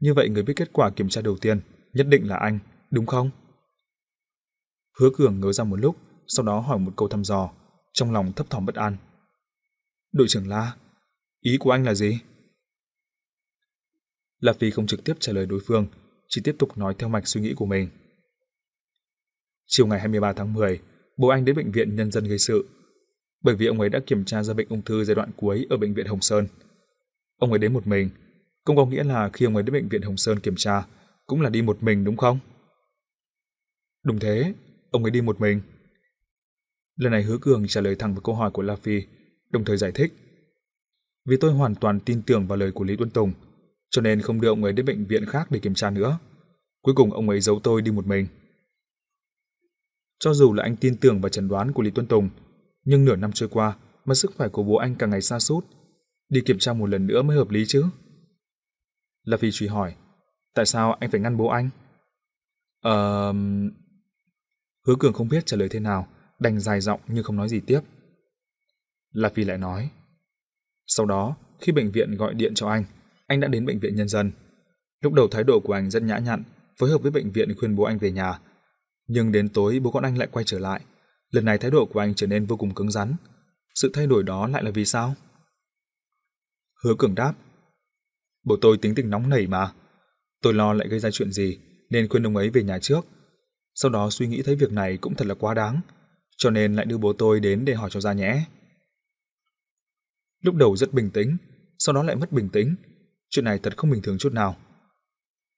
như vậy người biết kết quả kiểm tra đầu tiên nhất định là anh, đúng không? Hứa Cường ngớ ra một lúc, sau đó hỏi một câu thăm dò, trong lòng thấp thỏm bất an. Đội trưởng La, ý của anh là gì? La Phi không trực tiếp trả lời đối phương, chỉ tiếp tục nói theo mạch suy nghĩ của mình. Chiều ngày 23 tháng 10, bố anh đến bệnh viện nhân dân gây sự. Bởi vì ông ấy đã kiểm tra ra bệnh ung thư giai đoạn cuối ở bệnh viện Hồng Sơn. Ông ấy đến một mình, không có nghĩa là khi ông ấy đến bệnh viện Hồng Sơn kiểm tra, cũng là đi một mình đúng không? Đúng thế, ông ấy đi một mình. Lần này Hứa Cường trả lời thẳng vào câu hỏi của La Phi, đồng thời giải thích. Vì tôi hoàn toàn tin tưởng vào lời của Lý Tuấn Tùng, cho nên không đưa ông ấy đến bệnh viện khác để kiểm tra nữa. Cuối cùng ông ấy giấu tôi đi một mình. Cho dù là anh tin tưởng vào chẩn đoán của Lý Tuấn Tùng, nhưng nửa năm trôi qua mà sức khỏe của bố anh càng ngày xa sút đi kiểm tra một lần nữa mới hợp lý chứ. Là vì truy hỏi, tại sao anh phải ngăn bố anh? Ờ... Hứa Cường không biết trả lời thế nào, đành dài giọng nhưng không nói gì tiếp. La Phi lại nói, sau đó, khi bệnh viện gọi điện cho anh, anh đã đến bệnh viện nhân dân. Lúc đầu thái độ của anh rất nhã nhặn, phối hợp với bệnh viện khuyên bố anh về nhà. Nhưng đến tối bố con anh lại quay trở lại. Lần này thái độ của anh trở nên vô cùng cứng rắn. Sự thay đổi đó lại là vì sao? Hứa Cường đáp. Bố tôi tính tình nóng nảy mà. Tôi lo lại gây ra chuyện gì, nên khuyên ông ấy về nhà trước. Sau đó suy nghĩ thấy việc này cũng thật là quá đáng, cho nên lại đưa bố tôi đến để hỏi cho ra nhẽ. Lúc đầu rất bình tĩnh, sau đó lại mất bình tĩnh. Chuyện này thật không bình thường chút nào.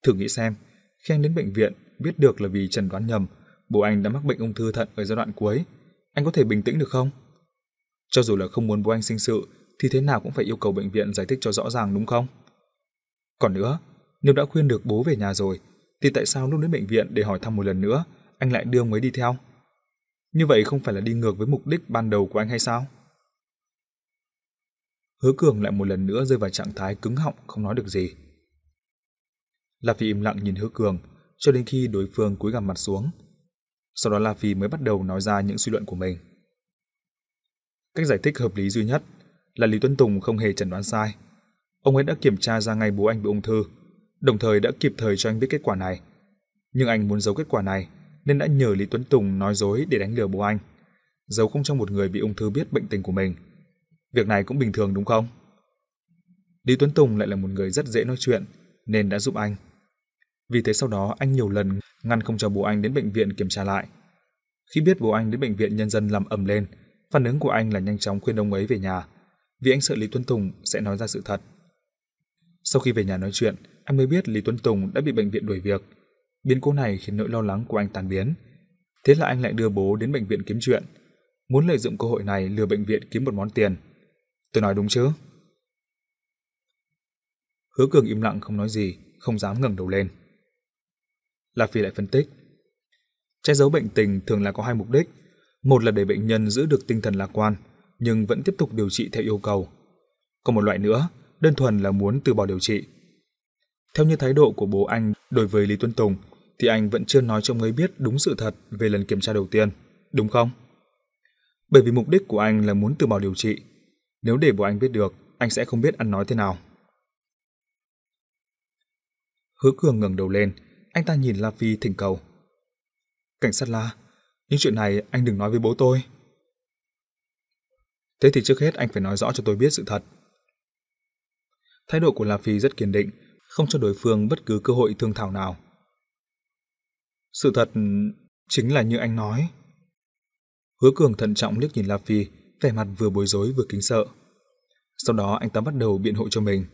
Thử nghĩ xem, khi anh đến bệnh viện, biết được là vì trần đoán nhầm, bố anh đã mắc bệnh ung thư thận ở giai đoạn cuối, anh có thể bình tĩnh được không? Cho dù là không muốn bố anh sinh sự, thì thế nào cũng phải yêu cầu bệnh viện giải thích cho rõ ràng đúng không? Còn nữa, nếu đã khuyên được bố về nhà rồi, thì tại sao lúc đến bệnh viện để hỏi thăm một lần nữa, anh lại đưa ông ấy đi theo? Như vậy không phải là đi ngược với mục đích ban đầu của anh hay sao? Hứa Cường lại một lần nữa rơi vào trạng thái cứng họng không nói được gì. La Phi im lặng nhìn Hứa Cường cho đến khi đối phương cúi gằm mặt xuống. Sau đó La Phi mới bắt đầu nói ra những suy luận của mình. Cách giải thích hợp lý duy nhất là Lý Tuấn Tùng không hề chẩn đoán sai. Ông ấy đã kiểm tra ra ngay bố anh bị ung thư, đồng thời đã kịp thời cho anh biết kết quả này. Nhưng anh muốn giấu kết quả này, nên đã nhờ Lý Tuấn Tùng nói dối để đánh lừa bố anh. Giấu không cho một người bị ung thư biết bệnh tình của mình. Việc này cũng bình thường đúng không? Lý Tuấn Tùng lại là một người rất dễ nói chuyện, nên đã giúp anh. Vì thế sau đó anh nhiều lần ngăn không cho bố anh đến bệnh viện kiểm tra lại. Khi biết bố anh đến bệnh viện nhân dân làm ầm lên, phản ứng của anh là nhanh chóng khuyên ông ấy về nhà, vì anh sợ Lý Tuấn Tùng sẽ nói ra sự thật. Sau khi về nhà nói chuyện, anh mới biết Lý Tuấn Tùng đã bị bệnh viện đuổi việc. Biến cố này khiến nỗi lo lắng của anh tan biến. Thế là anh lại đưa bố đến bệnh viện kiếm chuyện, muốn lợi dụng cơ hội này lừa bệnh viện kiếm một món tiền. Tôi nói đúng chứ? Hứa Cường im lặng không nói gì, không dám ngẩng đầu lên. La Phi lại phân tích. Che giấu bệnh tình thường là có hai mục đích. Một là để bệnh nhân giữ được tinh thần lạc quan, nhưng vẫn tiếp tục điều trị theo yêu cầu. Còn một loại nữa, đơn thuần là muốn từ bỏ điều trị. Theo như thái độ của bố anh đối với Lý Tuấn Tùng, thì anh vẫn chưa nói cho ông ấy biết đúng sự thật về lần kiểm tra đầu tiên, đúng không? Bởi vì mục đích của anh là muốn từ bỏ điều trị. Nếu để bố anh biết được, anh sẽ không biết ăn nói thế nào. Hứa Cường ngẩng đầu lên, anh ta nhìn La Phi thỉnh cầu. Cảnh sát La, những chuyện này anh đừng nói với bố tôi. Thế thì trước hết anh phải nói rõ cho tôi biết sự thật. Thái độ của La Phi rất kiên định, không cho đối phương bất cứ cơ hội thương thảo nào. Sự thật chính là như anh nói. Hứa Cường thận trọng liếc nhìn La Phi, vẻ mặt vừa bối rối vừa kính sợ. Sau đó anh ta bắt đầu biện hộ cho mình.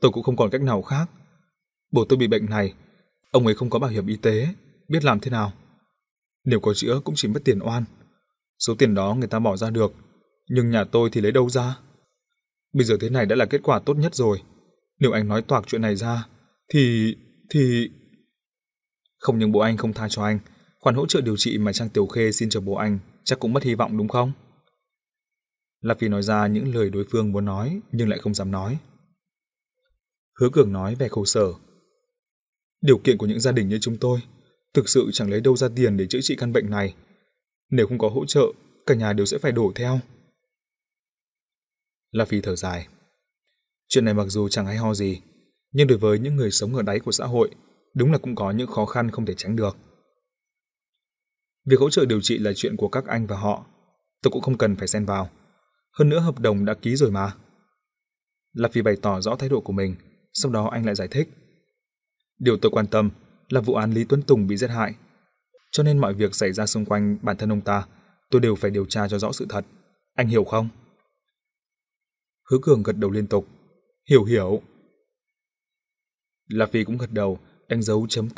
Tôi cũng không còn cách nào khác. Bố tôi bị bệnh này, ông ấy không có bảo hiểm y tế, biết làm thế nào. Nếu có chữa cũng chỉ mất tiền oan. Số tiền đó người ta bỏ ra được, nhưng nhà tôi thì lấy đâu ra? Bây giờ thế này đã là kết quả tốt nhất rồi. Nếu anh nói toạc chuyện này ra, thì... thì... Không những bố anh không tha cho anh, khoản hỗ trợ điều trị mà Trang Tiểu Khê xin cho bố anh chắc cũng mất hy vọng đúng không? Là vì nói ra những lời đối phương muốn nói nhưng lại không dám nói. Hứa Cường nói về khổ sở. Điều kiện của những gia đình như chúng tôi thực sự chẳng lấy đâu ra tiền để chữa trị căn bệnh này. Nếu không có hỗ trợ, cả nhà đều sẽ phải đổ theo. La Phi thở dài. Chuyện này mặc dù chẳng hay ho gì, nhưng đối với những người sống ở đáy của xã hội, đúng là cũng có những khó khăn không thể tránh được. Việc hỗ trợ điều trị là chuyện của các anh và họ, tôi cũng không cần phải xen vào. Hơn nữa hợp đồng đã ký rồi mà. La Phi bày tỏ rõ thái độ của mình, sau đó anh lại giải thích. Điều tôi quan tâm là vụ án Lý Tuấn Tùng bị giết hại. Cho nên mọi việc xảy ra xung quanh bản thân ông ta, tôi đều phải điều tra cho rõ sự thật. Anh hiểu không? Hứa Cường gật đầu liên tục. Hiểu hiểu. La Phi cũng gật đầu, đánh dấu chấm kết